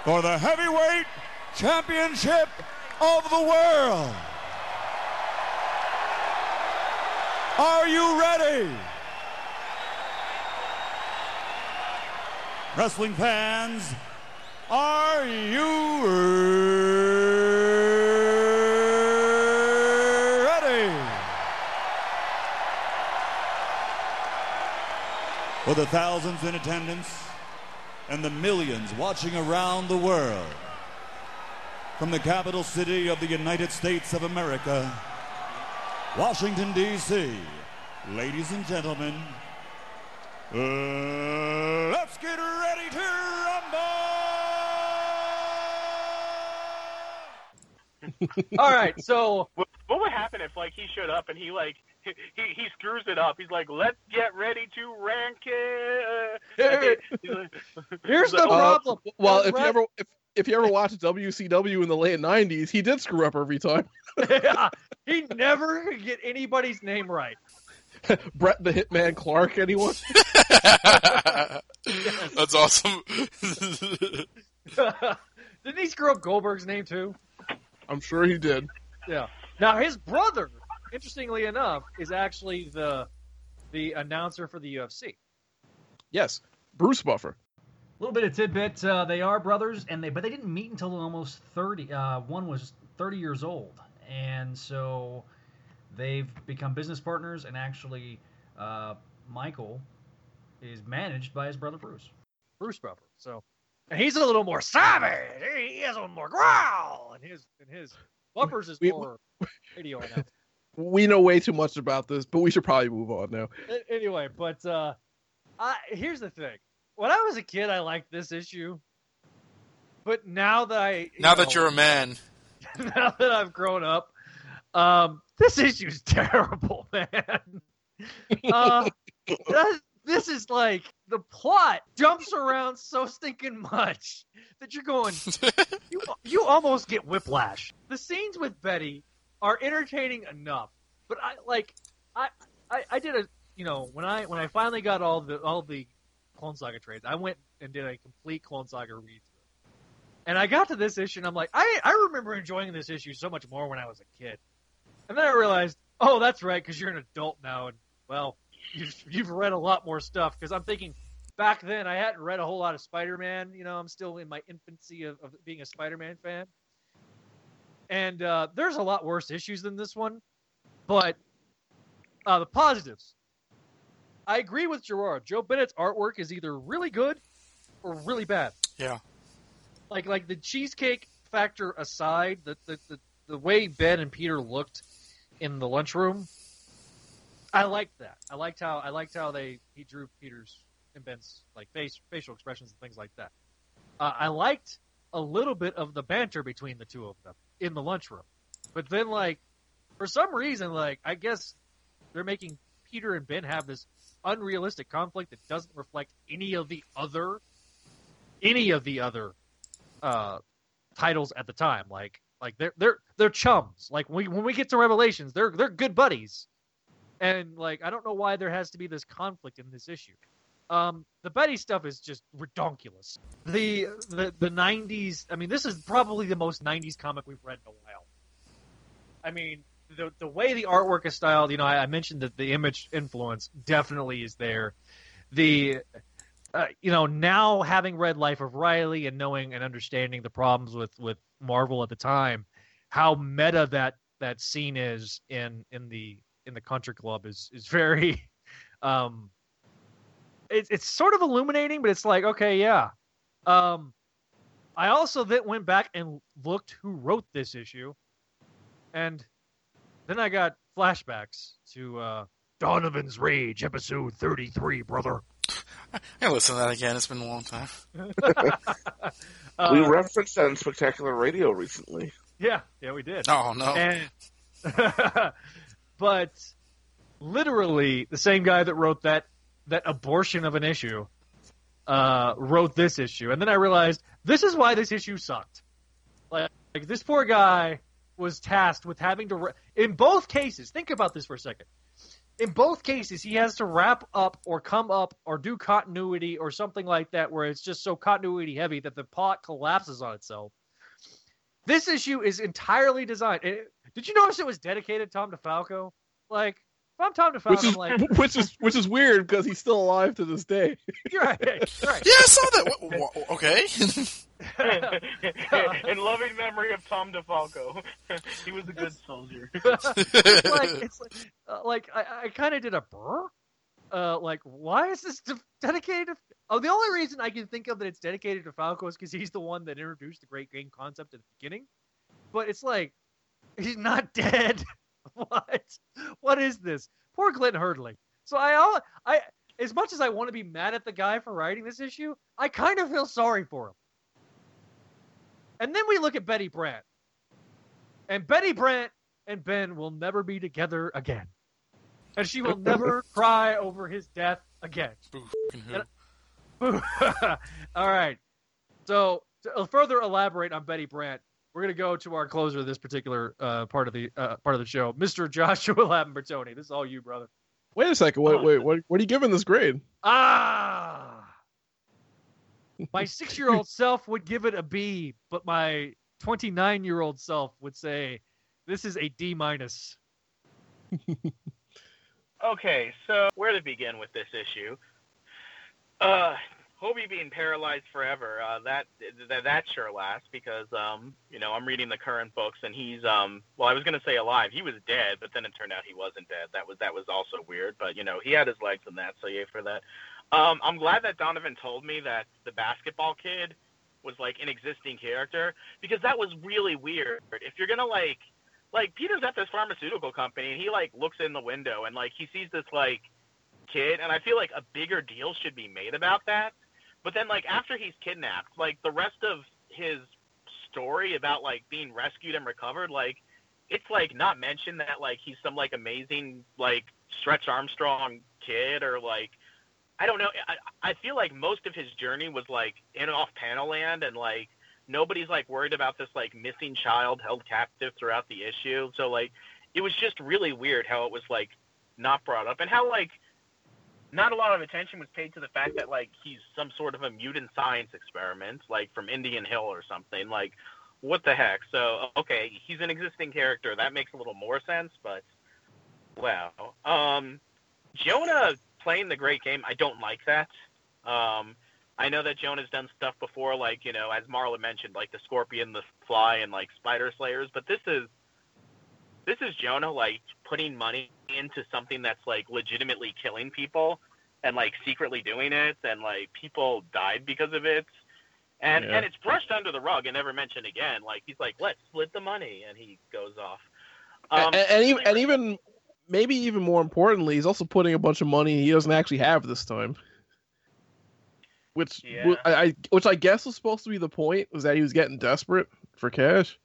for the heavyweight championship of the world. Are you ready? Wrestling fans, are you ready? For the thousands in attendance and the millions watching around the world, from the capital city of the United States of America, Washington, D.C., ladies and gentlemen, uh, let's get ready to rumble! (laughs) All right, so what, what would happen if like he showed up and he like he, (laughs) he he screws it up? He's like, "Let's get ready to rank it." He's like- (laughs) Here's he's like, the "Oh, problem. Well, The if you ever if, if you ever watched WCW in the late '90s, he did screw up every time. (laughs) yeah, he never could get anybody's name right. Brett the Hitman Clark, anyone? That's awesome. Didn't he screw up Goldberg's name too? I'm sure he did. Yeah. Now his brother, interestingly enough, is actually the the announcer for the UFC. Yes, Bruce Buffer. A little bit of tidbit. Uh, they are brothers, and they but they didn't meet until almost thirty. Uh, one was thirty years old, and so they've become business partners. And actually, uh, Michael is managed by his brother Bruce. Bruce Buffer. So, and he's a little more savage. He has a little more growl, and his and his Buffers is We- more (laughs) radio announcer. We know way too much about this, but we should probably move on now. Anyway, but uh, I, here's the thing. When I was a kid, I liked this issue, but now that I you now that you're a man, (laughs) now that I've grown up, um, this issue's (laughs) terrible, man. Uh, (laughs) that- this is like the plot jumps around so stinking much that you're going, you you almost get whiplash. The scenes with Betty are entertaining enough, but I like I I, I did a you know when I when I finally got all the all the Clone Saga trades, I went and did a complete Clone Saga read through. And I got to this issue, and I'm like, I, I remember enjoying this issue so much more when I was a kid. And then I realized, oh, that's right, because you're an adult now, and well, you've, you've read a lot more stuff. Because I'm thinking, back then I hadn't read a whole lot of Spider-Man. You know, I'm still in my infancy of, of being a Spider-Man fan. And uh, there's a lot worse issues than this one, but uh, the positives. I agree with Gerard. Joe Bennett's artwork is either really good or really bad yeah. like like the cheesecake factor aside, the the, the, the way Ben and Peter looked in the lunchroom, I liked that. I liked how I liked how they he drew Peter's and Ben's like face facial expressions and things like that. Uh, I liked a little bit of the banter between the two of them in the lunchroom, but then like for some reason like I guess they're making Peter and Ben have this unrealistic conflict that doesn't reflect any of the other any of the other uh, titles at the time. Like like they're they're they're chums. Like we when we get to Revelations, they're they're good buddies. And like I don't know why there has to be this conflict in this issue. Um, the Betty stuff is just redonkulous. The the the '90s. I mean, this is probably the most '90s comic we've read in a while. I mean, the the way the artwork is styled. You know, I, I mentioned that the image influence definitely is there. The uh, you know, now having read Life of Reilly and knowing and understanding the problems with with Marvel at the time, how meta that that scene is in in the in the country club is is very (laughs) um it's it's sort of illuminating but it's like okay yeah um i also then went back and looked who wrote this issue and then i got flashbacks to uh Donovan's Rage, episode 33, brother. (laughs) I listen to that again. It's been a long time. (laughs) we Uh, referenced that in Spectacular Radio recently. Yeah, yeah, we did. Oh, no. And, (laughs) but literally, the same guy that wrote that that abortion of an issue uh, wrote this issue, and then I realized this is why this issue sucked. Like, like this poor guy was tasked with having to. In both cases, think about this for a second. In both cases, he has to wrap up or come up or do continuity or something like that, where it's just so continuity heavy that the plot collapses on itself. This issue is entirely designed. it- did you notice it was dedicated to Tom DeFalco? Like, if I'm Tom DeFalco, Which is I'm like, which is which is weird because he's still alive to this day. (laughs) right, right. (laughs) Yeah, I saw that. Wha- wha- okay. (laughs) In loving memory of Tom DeFalco, he was a good soldier. it's like, it's like, uh, like I, I kind of did a brr. Uh, like, why is this de- dedicated? To, oh, the only reason I can think of that it's dedicated to Falco is because he's the one that introduced the great game concept at the beginning. But it's like, he's not dead. (laughs) what? What is this? Poor Clint Hurdley. So I, all I, as much as I want to be mad at the guy for writing this issue, I kind of feel sorry for him. And then we look at Betty Brant. And Betty Brant and Ben will never be together again. And she will never (laughs) cry over his death again. And- mm-hmm. (laughs) All right. So to further elaborate on Betty Brant, we're going to go to our closer of this particular uh, part of the uh, part of the show, Mr. Joshua (laughs) Lambertoni. This is all you, brother. Wait a second. Wait, wait. What, what are you giving this grade? Ah. My (laughs) six-year-old self would give it a B, but my 29-year-old self would say this is a D minus. (laughs) Okay, so where to begin with this issue? Uh, Hobie being paralyzed forever. Uh, that, that that sure lasts because um, you know, I'm reading the current books and he's um, well, I was gonna say alive. He was dead, but then it turned out he wasn't dead. That was that was also weird. But you know, he had his legs in that, so yay for that. Um, I'm glad that Donovan told me that the basketball kid was like an existing character because that was really weird. If you're gonna like like Peter's at this pharmaceutical company and he like looks in the window and like he sees this like kid and I feel like a bigger deal should be made about that. But then like after he's kidnapped, like the rest of his story about like being rescued and recovered, like it's like not mentioned that like he's some like amazing like Stretch Armstrong kid or like I don't know. I, I feel like most of his journey was like in off panel land and like nobody's like worried about this like missing child held captive throughout the issue. So like it was just really weird how it was like not brought up and how like not a lot of attention was paid to the fact that like he's some sort of a mutant science experiment, like from Indian Hill or something. Like, what the heck? So okay, he's an existing character. That makes a little more sense, but wow. Um, Jonah playing the great game. I don't like that. Um, I know that Jonah's done stuff before, like you know, as Marla mentioned, like the Scorpion, the Fly, and like Spider Slayers. But this is this is Jonah like putting money into something that's like legitimately killing people and like secretly doing it, and like people died because of it. And Yeah. and it's brushed under the rug and never mentioned again. Like he's like, let's split the money, and he goes off. Um, and, and, even, and even maybe even more importantly, he's also putting a bunch of money he doesn't actually have this time. Which Yeah. I, I which I guess was supposed to be the point was that he was getting desperate for cash.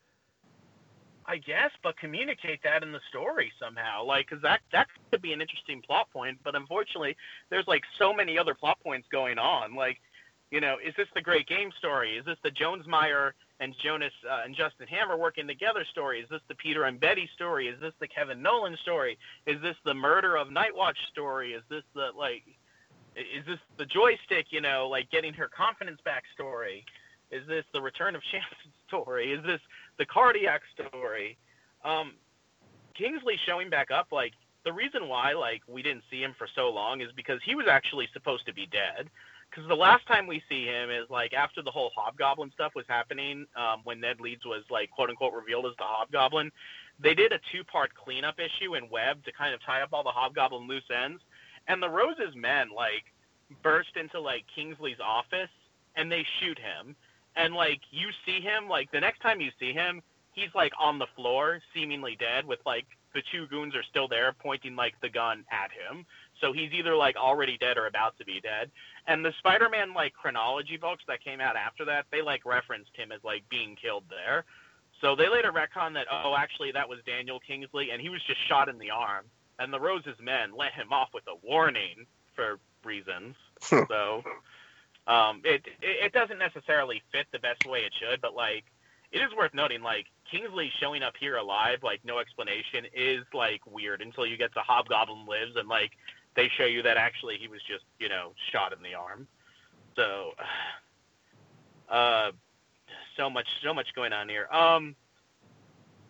I guess, but communicate that in the story somehow, like, because that that could be an interesting plot point. But unfortunately, there's like so many other plot points going on. Like, you know, is this the Great Game story? Is this the Johnsmeyer and Jonas uh, and Justin Hammer working together story? Is this the Peter and Betty story? Is this the Kevin Nolan story? Is this the murder of Nightwatch story? Is this the like? Is this the joystick? You know, like getting her confidence back story? Is this the return of (laughs) Shamson story? Is this the cardiac story? Um, Kingsley showing back up, like the reason why like we didn't see him for so long is because he was actually supposed to be dead. Because the last time we see him is like after the whole Hobgoblin stuff was happening, um, when Ned Leeds was like quote unquote revealed as the Hobgoblin. They did a two part cleanup issue in Web to kind of tie up all the Hobgoblin loose ends. And the Rose's men like burst into like Kingsley's office and they shoot him. And like you see him, like the next time you see him, he's like on the floor, seemingly dead, with like the two goons are still there pointing like the gun at him. So he's either like already dead or about to be dead. And the Spider-Man like chronology books that came out after that, they like referenced him as like being killed there. So they later retcon that oh actually that was Daniel Kingsley and he was just shot in the arm. And the Rose's men let him off with a warning for reasons. (laughs) so um, it, it doesn't necessarily fit the best way it should, but like it is worth noting like Kingsley showing up here alive, like no explanation, is like weird until you get to Hobgoblin Lives and like they show you that actually he was just you know shot in the arm. So (sighs) uh, so much so much going on here. Um,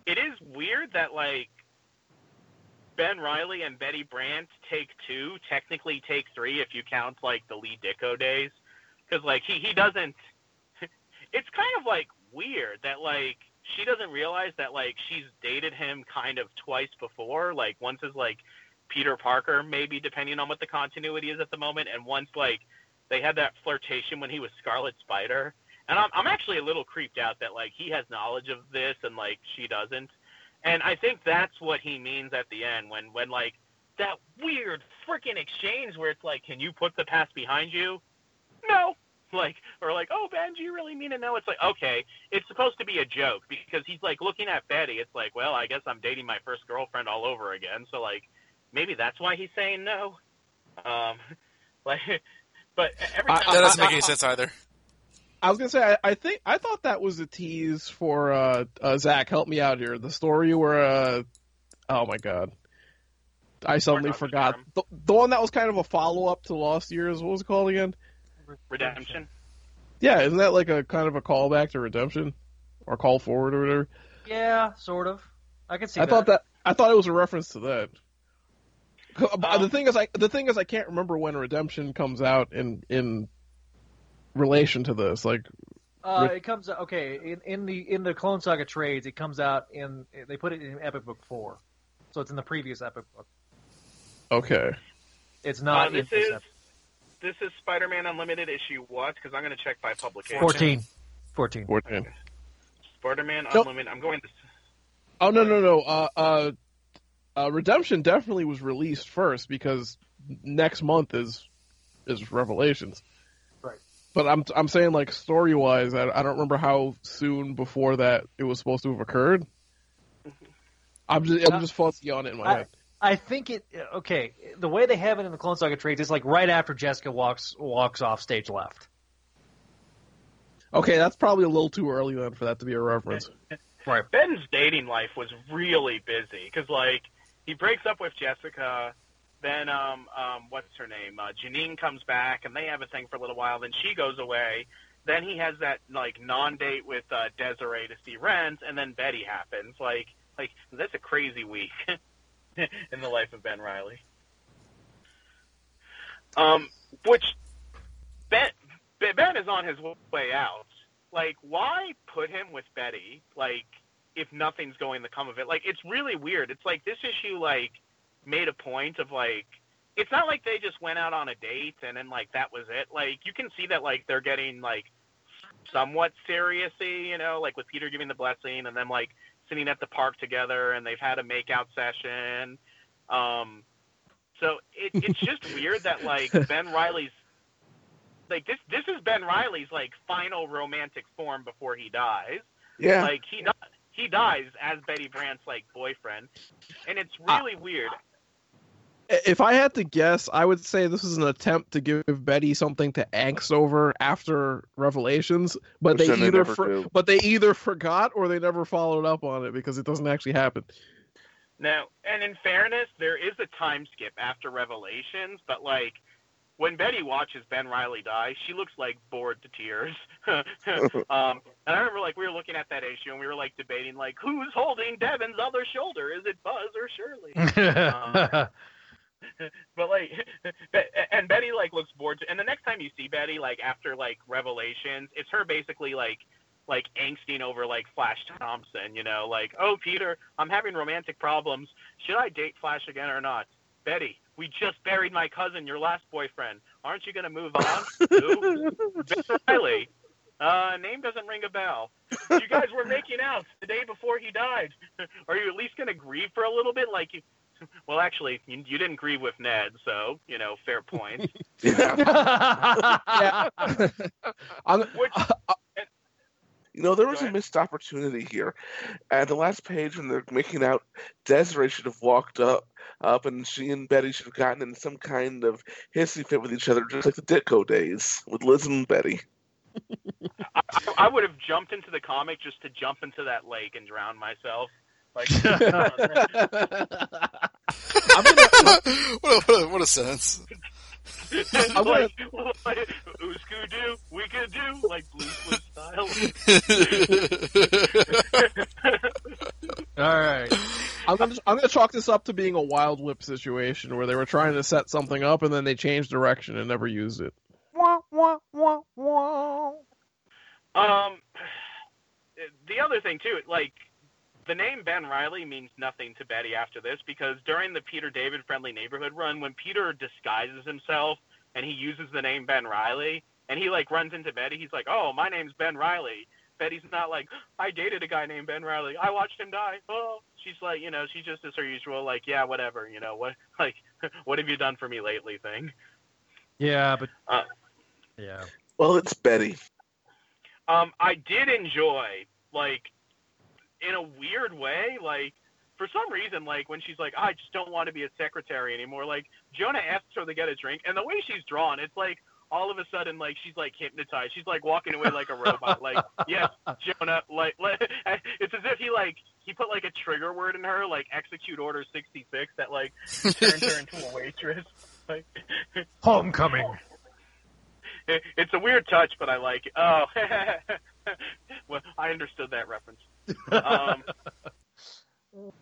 it is weird that like Ben Reilly and Betty Brant take two, technically take three if you count like the Lee Ditko days, because like he he doesn't. (laughs) It's kind of like weird that like she doesn't realize that like she's dated him kind of twice before, like once as like Peter Parker, maybe depending on what the continuity is at the moment, and once like they had that flirtation when he was Scarlet Spider. And I'm I'm actually a little creeped out that like he has knowledge of this and like she doesn't. And I think that's what he means at the end when when like that weird freaking exchange where it's like, can you put the past behind you? No. (laughs) Like or like, oh Ben, do you really mean it? No. It's like, okay, it's supposed to be a joke because he's like looking at Betty. It's like, well, I guess I'm dating my first girlfriend all over again. So like, maybe that's why he's saying no. Um, (laughs) like, but every time that doesn't make any sense either. I was gonna say, I, I think I thought that was a tease for uh, uh, Zach. Help me out here. The story where, uh, oh my god, I suddenly forgot the, the one that was kind of a follow up to Lost Years. What was it called again? Redemption. Yeah, isn't that like a kind of a callback to Redemption or Call Forward or whatever? Yeah, sort of. I can see I that. thought that I thought it was a reference to that. Um, the thing is, I the thing is, I can't remember when Redemption comes out in in relation to this. Like, Uh, Re- it comes out okay in, in the in the Clone Saga trades. It comes out in they put it in Epic Book four, so it's in the previous Epic Book. okay, It's not Uh, in this this is Epic. This is Spider-Man Unlimited issue what? Because I'm going to check by publication. 14. 14. fourteen. Spider-Man Nope. Unlimited. I'm going to. Oh no no no. Uh, uh, uh, Redemption definitely was released first because next month is is Revelations. Right. But I'm I'm saying like story wise, I, I don't remember how soon before that it was supposed to have occurred. I'm just I'm just fuzzy on it in my I, head. I think it okay. The way they have it in the Clone Saga trades is like right after Jessica walks walks off stage left. Okay, that's probably a little too early then for that to be a reference. (laughs) Right. Ben's dating life was really busy because like he breaks up with Jessica, then um um what's her name? Uh, Janine comes back and they have a thing for a little while. Then she goes away. Then he has that like non-date with uh, Desiree to see Rent, and then Betty happens. Like like that's a crazy week (laughs) (laughs) in the life of Ben Reilly. Um, which Ben Ben is on his way out. Like, why put him with Betty? Like, if nothing's going to come of it. Like, it's really weird. It's like this issue like made a point of like. It's not like they just went out on a date and then like that was it. Like you can see that like they're getting like somewhat seriousy, you know, like with Peter giving the blessing and then like sitting at the park together and they've had a makeout session. Um, so it, it's just (laughs) weird that like Ben Reilly's like this this is Ben Reilly's like final romantic form before he dies. Yeah. Like he di- he dies as Betty Brant's like boyfriend, and it's really weird. If I had to guess, I would say this is an attempt to give Betty something to angst over after Revelations, but Which they then they either for, but they either forgot or they never followed up on it because it doesn't actually happen. Now, and in fairness, there is a time skip after Revelations, but like when Betty watches Ben Reilly die, she looks like bored to tears. (laughs) (laughs) um, and I remember like we were looking at that issue and we were like debating like who's holding Devin's other shoulder? Is it Buzz or Shirley? (laughs) um, (laughs) but like, (laughs) and Betty like looks bored. And the next time you see Betty, like after like Revelations, it's her basically like like angsting over like Flash Thompson. You know, like oh Peter, I'm having romantic problems. Should I date Flash again or not? Betty, we just buried my cousin, your last boyfriend. Aren't you gonna move on? Who? Reilly. Uh, name doesn't ring a bell. You guys were making out the day before he died. (laughs) Are you at least to grieve for a little bit? Like, (laughs) well, actually, you, you didn't agree with Ned, so you know, fair point. (laughs) yeah. I'm- Which, uh, uh, You know, there was a missed opportunity here. At the last page, when they're making out, Desiree should have walked up, up, and she and Betty should have gotten in some kind of hissy fit with each other, just like the Ditko days with Liz and Betty. (laughs) I, I would have jumped into the comic just to jump into that lake and drown myself. (laughs) (laughs) Like, what, a, what, a, what a sentence. like, like Ooskoo doo, we could do like blue Clues style. All right. I'm gonna I'm gonna chalk this up to being a wild whip situation where they were trying to set something up and then they changed direction and never used it. Um, the other thing too, like the name Ben Reilly means nothing to Betty after this because during the Peter David Friendly Neighborhood run, when Peter disguises himself and he uses the name Ben Reilly and he like runs into Betty, he's like, "Oh, my name's Ben Reilly." Betty's not like, "I dated a guy named Ben Reilly. I watched him die." Oh, she's like, you know, she just is her usual like, "Yeah, whatever." You know what? (laughs) Like, what have you done for me lately? Thing. Yeah, but Uh, yeah. Well, it's Betty. Um, I did enjoy, like, in a weird way, like, for some reason, like, when she's like, I just don't want to be a secretary anymore, like, Jonah asks her to get a drink, and the way she's drawn, it's like, all of a sudden, like, she's, like, hypnotized. She's, like, walking away like a (laughs) robot. like, yes, Jonah, like, like, (laughs) it's as if he, like, he put, like, a trigger word in her, like, execute order 66, that, like, turned her into a (laughs) waitress. Like, Homecoming. it, it's a weird touch, but I like it. Oh, well, I understood that reference. Um, (laughs)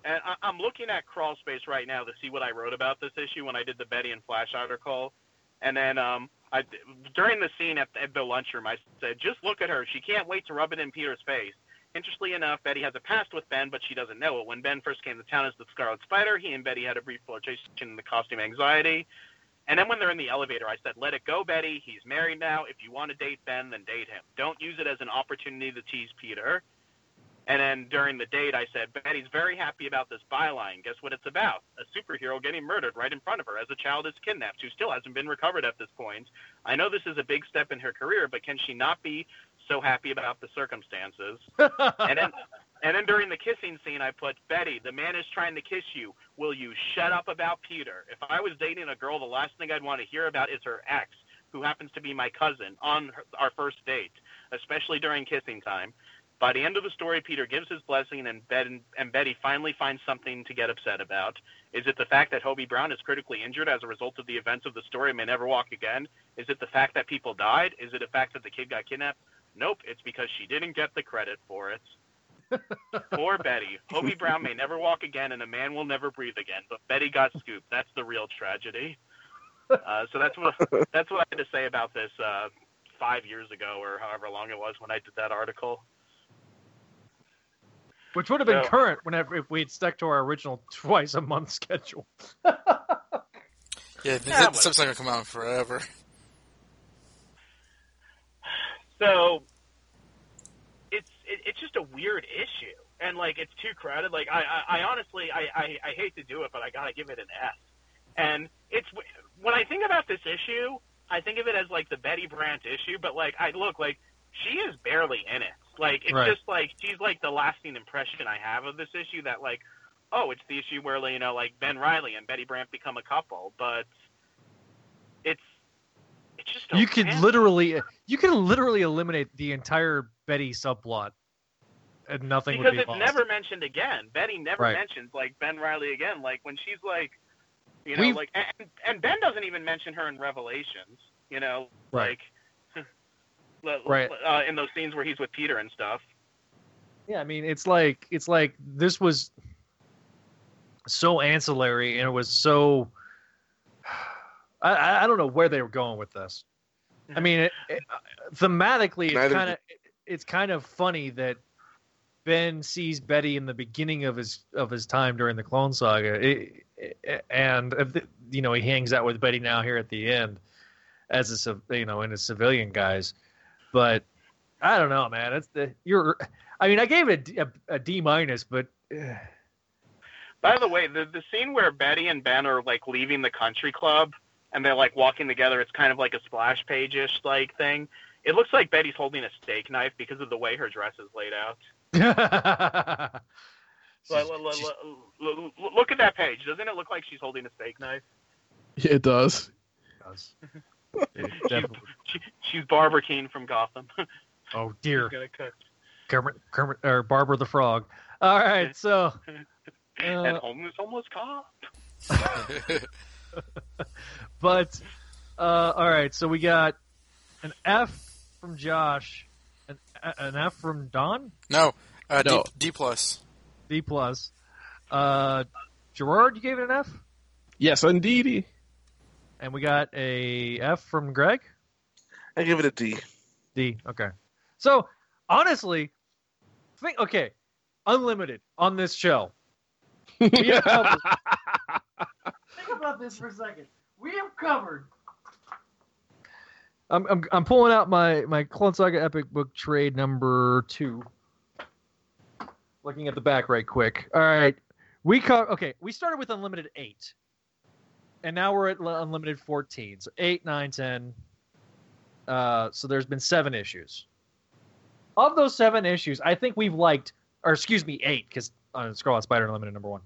and I, I'm looking at Crawl Space right now to see what I wrote about this issue when I did the Betty and Flash article. And then um, I, during the scene at, at the lunchroom, I said, just look at her. She can't wait to rub it in Peter's face. Interestingly enough, Betty has a past with Ben, but she doesn't know it. When Ben first came to town as the Scarlet Spider, he and Betty had a brief flirtation in the costume anxiety. And then when they're in the elevator, I said, let it go, Betty. He's married now. If you want to date Ben, then date him. Don't use it as an opportunity to tease Peter. And then during the date, I said, Betty's very happy about this byline. Guess what it's about? A superhero getting murdered right in front of her as a child is kidnapped who still hasn't been recovered at this point. I know this is a big step in her career, but can she not be so happy about the circumstances? (laughs) and then and then during the kissing scene, I put, Betty, the man is trying to kiss you. Will you shut up about Peter? If I was dating a girl, the last thing I'd want to hear about is her ex, who happens to be my cousin, on her, our first date, especially during kissing time. By the end of the story, Peter gives his blessing, and, ben, and Betty finally finds something to get upset about. Is it the fact that Hobie Brown is critically injured as a result of the events of the story and may never walk again? Is it the fact that people died? Is it the fact that the kid got kidnapped? Nope, it's because she didn't get the credit for it. (laughs) Poor Betty. Hobie Brown may never walk again, and a man will never breathe again. But Betty got scooped. That's the real tragedy. Uh, so that's what that's what I had to say about this uh, five years ago, or however long it was when I did that article. Which would have been So- current whenever if we'd stuck to our original (laughs) twice a month schedule. Yeah, Yeah, this but- episode's not gonna come out forever. So it's it, it's just a weird issue, and like it's too crowded. Like I I, I honestly I, I I hate to do it, but I gotta give it an S. And it's when I think about this issue, I think of it as like the Betty Brant issue, but like I look like she is barely in it. Like it's Right. just like she's like the lasting impression I have of this issue that like oh it's the issue where you know like Ben Reilly and Betty Brant become a couple, but it's it's just You could literally you could literally eliminate the entire Betty subplot, and nothing because would be it's lost. never mentioned again. Betty never Right. mentions like Ben Reilly again. Like when she's like, you know, We've- like and, and Ben doesn't even mention her in Revelations. You know, Right. like Right. uh, in those scenes where he's with Peter and stuff. Yeah, I mean, it's like it's like this was so ancillary, and it was so. (sighs) I- I I don't know where they were going with this. I mean, it, it, thematically, it's kind of it's kind of funny that Ben sees Betty in the beginning of his of his time during the Clone Saga, it, it- and you know he hangs out with Betty now here at the end as a you know in his civilian guise, but I don't know, man. It's the you're. I mean, I gave it a D- a, a D minus, but uh, By the way, the the scene where Betty and Ben are like leaving the country club and they're like walking together, it's kind of like a splash page ish like thing. It looks like Betty's holding a steak knife because of the way her dress is laid out. (laughs) So, l- l- l- l- l- look at that page. Doesn't it look like she's holding a steak knife? It does. (laughs) (laughs) She's, she, she's Barbara Kean from Gotham. (laughs) oh dear, She's gonna cut. Kermit, Kermit or Barbara the Frog. All right, so (laughs) and uh, homeless homeless cop. but uh, all right, so we got an F from Josh, an, an F from Don, No, uh, No. D, D plus. D plus. Uh, Gerard, you gave it an F, Yes, indeed. And we got a F from Greg. I give it a D. D. Okay. So honestly, think okay, unlimited on this show. We have (laughs) covered. think about this for a second. We have covered. I'm I'm, I'm pulling out my my Clone Saga Epic Book trade number two. Looking at the back right quick. All right, we co- Okay, we started with unlimited eight, and now we're at unlimited fourteen. So eight, nine, ten. Uh, so there's been seven issues. Of those seven issues, I think we've liked, or excuse me, eight, because uh, Scarlet Spider Unlimited number one.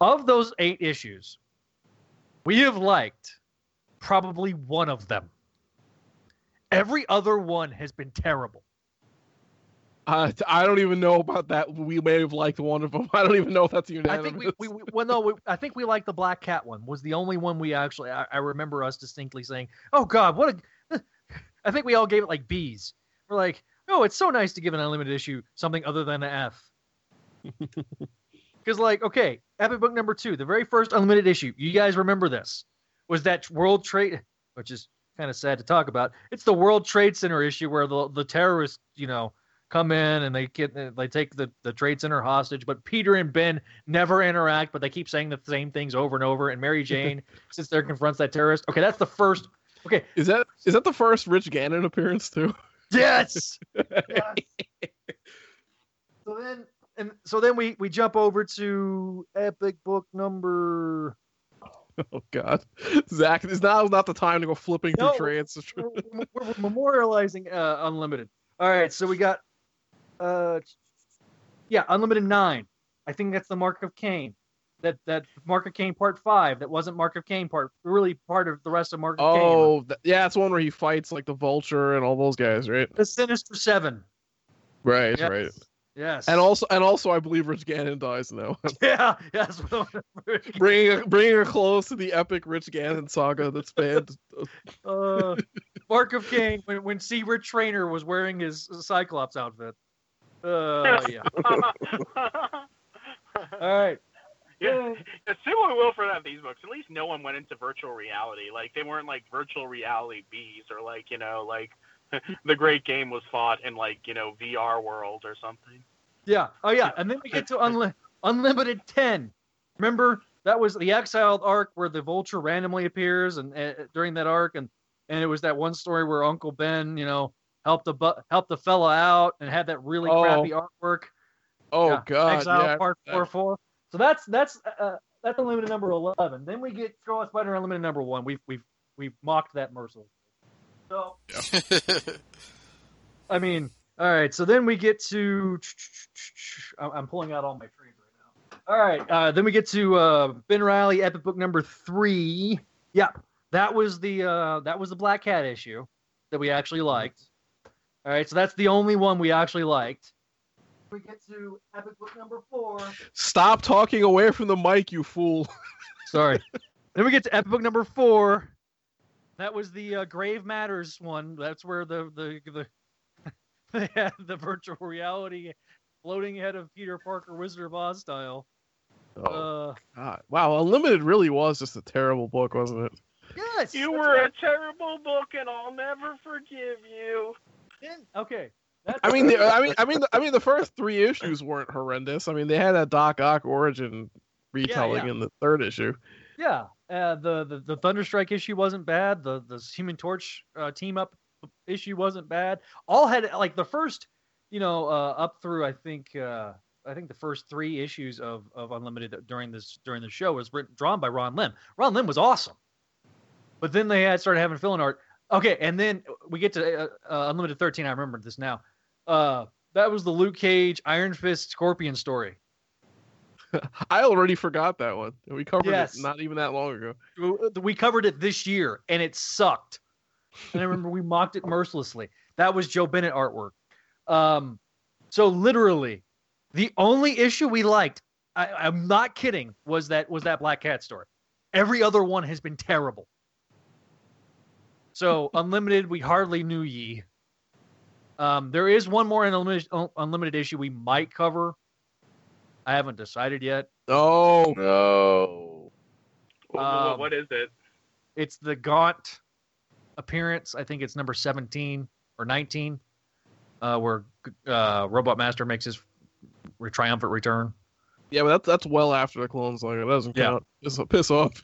Of those eight issues, we have liked probably one of them. Every other one has been terrible. Uh, I don't even know about that. We may have liked one of them. (laughs) I don't even know if that's unanimous. I think we, we, we well no, we, I think we liked the Black Cat one. Was the only one we actually. I, I remember us distinctly saying, "Oh God, what a." (laughs) I think we all gave it like B's. We're like, "Oh, it's so nice to give an unlimited issue something other than an F." (laughs) Because like, okay, Epic Book number two, the very first unlimited issue. You guys remember this? Was that World Trade, which is kind of sad to talk about. It's the World Trade Center issue where the the terrorists, you know, come in and they get they take the, the trade center hostage but peter and ben never interact but they keep saying the same things over and over and mary (laughs) jane sits there confronts that terrorist okay that's the first okay Is that is that the first Rich Gannon appearance too? yes, (laughs) so then and so then we we jump over to epic book number (laughs) Oh God, Zach, is now not the time to go flipping No. through trades. we're, we're- we're memorializing uh, unlimited all right so we got uh yeah unlimited nine. I think that's the mark of Kaine. That that mark of Kaine part five that wasn't mark of Kaine part really part of the rest of mark of Kaine. Oh, th- yeah, it's one where he fights like the Vulture and all those guys, right? the sinister seven. Right, Yes. right. yes. And also, and also, I believe Rich Gannon dies now, (laughs) yeah yes. (laughs) Bringing a, bringing a close to the epic Rich Gannon saga that spanned. (laughs) uh, mark of Kaine when when Seward Trainer was wearing his cyclops outfit uh yeah (laughs) all right Yeah, what we will for that these books. At least no one went into virtual reality. Like they weren't like virtual reality bees or like you know like (laughs) the great game was fought in like you know VR world or something. Yeah. Oh, yeah. And then we get to unli- Unlimited 10. Remember, that was the Exiled arc where the Vulture randomly appears and uh, during that arc. And, and it was that one story where Uncle Ben, you know, helped the bu- helped the fella out and had that really Oh. crappy artwork. Oh Yeah, God, Exile yeah. Part 4 4. So that's that's uh, that's Unlimited number 11. Then we get Scarlet Spider Unlimited number 1. We've, we've, we've mocked that mercilessly. So, I mean, all right. So then we get to. I'm pulling out all my trades right now. All right. Uh, then we get to uh, Ben Reilly Epic Book number three. Yeah, that was the uh, that was the Black Cat issue that we actually liked. All right. So that's the only one we actually liked. We get to Epic Book number four. Stop talking away from the mic, you fool. (laughs) Sorry. then we get to Epic Book number four. That was the uh, Grave Matters one. That's where the the the (laughs) they had the virtual reality floating head of Peter Parker, Wizard of Oz style. Oh, Uh, God. Wow, Unlimited really was just a terrible book, wasn't it? yes. You were right. a terrible book, and I'll never forgive you. Okay. That's I mean, the, I mean, (laughs) I mean, the, I mean, the first three issues weren't horrendous. I mean, they had a Doc Ock origin retelling yeah. in the third issue. yeah. Uh, the, the the Thunderstrike issue wasn't bad. The the Human Torch uh, team up issue wasn't bad. All had like the first, you know, uh, up through I think uh, I think the first three issues of of Unlimited during this during the show was written, drawn by Ron Lim. Ron Lim was awesome, but then they had started having fill-in art. Okay, and then we get to uh, uh, Unlimited 13. I remember this now. Uh, that was the Luke Cage Iron Fist Scorpion story. (laughs) I already forgot that one. We covered Yes. it not even that long ago. We covered it this year, and it sucked. And I remember we mocked it mercilessly. That was Joe Bennett artwork. Um, so literally, the only issue we liked, I, I'm not kidding, was that was that Black Cat story. Every other one has been terrible. So unlimited, we hardly knew ye. Um, there is one more unlimited unlimited issue we might cover. I haven't decided yet. No. No. Um, what is it? It's the Gaunt appearance. I think it's number 17 or 19, uh, where uh, Robot Master makes his re- triumphant return. Yeah, but that's that's well after the Clone Saga. That doesn't Yeah. count. Piss, piss off.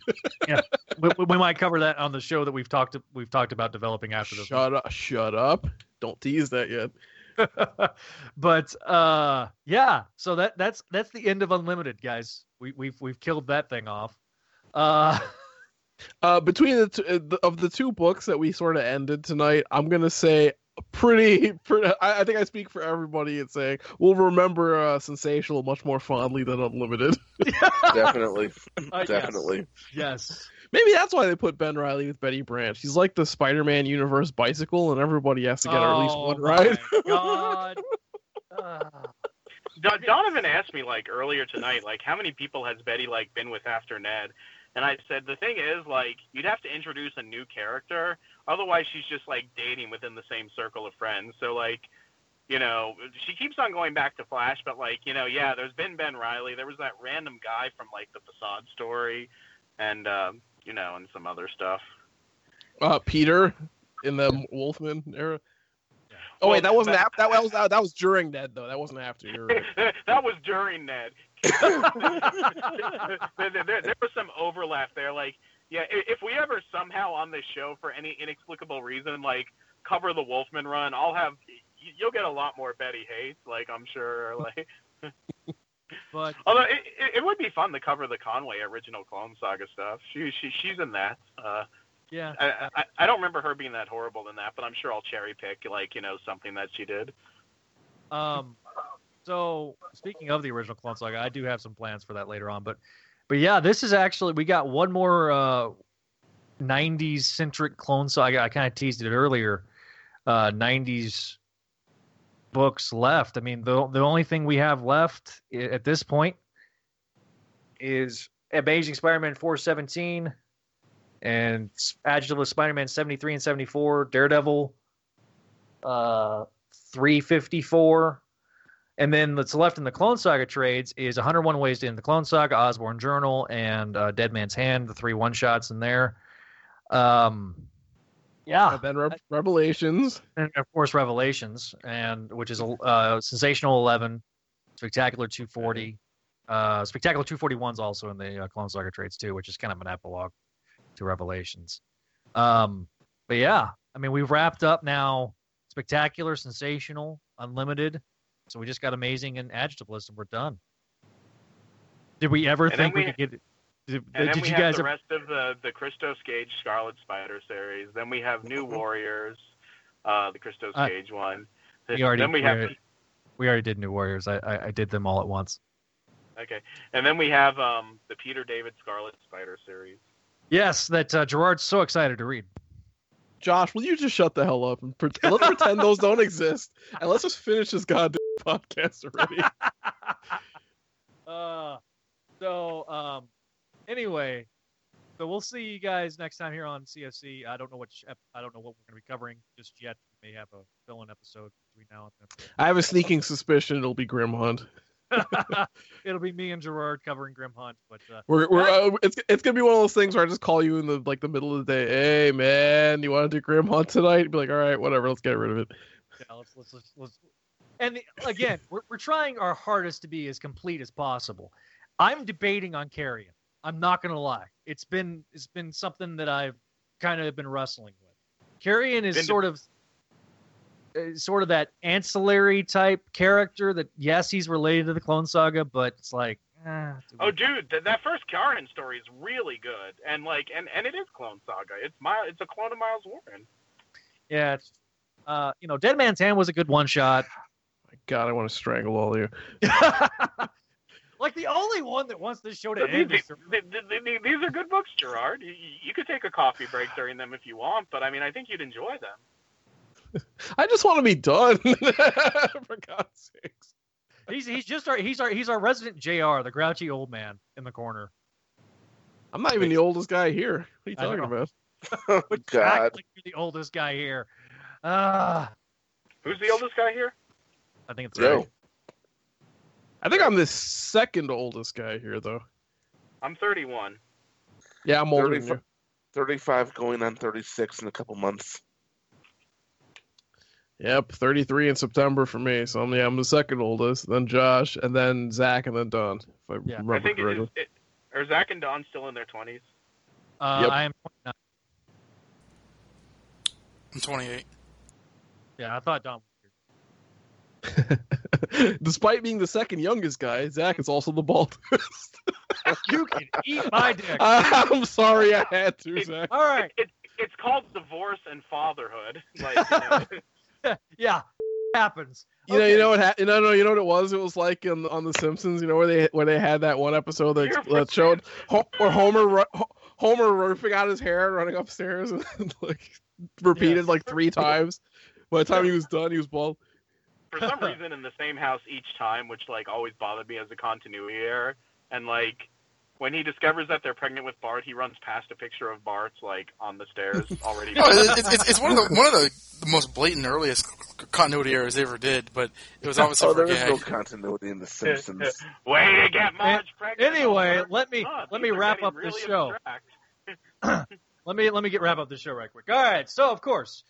yeah, (laughs) we, we- might cover that on the show that we've talked we've talked about developing after this. Shut up! Shut up! Don't tease that yet. (laughs) but uh, yeah, so that that's that's the end of Unlimited, guys. We, we've we've killed that thing off. Uh, (laughs) Uh, between the, two, uh, the of the two books that we sort of ended tonight, I'm gonna say pretty. pretty I, I think I speak for everybody in saying we'll remember uh, Sensational much more fondly than Unlimited. (laughs) Definitely. (laughs) Uh. Definitely. yes. Maybe that's why they put Ben Reilly with Betty Brant. He's like the Spider-Man universe bicycle, and everybody has to get at least one ride. (laughs) God. Uh, Don- Donovan asked me like earlier tonight, like how many people has Betty like been with after Ned? And I said the thing is like you'd have to introduce a new character, otherwise she's just like dating within the same circle of friends. So like, you know, she keeps on going back to Flash, but like, you know, yeah, there's been Ben Reilly, there was that random guy from like the Facade story, and um, you know, and some other stuff. Uh, Peter in the Wolfman era. Oh wait, that wasn't after. That was that, that was during Ned though. That wasn't after. (laughs) Right. that was during Ned. There, there, there was some overlap there. Like, yeah, if we ever somehow on this show, for any inexplicable reason, like cover the Wolfman run, I'll have you'll get a lot more Betty hate. Like, I'm sure. (laughs) Like, but although it, it, it would be fun to cover the Conway original Clone Saga stuff. She, she she's in that. Uh, yeah. I, I I don't remember her being that horrible in that, but I'm sure I'll cherry pick like you know something that she did. Um, so speaking of the original Clone Saga, I do have some plans for that later on. But, but yeah, this is actually we got one more uh, '90s centric Clone Saga. I kind of teased it earlier. Uh, '90s books left. I mean, the the only thing we have left at this point is Amazing Spider-Man 417 and Adjective Spider-Man 73 and 74, Daredevil uh 354 and then what's left in the clone saga trades is 101 ways to end the clone saga Osborn Journal and uh, dead man's hand the three one shots in there. Um yeah. And then Re- Revelations. and of course revelations and which is a uh, sensational 11 spectacular 240 uh spectacular 241 is also in the uh, clone saga trades too which is kind of an epilogue to revelations. Um but yeah i mean we've wrapped up now spectacular sensational unlimited so we just got amazing and adjective list and we're done. Did we ever And think we, we- could get did, And then did we you have guys the rest of the the Christos Gage Scarlet Spider series. Then we have New Warriors, uh, the Christos Uh, Gage one. we already, then we we have already, we already did new warriors. I, I i did them all at once. Okay, and then we have um, the Peter David Scarlet Spider series. yes that uh, gerard's so excited to read. Josh, will you just shut the hell up and pre- let's pretend those don't (laughs) exist and let's just finish this goddamn podcast (laughs) already. (laughs) Uh, so um, anyway, so we'll see you guys next time here on CFC. I don't know what ep- I don't know what we're going to be covering just yet. We may have a fill-in episode between now and I have a sneaking suspicion it'll be Grim Hunt. (laughs) It'll be me and Gerard covering Grim Hunt, but uh, We're, we're uh, it's it's gonna be one of those things where I just call you in the like the middle of the day. Hey man, you want to do Grim Hunt tonight? Be like, all right, whatever. Let's get rid of it. yeah, let's, let's, let's, let's and the, again, we're we're trying our hardest to be as complete as possible. I'm debating on Carrion. I'm not gonna lie. It's been it's been something that I've kind of been wrestling with. Carrion is Been de- sort of uh, sort of that ancillary type character that yes, he's related to the Clone Saga, but it's like eh, Oh, dude, th- that first Carrion story is really good, and like, and and it is Clone Saga. It's my, it's a clone of Miles Warren. yeah, it's, uh, you know, Dead Man's Hand was a good one shot. My God, I want to strangle all of you. (laughs) Like the only one that wants this show to These, end. these, these- these are good books, Gerard. You, you could take a coffee break during them if you want, but I mean, I think you'd enjoy them. (laughs) I just want to be done. (laughs) For God's sakes. He's he's just our he's our he's our resident Jr. the grouchy old man in the corner. I'm not even the oldest guy here. What are you talking about? Oh, God. like you're the oldest guy here. Ah, Who's the oldest guy here? I think it's Joe. Ray. I think I'm the second oldest guy here, though. I'm 31. Yeah, I'm older than 35, you. 35 going on 36 in a couple months. Yep, 33 in September for me. So I'm, yeah, I'm the second oldest. Then Josh, and then Zach, and then Don. If I Yeah. I remember I think correctly. is. It, are Zach and Don still in their 20s? Uh, Yep. I am 29. I'm 28. Yeah, I thought Don. (laughs) Despite being the second youngest guy, Zach is also the baldest. (laughs) You can eat my dick. (laughs) I'm sorry I had to, Zach. All right. It, it's called divorce and fatherhood. Like, you know, yeah, happens. You know, you know what? Ha- no, no, you know what it was? It was like on, on The Simpsons. You know where they where they had that one episode that, that showed Ho- where Homer ru- Ho- Homer ripping out his hair, and running upstairs, and like repeated like three times. By the time he was done, he was bald. For some (laughs) reason, in the same house each time, which like always bothered me as a continuity error. And like when he discovers that they're pregnant with Bart, he runs past a picture of Bart like on the stairs (laughs) already. No, it- it's, it's, it's one of the one of the, the most blatant earliest continuity errors they ever did, but it was obviously (laughs) Oh, for there is no continuity in The Simpsons. Way to get Marge pregnant. Anyway, let me God, let me wrap getting up this show. (clears throat) let me let me get wrap up this show right quick. All right. So of course,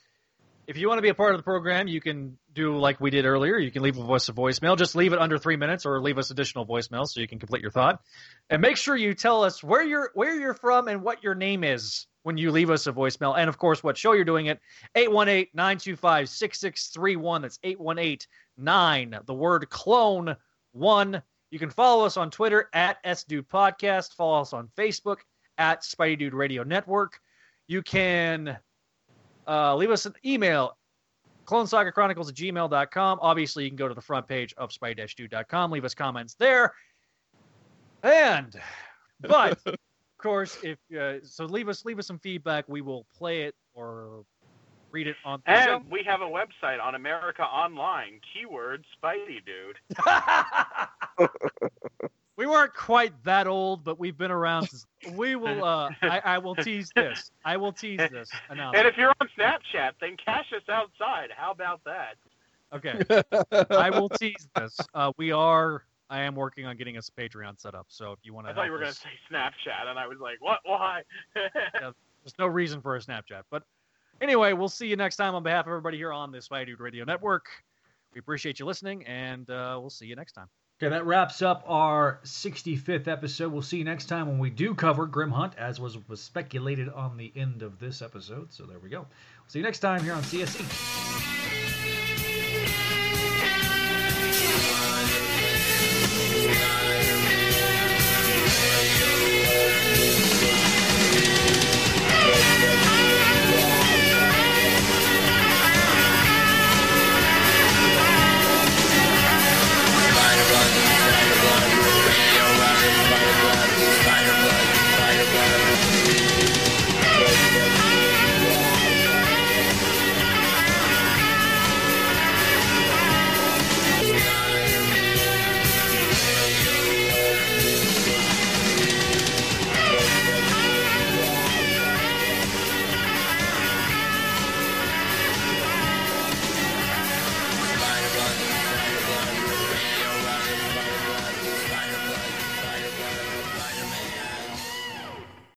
if you want to be a part of the program, you can do like we did earlier. You can leave a voice a voicemail. Just leave it under three minutes, or leave us additional voicemails so you can complete your thought. And make sure you tell us where you're where you're from and what your name is when you leave us a voicemail, and of course what show you're doing it. 818-925-6631. That's 818-9. The word clone one. You can follow us on Twitter at SDude Podcast. Follow us on Facebook at Spidey Dude Radio Network. You can uh, leave us an email, Clone Saga Chronicles at gmail.com. Obviously, you can go to the front page of spidey-dude.com, leave us comments there. And, but, (laughs) of course, if uh, so, leave us leave us some feedback. We will play it or read it on the show. And we have a website on America Online. Keyword Spidey Dude. (laughs) (laughs) We weren't quite that old, but we've been around since. (laughs) We will. Uh, I, I will tease this. I will tease this. And if you're on Snapchat, then cash us outside. How about that? Okay. (laughs) I will tease this. Uh, we are. I am working on getting us a Patreon set up. So if you want to, I thought you were going to say Snapchat, and I was like, what? Why? (laughs) There's no reason for a Snapchat. But anyway, we'll see you next time on behalf of everybody here on this Spidey Dude Radio Network. We appreciate you listening, and uh, we'll see you next time. Okay, that wraps up our 65th episode. We'll see you next time when we do cover Grim Hunt, as was, was speculated on the end of this episode. So there we go. See you next time here on CSE.